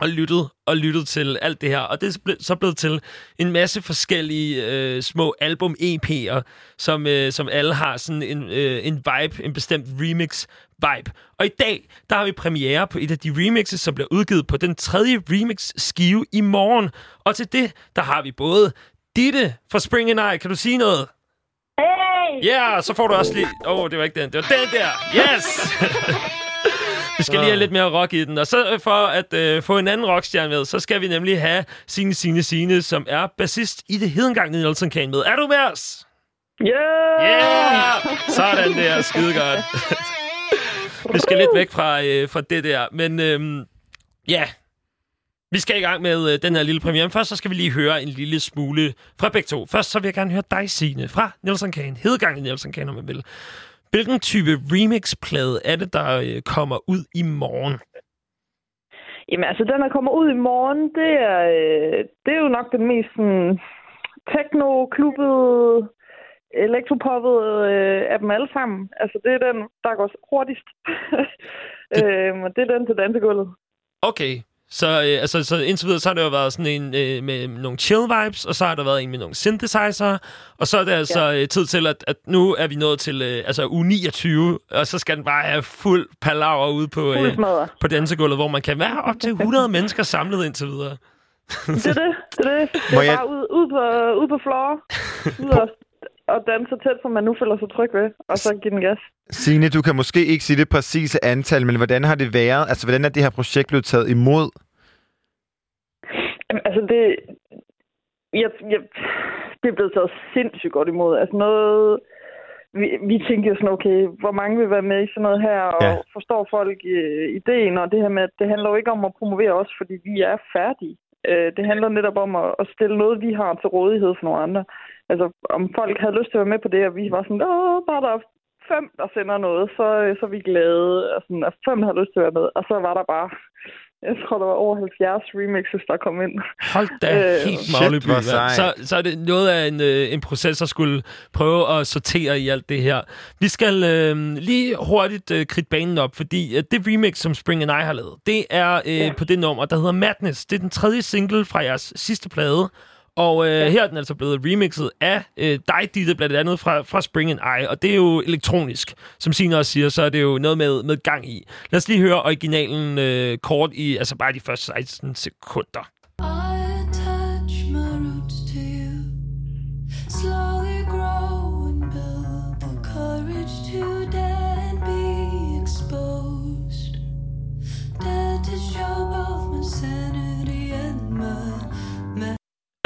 og lyttet og lyttet til alt det her. Og det er så blevet til en masse forskellige øh, små album-EP'er, som, øh, som alle har sådan en, øh, en vibe, en bestemt remix-vibe. Og i dag, der har vi premiere på et af de remixes, som bliver udgivet på den tredje remix-skive i morgen. Og til det, der har vi både Ditte fra Spring and I. Kan du sige noget? Hey! Ja, yeah, så får du også lige... Åh, oh, det var ikke den. Det var den der. Yes! Vi skal lige have lidt mere rock i den. Og så for at øh, få en anden rockstjerne med, så skal vi nemlig have Signe Signe Signe, som er bassist i det hedengangne Nelson Kane med. Er du med os? Yeah! Yeah! Sådan der. Skide godt. vi skal lidt væk fra, øh, fra det der. Men øhm, ja, vi skal i gang med øh, den her lille premiere. Først så skal vi lige høre en lille smule fra begge to. Først så vil jeg gerne høre dig, Signe, fra Nelson Kane. Hedegangen Nelson Kane, om man vil. Hvilken type remix-plade er det, der øh, kommer ud i morgen? Jamen altså, den, der kommer ud i morgen, det er, øh, det er jo nok den mest sådan, techno-klubbede, elektropoppede øh, af dem alle sammen. Altså, det er den, der går hurtigst. øhm, og det er den til dansegulvet. Okay, så, øh, altså, så indtil videre, så har det jo været sådan en øh, med nogle chill vibes, og så har der været en med nogle synthesizer, og så er det altså ja. øh, tid til, at, at nu er vi nået til øh, altså uge 29, og så skal den bare have fuld palaver ude på, øh, på dansegulvet, hvor man kan være op til 100 mennesker samlet indtil videre. Det er det. Det er, det. det er jeg- bare ud, ud, på, ud på floor. Ud og, og danse så tæt, som man nu føler sig tryg ved. Og så give den gas. Signe, du kan måske ikke sige det præcise antal, men hvordan har det været? Altså, hvordan er det her projekt blevet taget imod? Jamen, altså, det... Jeg, jeg, det er blevet taget sindssygt godt imod. Altså noget... Vi, vi tænker sådan, okay, hvor mange vil være med i sådan noget her, og ja. forstår folk øh, ideen, og det her med, at det handler jo ikke om at promovere os, fordi vi er færdige. Øh, det handler netop om at, at stille noget, vi har til rådighed for nogle andre. Altså, om folk havde lyst til at være med på det, og vi var sådan, åh, bare der er fem, der sender noget, så, øh, så er vi glade. Og sådan, at fem har lyst til at være med, og så var der bare, jeg tror, der var over 70 remixes, der kom ind. Hold da Øh, helt hvor sej. Så, så er det noget af en, øh, en proces, der skulle prøve at sortere i alt det her. Vi skal øh, lige hurtigt øh, kridte banen op, fordi øh, det remix, som Spring and I har lavet, det er øh, ja. på det nummer, der hedder Madness. Det er den tredje single fra jeres sidste plade. Og øh, her er den altså blevet remixet af øh, dig, Ditte, blandt andet fra, fra Spring and I. Og det er jo elektronisk. Som Signe også siger, så er det jo noget med, med gang i. Lad os lige høre originalen øh, kort i altså bare de første 16 sekunder.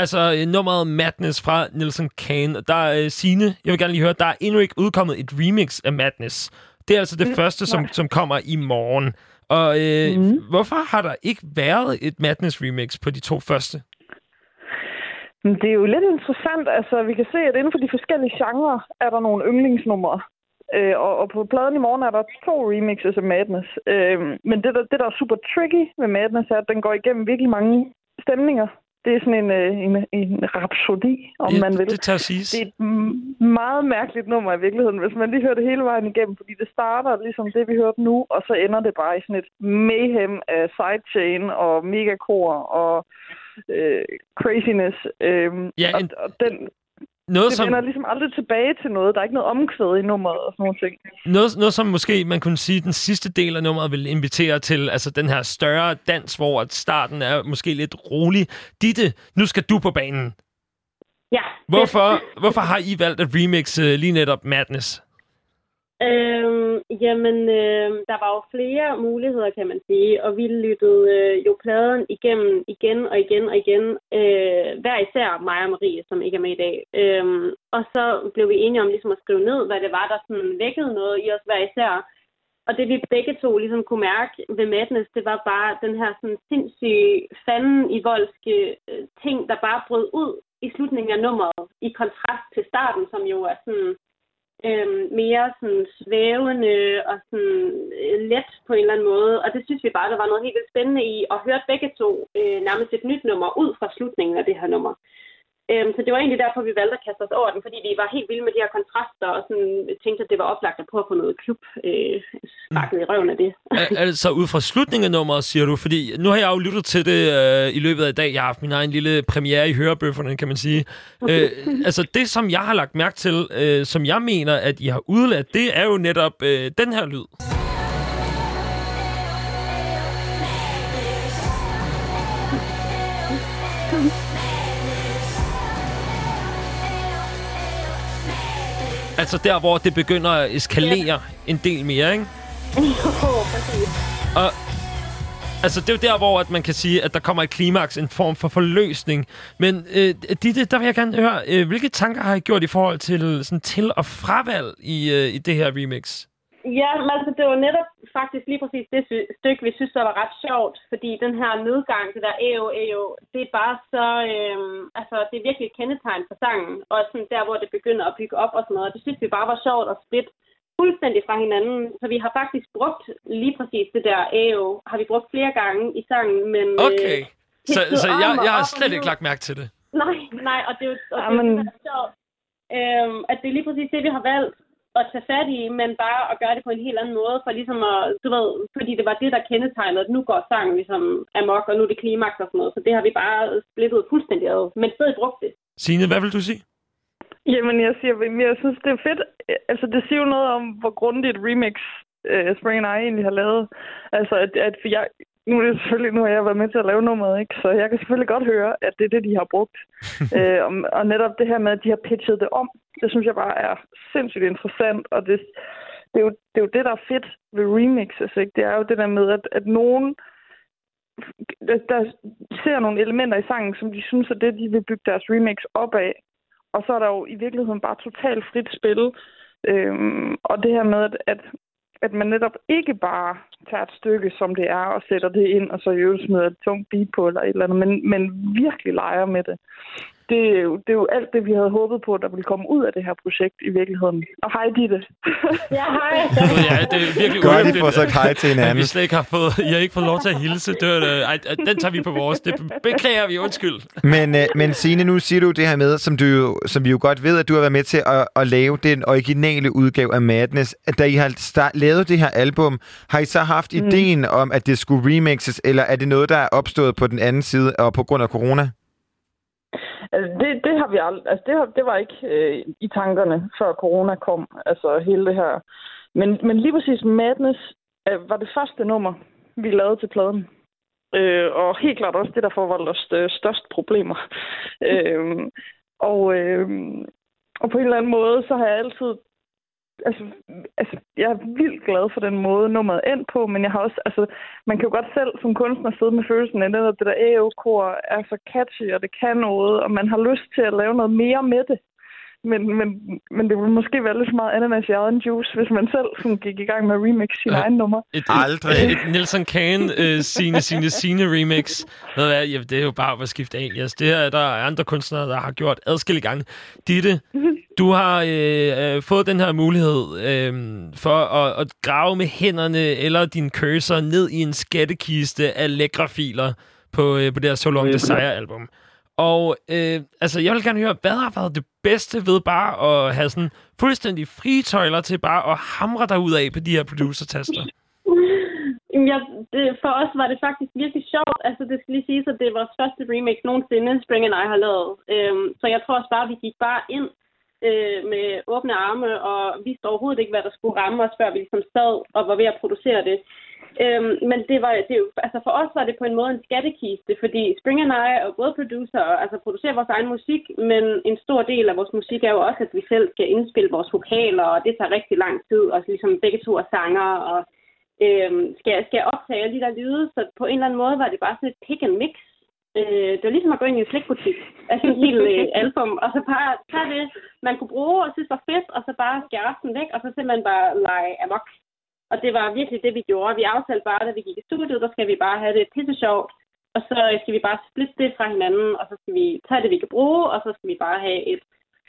Altså øh, nummeret Madness fra Nelson Kane. Der er øh, Signe, jeg vil gerne lige høre, der er endnu ikke udkommet et remix af Madness. Det er altså det Mm, første, som, som kommer i morgen. Og øh, Mhm. hvorfor har der ikke været et Madness remix på de to første? Det er jo lidt interessant. Altså, vi kan se, at inden for de forskellige genrer er der nogle yndlingsnumre. Øh, og, og på pladen i morgen er der to remixes af Madness. Øh, men det der, det, der er super tricky med Madness, er, at den går igennem virkelig mange stemninger. Det er sådan en, øh, en, en rhapsodi, om Ja, man vil. det tager siges. Det er et meget mærkeligt nummer i virkeligheden, hvis man lige hører det hele vejen igennem, fordi det starter ligesom det, vi hørte nu, og så ender det bare i sådan et mayhem af sidechain og megakor og øh, craziness. Øh, Ja, og, en- og den, Noget, det som, vender ligesom aldrig tilbage til noget. Der er ikke noget omkvæd i nummeret og sådan nogle ting. noget, noget, som måske man kunne sige, den sidste del af nummeret vil invitere til, altså den her større dans, hvor at starten er måske lidt rolig. Ditte, nu skal du på banen. Ja. Hvorfor, hvorfor har I valgt at remixe øh, lige netop Madness? Øhm, jamen, øh, der var jo flere muligheder, kan man sige, og vi lyttede øh, jo pladen igennem igen og igen og igen, øh, hver især mig og Marie, som ikke er med i dag. Øhm, og så blev vi enige om ligesom at skrive ned, hvad det var, der sådan vækkede noget i os hver især. Og det vi begge to ligesom kunne mærke ved Madness, det var bare den her sådan sindssyge fanden i voldske øh, ting, der bare brød ud i slutningen af nummeret, i kontrast til starten, som jo er sådan øhm, mere sådan svævende og sådan øh, let på en eller anden måde. Og det synes vi bare, der var noget helt vildt spændende i, og høre begge to øh, nærmest et nyt nummer ud fra slutningen af det her nummer. Øhm, så det var egentlig derfor, vi valgte at kaste os over den, fordi vi var helt vilde med de her kontraster, og sådan, tænkte, at det var oplagt at prøve at få noget klub øh, sparket i røven af det. Al- altså ud fra slutningen af nummeret, siger du? Fordi nu har jeg jo lyttet til det øh, i løbet af i dag. Jeg har haft min egen lille premiere i hørebøfferne, kan man sige. øh, altså det, som jeg har lagt mærke til, øh, som jeg mener, at I har udladt, det er jo netop øh, den her lyd. Altså der, hvor det begynder at eskalere en del mere, ikke? Jo, præcis. Og altså, det er jo der, hvor at man kan sige, at der kommer et klimaks, en form for forløsning. Men øh, Ditte, der vil jeg gerne høre, øh, hvilke tanker har I gjort i forhold til, sådan, til og fravalg i, øh, i det her remix? Ja, men altså det var netop faktisk lige præcis det sy- stykke, vi synes, der var ret sjovt, fordi den her nedgang, det der AO, AO, det er bare så, øhm, altså det er virkelig et kendetegn for sangen, og sådan der, hvor det begynder at bygge op og sådan noget, det synes vi bare var sjovt at splitte fuldstændig fra hinanden, så vi har faktisk brugt lige præcis det der AO, har vi brugt flere gange i sangen, men... Okay. Øh, Så, så jeg, og jeg har og slet ikke lagt mærke til det. Nej, nej, og det er jo og Jamen. det, er sjovt, øhm, at det er lige præcis det, vi har valgt at tage fat i, men bare at gøre det på en helt anden måde, for ligesom at, du ved, fordi det var det, der kendetegnede, at nu går sangen ligesom amok, og nu er det klimaks og sådan noget, så det har vi bare splittet fuldstændig ad, men stadig brugt det. Signe, hvad vil du sige? Jamen, jeg siger, jeg synes, det er fedt. Altså, det siger jo noget om, hvor grundigt et remix uh, Spring and I egentlig har lavet. Altså, at, at jeg, nu er det selvfølgelig, nu har jeg været med til at lave nummeret, ikke? Så jeg kan selvfølgelig godt høre, at det er det, de har brugt. øh, og, og netop det her med, at de har pitchet det om, det synes jeg bare er sindssygt interessant, og det, det, er, jo, det er jo det, der er fedt ved remixes, ikke? Det er jo det der med, at, at nogen der, der ser nogle elementer i sangen, som de synes er det, de vil bygge deres remix op af. Og så er der jo i virkeligheden bare totalt frit spil. Øhm, og det her med, at, at, at man netop ikke bare tager et stykke, som det er, og sætter det ind, og så i øvrigt smider et tungt beat på eller et eller andet, men, men virkelig leger med det. Det er, jo, det er jo alt det, vi havde håbet på, der ville komme ud af det her projekt i virkeligheden. Og hej, Ditte. Ja, hej. Ja, det er virkelig Godt, I får sagt hej til hinanden. vi slet ikke har fået, I har ikke fået lov til at hilse. Det var, øh, ej, den tager vi på vores. Det beklager vi, undskyld. Men, øh, men Signe, nu siger du det her med, som, du, som vi jo godt ved, at du har været med til at, at lave den originale udgave af Madness. At Da I har start, lavet det her album, har I så haft mm. ideen om, at det skulle remixes, eller er det noget, der er opstået på den anden side og på grund af corona? Altså, det, det har vi aldrig, altså det, har, det var ikke øh, i tankerne, før corona kom, altså hele det her. Men, men lige præcis Madness øh, var det første nummer, vi lavede til pladen. Øh, og helt klart også det, der forvoldte os øh, størst problemer. øh, og, øh, og på en eller anden måde, så har jeg altid... Altså, altså, jeg er vildt glad for den måde, nummeret er endt på, men jeg har også... Altså, man kan jo godt selv som kunstner sidde med følelsen af, at det der AO-kor er så catchy, og det kan noget, og man har lyst til at lave noget mere med det. Men, men, men det ville måske være lidt for meget ananas i egen juice, hvis man selv sådan gik i gang med at remix sin ja. egen nummer. Et, Aldrig. Et, et Nelson Kane uh, sine, sine, sine remix. Ved hvad, ja, det er jo bare at skifte alias. Det er der er andre kunstnere, der har gjort adskillige gange. Ditte, du har øh, øh, fået den her mulighed øh, for at, at grave med hænderne eller din cursor ned i en skattekiste af lækre filer på, øh, på det her So Long Desire-album. Og øh, altså, jeg vil gerne høre, hvad har været det bedste ved bare at have sådan fuldstændig frie tøjler til bare at hamre dig ud af på de her producer-taster? Jamen, Jeg, det, for os var det faktisk virkelig sjovt. Altså, det skal lige siges, at det er vores første remake nogensinde, Spring and I har lavet. Øhm, så jeg tror også bare, at vi gik bare ind øh, med åbne arme og vidste overhovedet ikke, hvad der skulle ramme os, før vi ligesom sad og var ved at producere det. Øhm, men det var, det, er altså for os var det på en måde en skattekiste, fordi Spring and I er både producer og altså producerer vores egen musik, men en stor del af vores musik er jo også, at vi selv skal indspille vores vokaler, og det tager rigtig lang tid, og ligesom begge to er sanger, og øhm, skal, skal optage alle de der lyde, så på en eller anden måde var det bare sådan et pick and mix. Øh, det var ligesom at gå ind i en slikbutik, altså en hel øh, album, og så bare tage det, man kunne bruge og synes var fedt, og så bare skære resten væk, og så simpelthen bare lege amok. Og det var virkelig det, vi gjorde. Vi aftalte bare, da vi gik i studiet, der skal vi bare have det pisse sjovt, og så skal vi bare splitte det fra hinanden, og så skal vi tage det, vi kan bruge, og så skal vi bare have et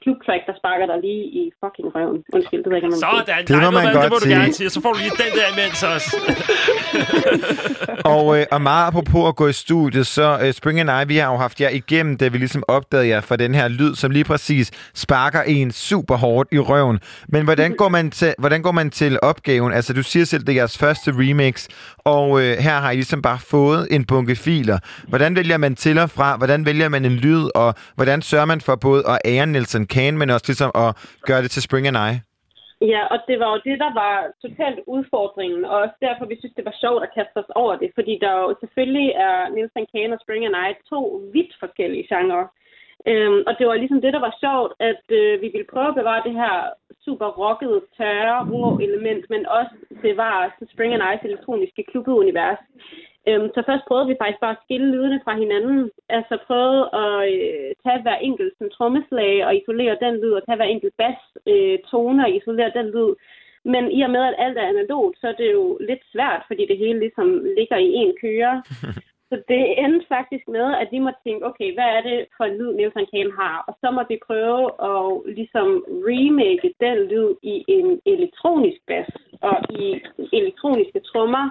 klubtrack, der sparker dig lige i fucking røven. Undskyld, det ved jeg ikke, om man. Sådan, Det må man hvad, godt det må du sige. gerne sige. Så får du lige den der imens også. Og, øh, og meget apropos at gå i studiet, så øh, Spring and I, vi har jo haft jer igennem, da vi ligesom opdagede jer for den her lyd, som lige præcis sparker en super hårdt i røven. Men hvordan går man til, hvordan går man til opgaven? Altså, du siger selv, det er jeres første remix, og øh, her har I ligesom bare fået en bunke filer. Hvordan vælger man til og fra? Hvordan vælger man en lyd? Og hvordan sørger man for både at ære Nelson Kane, men også ligesom at gøre det til Spring and I? Ja, og det var jo det, der var totalt udfordringen, og også derfor, vi synes, det var sjovt at kaste os over det, fordi der jo selvfølgelig er Nielsen Kane og Spring and I to vidt forskellige genrer. Øhm, og det var ligesom det, der var sjovt, at øh, vi ville prøve at bevare det her super rockede, tørre, rå element, men også bevare Spring and I's elektroniske klubbeunivers. Øhm, så først prøvede vi faktisk bare at skille lydene fra hinanden. Altså prøvede at øh, tage hver enkelt sådan, trommeslag og isolere den lyd, og tage hver enkelt bass øh, tone og isolere den lyd. Men i og med, at alt er analogt, så er det jo lidt svært, fordi det hele ligesom ligger i en køre. Så det endte faktisk med, at vi måtte tænke, okay, hvad er det for en lyd, Nelson Kane har? Og så måtte vi prøve at ligesom remake den lyd i en elektronisk bass og i elektroniske trommer.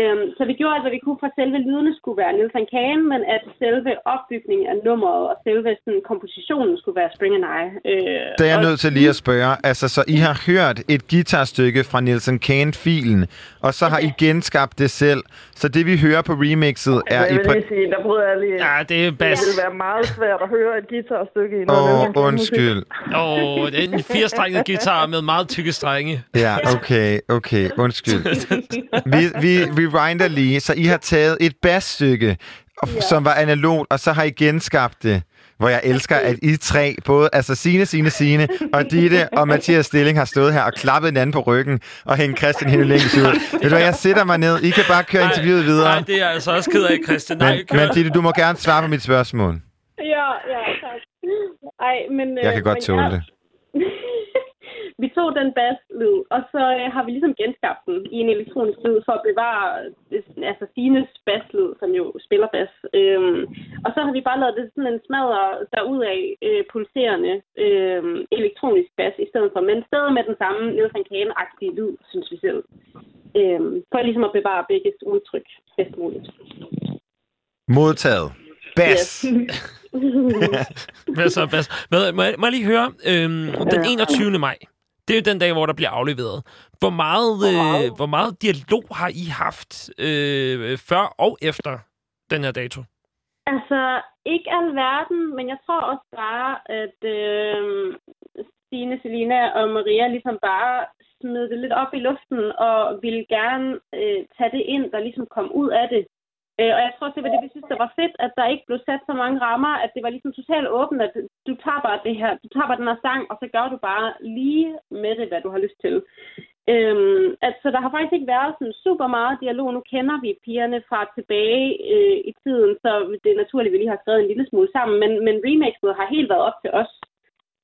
Øhm, så vi gjorde alt, hvad vi kunne for, at selve lydene skulle være Nelson Kane, men at selve opbygningen af nummeret og selve sådan, kompositionen skulle være Spring and I. Øh, Der er jeg og- nødt til lige at spørge. Altså, så I har hørt et guitarstykke fra Nelson Kane-filen, og så har I genskabt det selv. Så det, vi hører på remixet, er Altså, i... jeg vil lige sige, der bryder jeg lige. Ja, det er bass. Det vil være meget svært at høre et guitarstykke i Åh, Nelson Kane-musik. undskyld. Åh, oh, det er en firestrenget guitar med meget tykke strenge. Ja, okay, okay, undskyld. Vi, vi rewinder lige, så I har taget et bassstykke, og- som var analogt, og så har I genskabt det. Hvor jeg elsker, at I tre, både altså Sine, Sine, Sine og Ditte og Mathias Stilling har stået her og klappet hinanden på ryggen og hængt Christian Hennelings ud. Ved du hvad, jeg sætter mig ned. I kan bare køre interviewet videre. Nej, det er jeg altså også ked af, Christian. Nej, Men, men Ditte, du må gerne svare på mit spørgsmål. Ja, ja, tak. Ej, men, Jeg øh, kan godt tåle ja, det. Vi tog den basslyd, og så øh, har vi ligesom genskabt den i en elektronisk lyd for at bevare øh, altså Sines basslyd, som jo spiller bas. Øhm, og så har vi bare lavet det sådan en smadre derudaf øh, pulserende øh, elektronisk bas i stedet for, men stadig med den samme Nelson Kane-agtige lyd, synes vi selv. Øhm, for ligesom at bevare begges udtryk bedst muligt. Modtaget. Bass. Hvad så, Bas? Hvad, må, jeg, må jeg lige høre, øhm, den 21. maj, det er jo den dag, hvor der bliver afleveret. Hvor meget, øh, hvor meget dialog har I haft øh, før og efter den her dato? Altså, ikke alverden, men jeg tror også bare, at øh, Stine, Selina og Maria ligesom bare smed det lidt op i luften og ville gerne øh, tage det ind, der ligesom kom ud af det. Øh, og jeg tror også, det var det, vi synes, der var fedt, at der ikke blev sat så mange rammer, at det var ligesom totalt åbent, at du tager bare det her, du tager bare den her sang, og så gør du bare lige med det, hvad du har lyst til. Øhm, altså, der har faktisk ikke været sådan super meget dialog. Nu kender vi pigerne fra tilbage øh, i tiden, så det er naturligt, at vi lige har skrevet en lille smule sammen, men, men remixet har helt været op til os.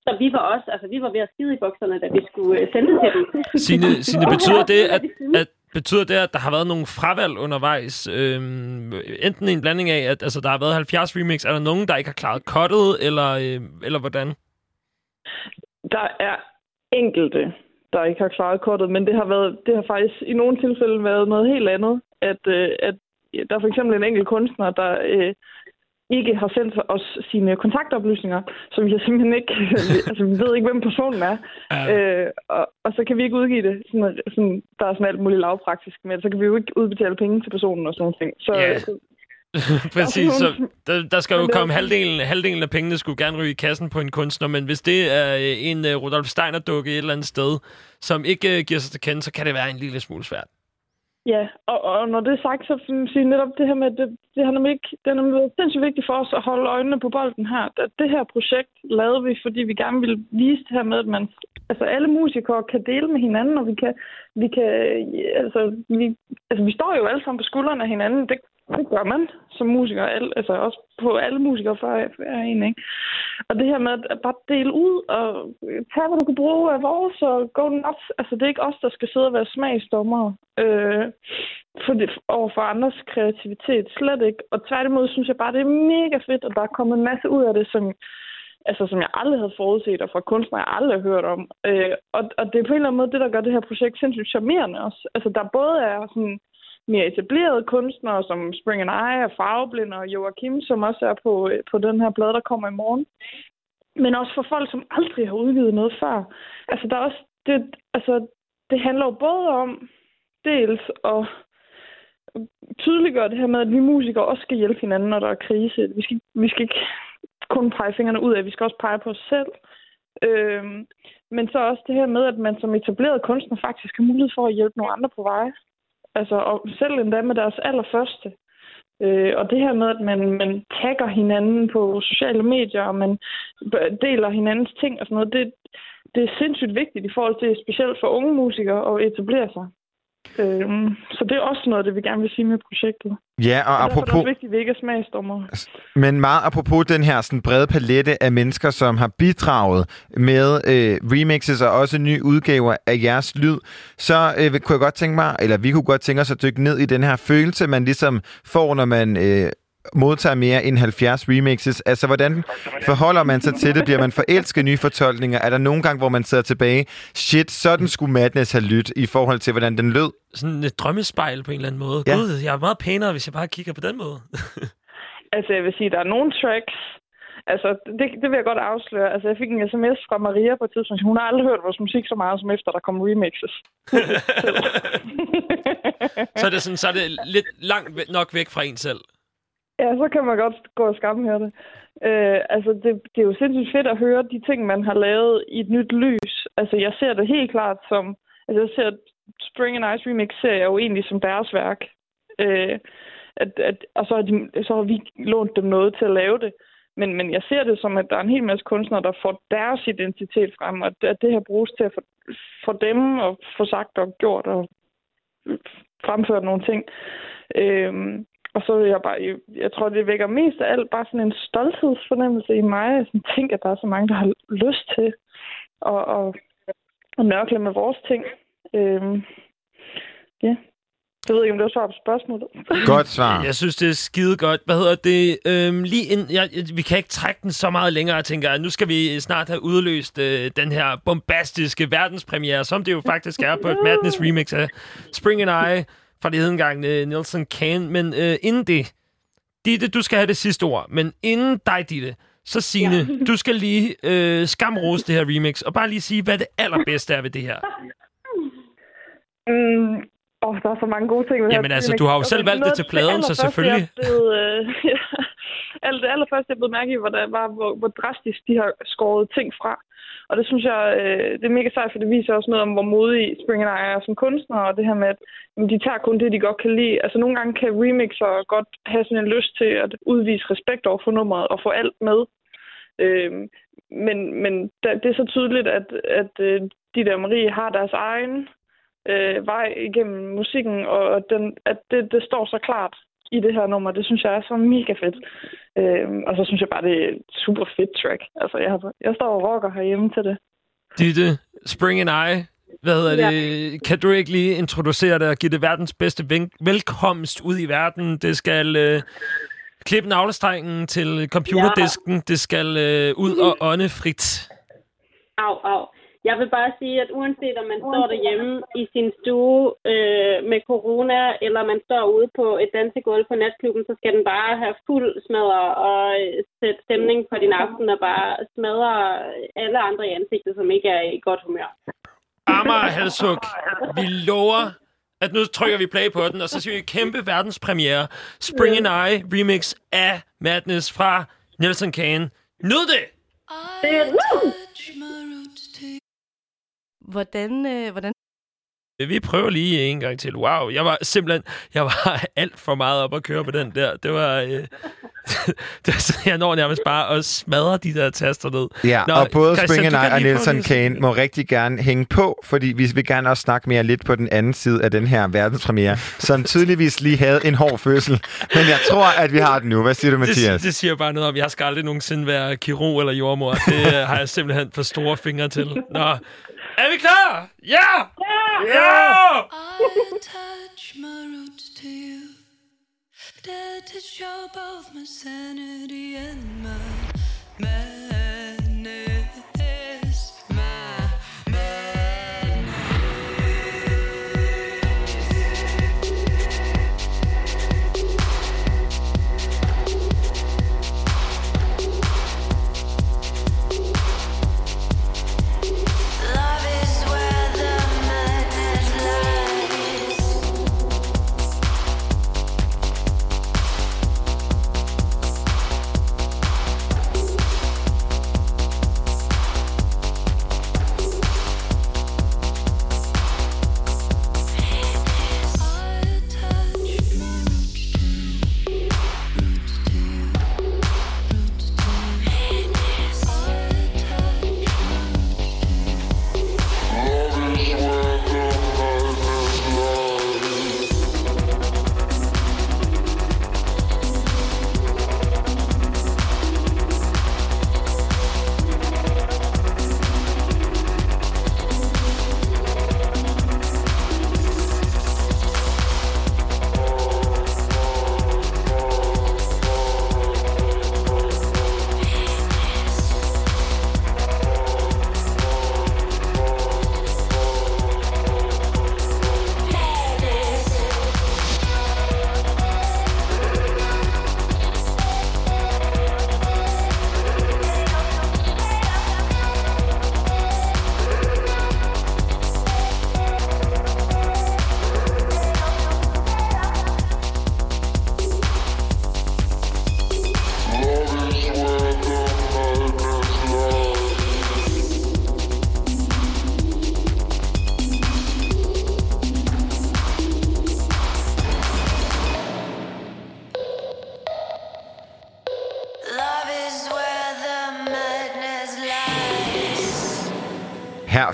Så vi var også, altså vi var ved at skide i bukserne, da vi skulle øh, sende til dem. Signe Og betyder det, at, at Betyder det, at der har været nogle fravalg undervejs? Øhm, enten en blanding af, at altså, der har været 70 remix. Er der nogen, der ikke har klaret cuttet, eller, øh, eller hvordan? Der er enkelte, der ikke har klaret kortet, men det har, været, det har faktisk i nogle tilfælde været noget helt andet. At, øh, at der er for eksempel en enkelt kunstner, der øh, ikke har sendt os sine kontaktoplysninger, så vi har simpelthen ikke, altså vi ved ikke, hvem personen er. Ja. Øh, og, og, så kan vi ikke udgive det. Sådan, sådan, der er sådan alt muligt lavpraktisk med, så kan vi jo ikke udbetale penge til personen og sådan noget. ting. Så, så Præcis, så der, der skal jo Men komme halvdelen, halvdelen af pengene skulle gerne ryge i kassen på en kunstner, men hvis det er øh, en uh, Rudolf Steiner-dukke et eller andet sted, som ikke uh, giver sig til kende, så kan det være en lille smule svært. Ja, og, og når det er sagt, så vil jeg sige netop det her med, det, det har nemlig ikke, det er nemlig været sindssygt vigtigt for os at holde øjnene på bolden her. At det her projekt lavede vi, fordi vi gerne ville vise det her med, at man, altså alle musikere kan dele med hinanden, og vi kan, vi kan, altså vi, altså vi står jo alle sammen på skuldrene af hinanden. Det, det gør man som musiker, al, altså også på alle musikere for, for en, ikke? Og det her med at bare dele ud og øh, tage, hvad du kan bruge af vores og go nuts. Altså, det er ikke os, der skal sidde og være smagsdommere øh, for det, over for andres kreativitet. Slet ikke. Og tværtimod synes jeg bare, det er mega fedt, at der er kommet en masse ud af det, som, altså, som jeg aldrig havde forudset, og fra kunstnere, jeg aldrig har hørt om. Øh, og, og det er på en eller anden måde det, der gør det her projekt sindssygt charmerende også. Altså, der både er sådan mere etablerede kunstnere, som Spring and I og Farveblind og Joachim, som også er på, øh, på den her blad, der kommer i morgen. Men også for folk, som aldrig har udgivet noget før. Altså, der er også, det, altså, det handler jo både om dels at tydeliggøre det her med, at vi musikere også skal hjælpe hinanden, når der er krise. Vi skal, vi skal ikke kun pege fingrene ud af, vi skal også pege på os selv. Øhm, men så også det her med, at man som etableret kunstner faktisk har mulighed for at hjælpe nogle andre på vej. Altså, og selv endda med deres allerførste. Øh, og det her med, at man, man tagger hinanden på sociale medier, og man deler hinandens ting og sådan noget, det, det er sindssygt vigtigt i forhold til, specielt for unge musikere, at etablere sig. Øh, så det er også noget, det vi gerne vil sige med projektet. Ja, og og derfor er det apropos... også vigtigt, at vi ikke er smagsdommer. Men meget apropos den her sådan, brede palette af mennesker, som har bidraget med øh, remixes og også nye udgaver af jeres lyd, så øh, kunne jeg godt tænke mig, eller vi kunne godt tænke os at dykke ned i den her følelse, man ligesom får, når man øh, modtager mere end 70 remixes. Altså, hvordan forholder man sig til det? Bliver man forelsket i nye fortolkninger? Er der nogle gange, hvor man sidder tilbage, shit, sådan skulle Madness have lyttet i forhold til, hvordan den lød? Sådan et drømmespejl på en eller anden måde. Ja. Gud, jeg er meget pænere, hvis jeg bare kigger på den måde. Altså, jeg vil sige, der er nogle tracks, altså, det, det vil jeg godt afsløre. Altså, jeg fik en sms fra Maria på et tidspunkt. Hun har aldrig hørt vores musik så meget, som efter der kom remixes. så, er det sådan, så er det lidt langt nok væk fra en selv. Ja, så kan man godt gå og skamme her det. Øh, altså, det, det er jo sindssygt fedt at høre de ting, man har lavet i et nyt lys. Altså, jeg ser det helt klart som... Altså, jeg ser Spring and Ice Remix ser jeg jo egentlig som deres værk. Øh, at, at, og så har, de, så har vi lånt dem noget til at lave det. Men, men jeg ser det som, at der er en hel masse kunstnere, der får deres identitet frem, og at, det her bruges til at få, dem og få sagt og gjort og fremført nogle ting. Øhm, og så jeg bare, jeg tror, det vækker mest af alt bare sådan en stolthedsfornemmelse i mig. Jeg sådan tænker, at der er så mange, der har lyst til at, at, at nørkle med vores ting. Øhm, ja. Jeg ved ikke, om det var svar på spørgsmålet. Godt svar. Jeg synes, det er skide godt. Hvad hedder det? Øhm, lige ind, jeg, jeg- vi kan ikke trække den så meget længere, jeg tænker. Nu skal vi snart have udløst øh, den her bombastiske verdenspremiere, som det jo faktisk er på et Madness remix af Spring and I fra det hedengangne Nelson Kane. Men øh, inden det, Ditte, du skal have det sidste ord. Men inden dig, Ditte, så Signe, ja. du skal lige øh, skamrose det her remix, og bare lige sige, hvad det allerbedste er ved det her. Mm, åh, der er så mange gode ting. ved det her Jamen altså, remix. du har jo selv valgt det til pladen, så selvfølgelig. Blevet, øh, alt det allerførste, jeg blev mærke i, var, der, var hvor, hvor drastisk de har skåret ting fra. Og det synes jeg, øh, det er mega sejt, for det viser også noget om, hvor modige Spring and I er som kunstnere, og det her med, at jamen, de tager kun det, de godt kan lide. Altså nogle gange kan remixer godt have sådan en lyst til at udvise respekt over for nummeret og få alt med. Øh, men men der, det er så tydeligt, at, at øh, de der Marie har deres egen øh, vej igennem musikken, og den, at det, det står så klart i det her nummer. Det synes jeg er så mega fedt. Øh, og så synes jeg bare, det er et super fedt track. Altså, jeg, har, jeg står og rocker herhjemme til det. Ditte, Spring and I, hvad hedder det? Kan du ikke lige introducere det og give det verdens bedste velkomst ud i verden? Det skal øh, klippe navlestrengen til computerdisken. Ja. Det skal øh, ud og åndefrit. Au, au. Jeg vil bare sige, at uanset om man står derhjemme i sin stue øh, med corona, eller man står ude på et dansegulv på natklubben, så skal den bare have fuld smadre og øh, sætte stemning på din aften og bare smadre alle andre i ansigtet, som ikke er i godt humør. Amager Halshug, vi lover, at nu trykker vi play på den, og så siger vi kæmpe verdenspremiere. Spring and I remix af Madness fra Nelson Kane. Nyd det! Det er Hvordan, øh, hvordan Vi prøver lige en gang til. Wow, jeg var simpelthen jeg var alt for meget op at køre på den der. Det var... Øh, det var sådan, jeg når nærmest bare at smadre de der taster ned. Ja, Nå, og både Christian, Spring and du I kan og Nelson Kane må rigtig gerne hænge på, fordi vi vil gerne også snakke mere lidt på den anden side af den her verdenspremiere, som tydeligvis lige havde en hård fødsel. Men jeg tror, at vi har den nu. Hvad siger du, Mathias? Det, det siger bare noget om, jeg skal aldrig nogensinde være kirurg eller jordmor. Det øh, har jeg simpelthen for store fingre til. Nå, er vi klar? Ja! Ja! touch my roots to you. Dare to show both my sanity and my madness.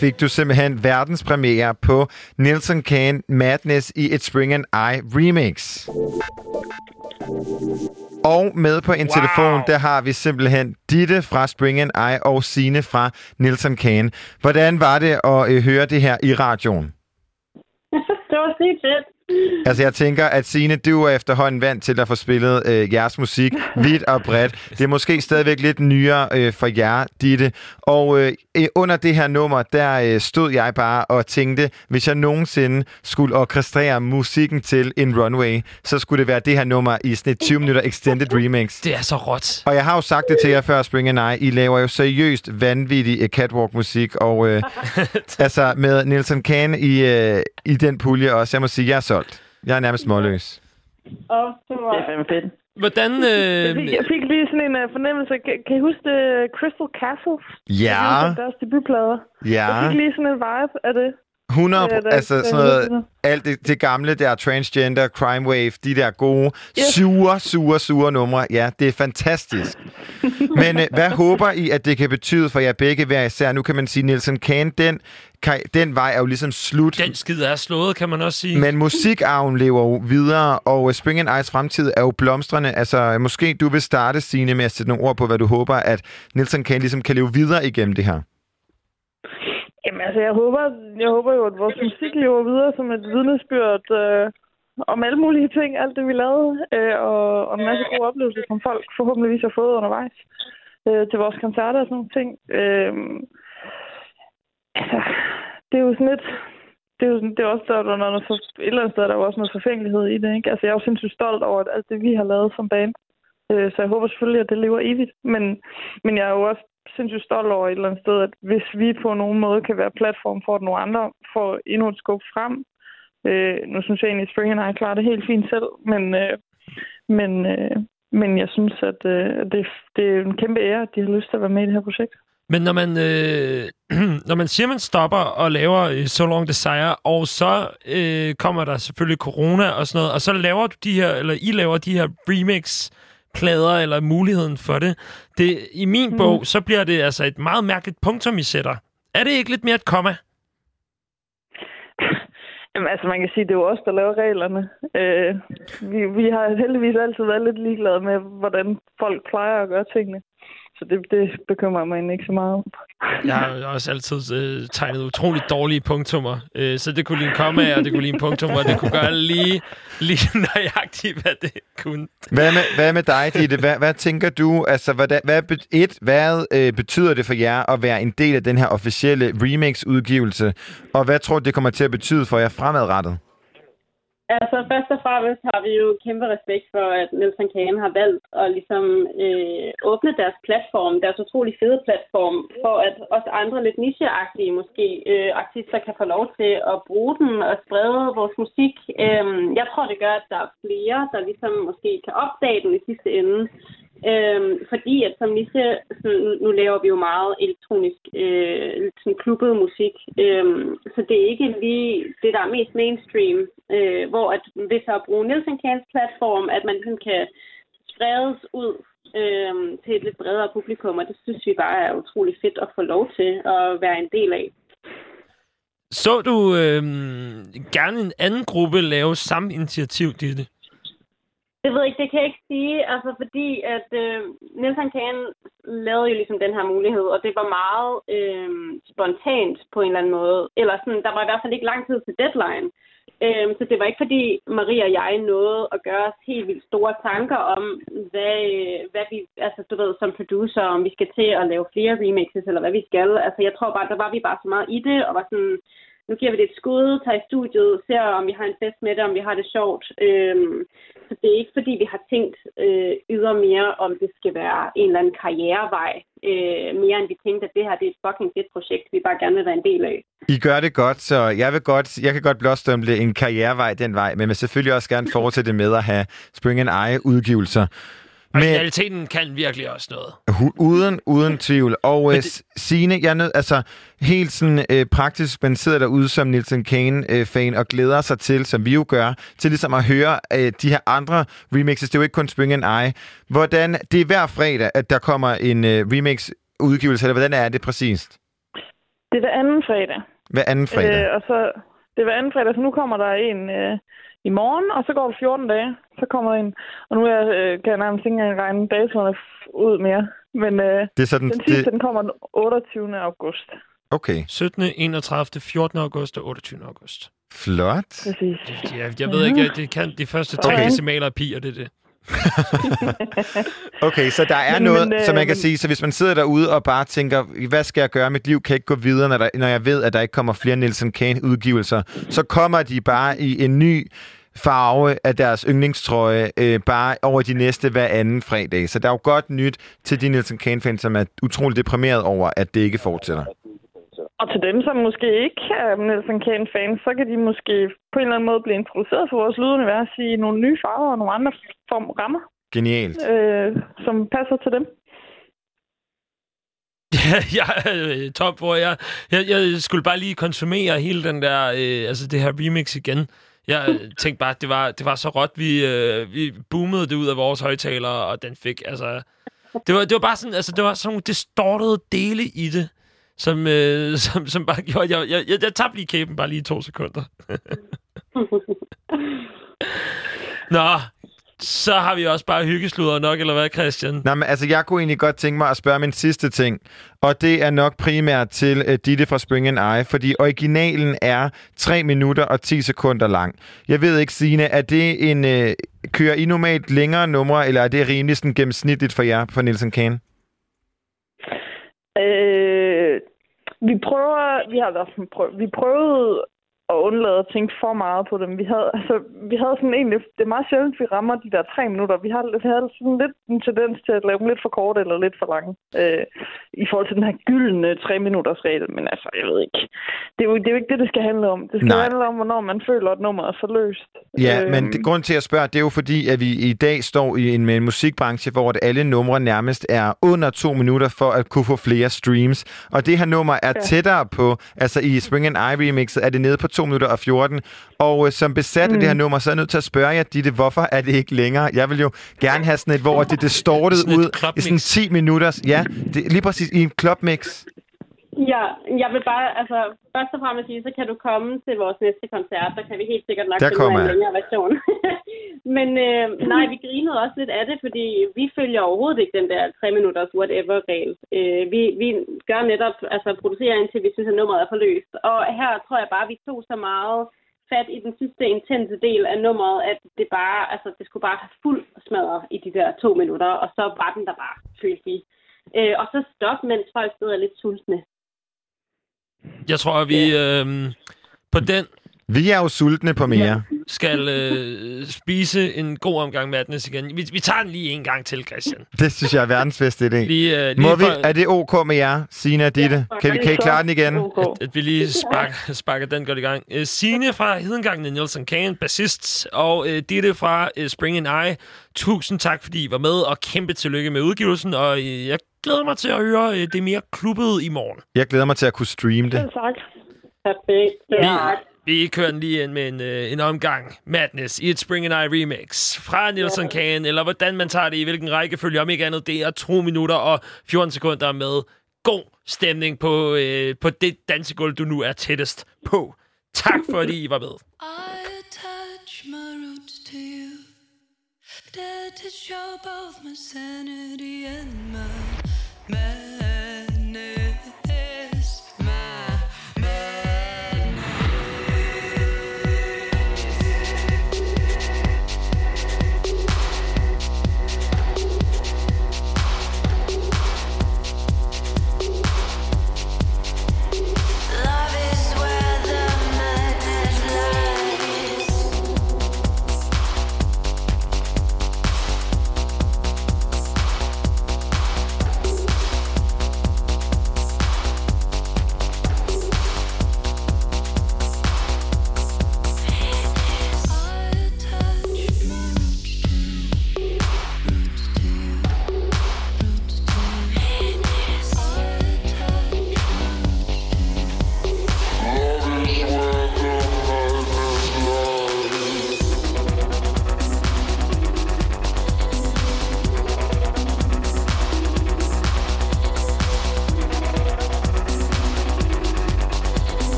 Fik du simpelthen verdenspremiere på Nelson Kane Madness i et Spring and I remix. Og med på en wow. telefon, der har vi simpelthen Ditte fra Spring and I og Sine fra Nelson Kane. Hvordan var det at øh, høre det her i radioen? det var sygt fedt. Altså, jeg tænker, at Signe, du er efterhånden vant til at få spillet øh, jeres musik vidt og bredt. Det er måske stadigvæk lidt nyere øh, for jer, Ditte. Og øh, under det her nummer, der øh, stod jeg bare og tænkte, hvis jeg nogensinde skulle orkestrere musikken til en runway, så skulle det være det her nummer i sådan et 20 minutter extended remix. Det er så råt. Og jeg har jo sagt det til jer før, Spring and I. I laver jo seriøst vanvittig øh, catwalk-musik, og øh, altså med Nelson Kane i, øh, i den pulje også. Jeg må sige, jeg er solgt. Jeg er nærmest målløs. Åh, det var... Det er fandme fedt. Hvordan... Øh, Jeg fik, jeg fik lige sådan en uh, fornemmelse. Kan, kan I huske det Crystal Castles? Ja. Det er deres debutplader. Ja. Jeg fik lige sådan en vibe af det. 100, Øh, da- altså sådan det. noget, alt det, det gamle der, transgender, crime wave, de der gode, sure, sure, sure numre. Ja, det er fantastisk. Men øh, hvad håber I, at det kan betyde for jer begge hver især? Nu kan man sige, Nielsen Kahn, den, den vej er jo ligesom slut. Den skid er slået, kan man også sige. Men musikarven lever jo videre, og øh, Spring and Ice fremtid er jo blomstrende. Altså, øh, måske du vil starte, Signe, med at sætte nogle ord på, hvad du håber, at Nielsen Kahn ligesom kan leve videre igennem det her. Jamen altså, jeg håber, jeg håber jo, at vores musik lever videre som et vidnesbyrd øh, om alle mulige ting, alt det vi lavede, øh, og, og en masse gode oplevelser, som folk forhåbentligvis har fået undervejs øh, til vores koncerter og sådan nogle ting. Øh, altså, det er jo sådan lidt... Det er jo sådan, det er også der, der er noget, for, et eller andet sted der er også noget forfængelighed i det, ikke? Altså, jeg er jo sindssygt stolt over at alt det, vi har lavet som band. Øh, så jeg håber selvfølgelig, at det lever evigt. Men, men jeg er jo også sindssygt stolt over et eller andet sted, at hvis vi på nogen måde kan være platform for, at nogle andre får endnu et skub frem. Øh, nu synes jeg egentlig, at Spring and I klarer det helt fint selv, men, øh, men, øh, men jeg synes, at øh, det, det er en kæmpe ære, at de har lyst til at være med i det her projekt. Men når man, øh, når man siger, man stopper og laver øh, So Long Desire, og så øh, kommer der selvfølgelig corona og sådan noget, og så laver du de her, eller I laver de her remix plader eller muligheden for det. det I min mm. bog, så bliver det altså et meget mærkeligt punktum, I sætter. Er det ikke lidt mere et komma? Jamen, altså, man kan sige, at det er jo os, der laver reglerne. Øh, vi, vi har heldigvis altid været lidt ligeglade med, hvordan folk plejer at gøre tingene. Så det, det bekymrer mig egentlig ikke så meget om. Jeg har også altid øh, tegnet utroligt dårlige punktummer, øh, så det kunne lige en komma, og det kunne lige en punktum, og det kunne gøre lige, lige nøjagtigt, hvad det kunne. Hvad med, hvad med dig, Ditte? Hvad, hvad tænker du? Altså, hvad, hvad, et, hvad øh, betyder det for jer at være en del af den her officielle remix-udgivelse? Og hvad tror du, det kommer til at betyde for jer fremadrettet? Altså, først og fremmest har vi jo kæmpe respekt for, at Nelson Kane har valgt at ligesom øh, åbne deres platform, deres utrolig fede platform, for at også andre lidt nicheagtige måske øh, artister kan få lov til at bruge den og sprede vores musik. Øh, jeg tror, det gør, at der er flere, der ligesom måske kan opdage den i sidste ende. Øhm, fordi at som Nisse, sådan, nu, nu laver vi jo meget elektronisk, øh, lidt sådan klubbet musik, øhm, så det er ikke lige det, der er mest mainstream, øh, hvor at hvis at bruge Nielsen Cans platform, at man kan spredes ud øh, til et lidt bredere publikum, og det synes vi bare er utrolig fedt at få lov til at være en del af. Så du øh, gerne en anden gruppe lave samme initiativ, Ditte? Det ved jeg ikke, det kan jeg ikke sige, altså fordi at øh, Nielsen Kahn lavede jo ligesom den her mulighed, og det var meget øh, spontant på en eller anden måde. Eller sådan, der var i hvert fald ikke lang tid til deadline. Øh, så det var ikke fordi Maria og jeg nåede at gøre os helt vildt store tanker om, hvad, øh, hvad vi, altså du ved, som producer, om vi skal til at lave flere remixes, eller hvad vi skal. Altså jeg tror bare, der var vi bare så meget i det, og var sådan, nu giver vi det et skud, tager i studiet, ser om vi har en fest med det, om vi har det sjovt. Øhm, så det er ikke fordi, vi har tænkt øh, ydermere, om det skal være en eller anden karrierevej, øh, mere end vi tænkte, at det her det er et fucking fedt projekt, vi bare gerne vil være en del af. I gør det godt, så jeg, vil godt, jeg kan godt blåstemple en karrierevej den vej, men vil selvfølgelig også gerne fortsætte med at have Spring and I udgivelser. Originaliteten kan virkelig også noget. Uden, uden tvivl. Og øh, Signe, jeg nød, altså helt sådan øh, praktisk, man sidder derude som Nielsen Kane-fan og glæder sig til, som vi jo gør, til ligesom at høre øh, de her andre remixes. Det er jo ikke kun Spring and I. Hvordan, det er hver fredag, at der kommer en øh, remix-udgivelse, eller hvordan er det præcist? Det er hver anden fredag. Hver anden fredag? Øh, og så, det er hver anden fredag, så nu kommer der en øh, i morgen, og så går det 14 dage. Så kommer der en, og nu er, øh, kan jeg nærmest ikke engang regne datoerne ud mere. Men øh, Det er sådan- den sidste, det- den kommer den 28. august. Okay. 17., 31., 14. august og 28. august. Flot. Præcis. Jeg, jeg ved ikke, at det kan de første tre Okay. decimaler af pi, og det er det. Okay, så der er Men- noget, men, øh, som man kan men- sige, så hvis man sidder derude og bare tænker, hvad skal jeg gøre? Mit liv kan ikke gå videre, når, der, når jeg ved, at der ikke kommer flere Nielsen Kane-udgivelser, så kommer de bare i en ny farve af deres yndlingstrøje øh, bare over de næste hver anden fredag. Så der er jo godt nyt til de Nielsen Kane-fans, som er utroligt deprimeret over, at det ikke fortsætter. Og til dem, som måske ikke er Nelson Kane-fans, så kan de måske på en eller anden måde blive introduceret for vores lydunivers i nogle nye farver og nogle andre form rammer. Genialt. øh, som passer til dem. Ja, jeg øh, top, hvor jeg, jeg, jeg skulle bare lige konsumere hele den der, øh, altså det her remix igen. Jeg øh, tænkte bare, at det var, det var så råt, vi, øh, vi boomede det ud af vores højtalere, og den fik, altså... Det var, det var bare sådan, altså det var sådan nogle distortede dele i det, som, øh, som, som bare gjorde, jeg, jeg, jeg, jeg tabte lige kæben bare lige i to sekunder. Nå, så har vi også bare hyggesluder nok, eller hvad, Christian? Nej, men altså, jeg kunne egentlig godt tænke mig at spørge min sidste ting. Og det er nok primært til uh, Ditte fra Spring and I, fordi originalen er 3 minutter og 10 sekunder lang. Jeg ved ikke, Signe, er det en... Uh, kører I normalt længere numre, eller er det rimelig sådan gennemsnitligt for jer på Nielsen Kane? Øh, vi prøver, vi har været sådan prøv, vi prøvede at undlade at tænke for meget på dem. Vi havde, altså, vi havde sådan egentlig, det er meget sjældent, vi rammer de der tre minutter. Vi har, vi havde sådan lidt en tendens til at lave dem lidt for korte eller lidt for lange. Øh, I forhold til den her gyldne tre minutters regel. Men altså, jeg ved ikke. Det er jo, det er jo ikke det, det skal handle om. Det skal Nej. handle om, hvornår man føler, at nummeret er så løst. Ja, Øh, men det, grund til at spørge, det er jo fordi, at vi i dag står i en, med en musikbranche, hvor at alle numre nærmest er under to minutter for at kunne få flere streams. Og det her nummer er Ja. tættere på, altså i Spring and I remixet er det nede på 2 minutter og 14. Og øh, som besat mm. af det her nummer, så er jeg nødt til at spørge jer, Ditte, hvorfor er det ikke længere? Jeg vil jo gerne have sådan et, hvor det er distortet ud i sådan 10 minutter. Ja, det, lige præcis i en clubmix. Ja, jeg vil bare, altså, først og fremmest sige, så kan du komme til vores næste koncert, så kan vi helt sikkert nok Der finde en længere version. Men øh, nej, vi grinede også lidt af det, fordi vi følger overhovedet ikke den der 3 minutters whatever-regel. Øh, vi, vi gør netop, altså producerer indtil vi synes, at nummeret er forløst. Og her tror jeg bare, vi tog så meget fat i den sidste intense del af nummeret, at det bare, altså det skulle bare have fuld smadret i de der to minutter, og så var den der bare, følte vi. Øh, og så stop, mens folk sidder lidt sultne. Jeg tror, at vi øh, på den Vi er jo sultne på mere. skal øh, spise en god omgang madness igen. Vi, vi tager den lige en gang til, Christian. Det synes jeg er verdens bedste idé. Lige, øh, lige Må vi, for- er det ok med jer, Sina og Ditte? kan, vi, kan I klare den igen? At, at vi lige sparker, sparker den godt i gang. Uh, Signe fra Hedengangen i Nielsen Kane, bassist, og uh, Ditte fra uh, Spring and I. Tusind tak, fordi I var med, og kæmpe tillykke med udgivelsen. Og uh, jeg glæder mig til at høre uh, det mere klubbet i morgen. Jeg glæder mig til at kunne streame det. tak. Perfekt. Vi, vi kører den lige ind med en, øh, en omgang Madness i et Spring and I remix fra Nielsen Kane, eller hvordan man tager det i hvilken rækkefølge, om ikke andet, det er 2 minutter og 14 sekunder med god stemning på, øh, på det dansegulv, du nu er tættest på. Tak fordi I var med. attach my roots to you. Dare to show both my sanity and my madness.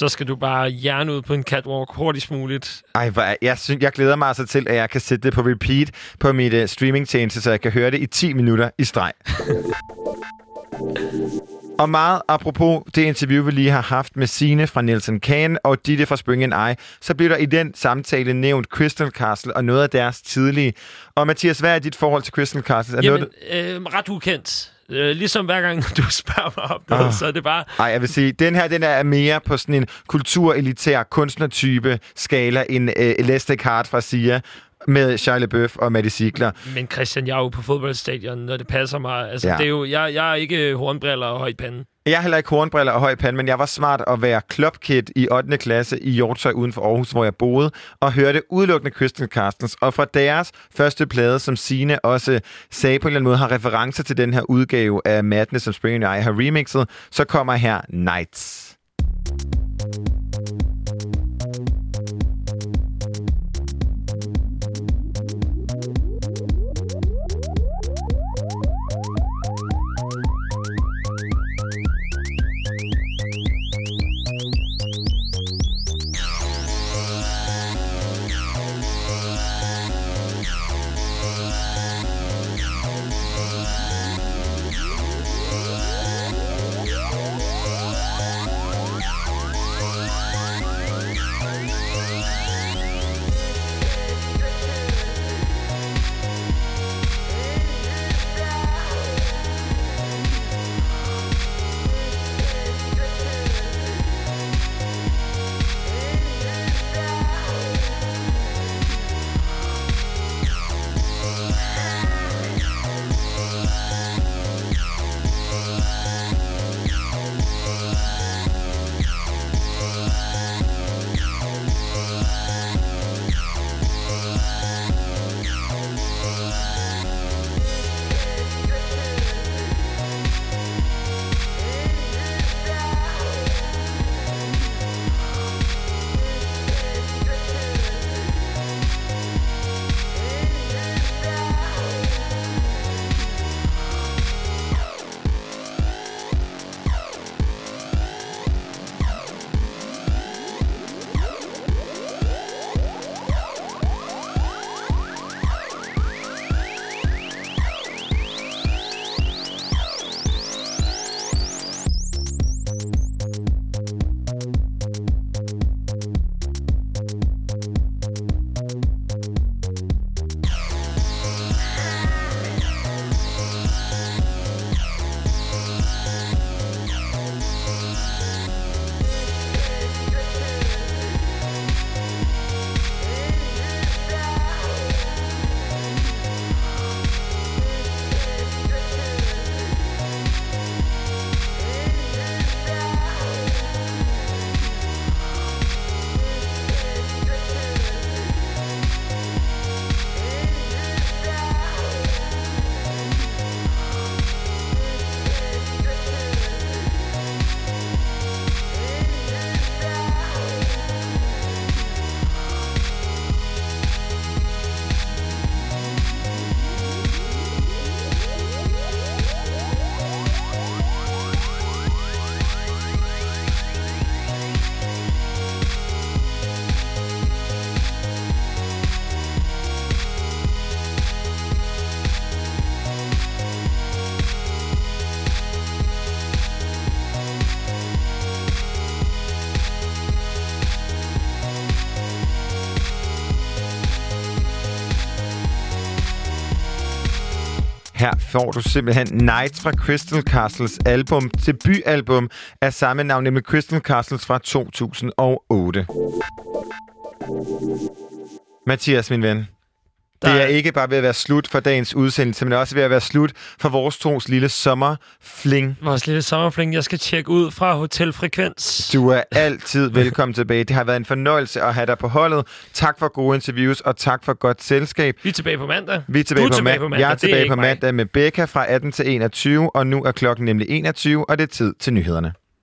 Så skal du bare hjerne ud på en catwalk hurtigst muligt. Ej, hvor er, jeg, synes, jeg glæder mig altså til, at jeg kan sætte det på repeat på mit uh, streamingtjeneste, så jeg kan høre det i 10 minutter i streg. Og meget apropos det interview, vi lige har haft med Sine fra Nielsen Kahn og Ditte fra Spring and I, så bliver der i den samtale nævnt Crystal Castle og noget af deres tidlige. Og Mathias, hvad er dit forhold til Crystal Castle? Er Jamen, noget, øh, ret ukendt. Øh, ligesom hver gang du spørger mig om noget, Ah. så er det bare... Nej, jeg vil sige, den her den er mere på sådan en kulturelitær kunstnertype skala end uh, Elastic Heart fra Sia med Shia LaBeouf og Maddie Ziegler. Men Christian, jeg er jo på fodboldstadion, når det passer mig. Altså, Ja. det er jo, jeg, jeg er ikke hornbriller og højt pande. Jeg har heller ikke hornbriller og høj pande, men jeg var smart at være klubkid i 8. klasse i Hjortshøj uden for Aarhus, hvor jeg boede, og hørte udelukkende Crystal Castles. Og fra deres første plade, som Sine også sagde på en eller anden måde, har referencer til den her udgave af Madness, som Spring and I har remixet, så kommer her Nights. Her får du simpelthen Nights fra Crystal Castles album, debutalbum af samme navn, nemlig Crystal Castles fra 2008. Mathias, min ven. Det er ikke bare ved at være slut for dagens udsendelse, men også ved at være slut for vores tos lille sommerfling. Vores lille sommerfling, jeg skal tjekke ud fra Hotel Frekvens. Du er altid velkommen tilbage. Det har været en fornøjelse at have dig på holdet. Tak for gode interviews, og tak for godt selskab. Vi er tilbage på mandag. Vi er tilbage, du er på, tilbage ma- på mandag. Jeg er tilbage ikke på mig. mandag med Becca fra 18 til 21, og nu er klokken nemlig 21, og det er tid til nyhederne.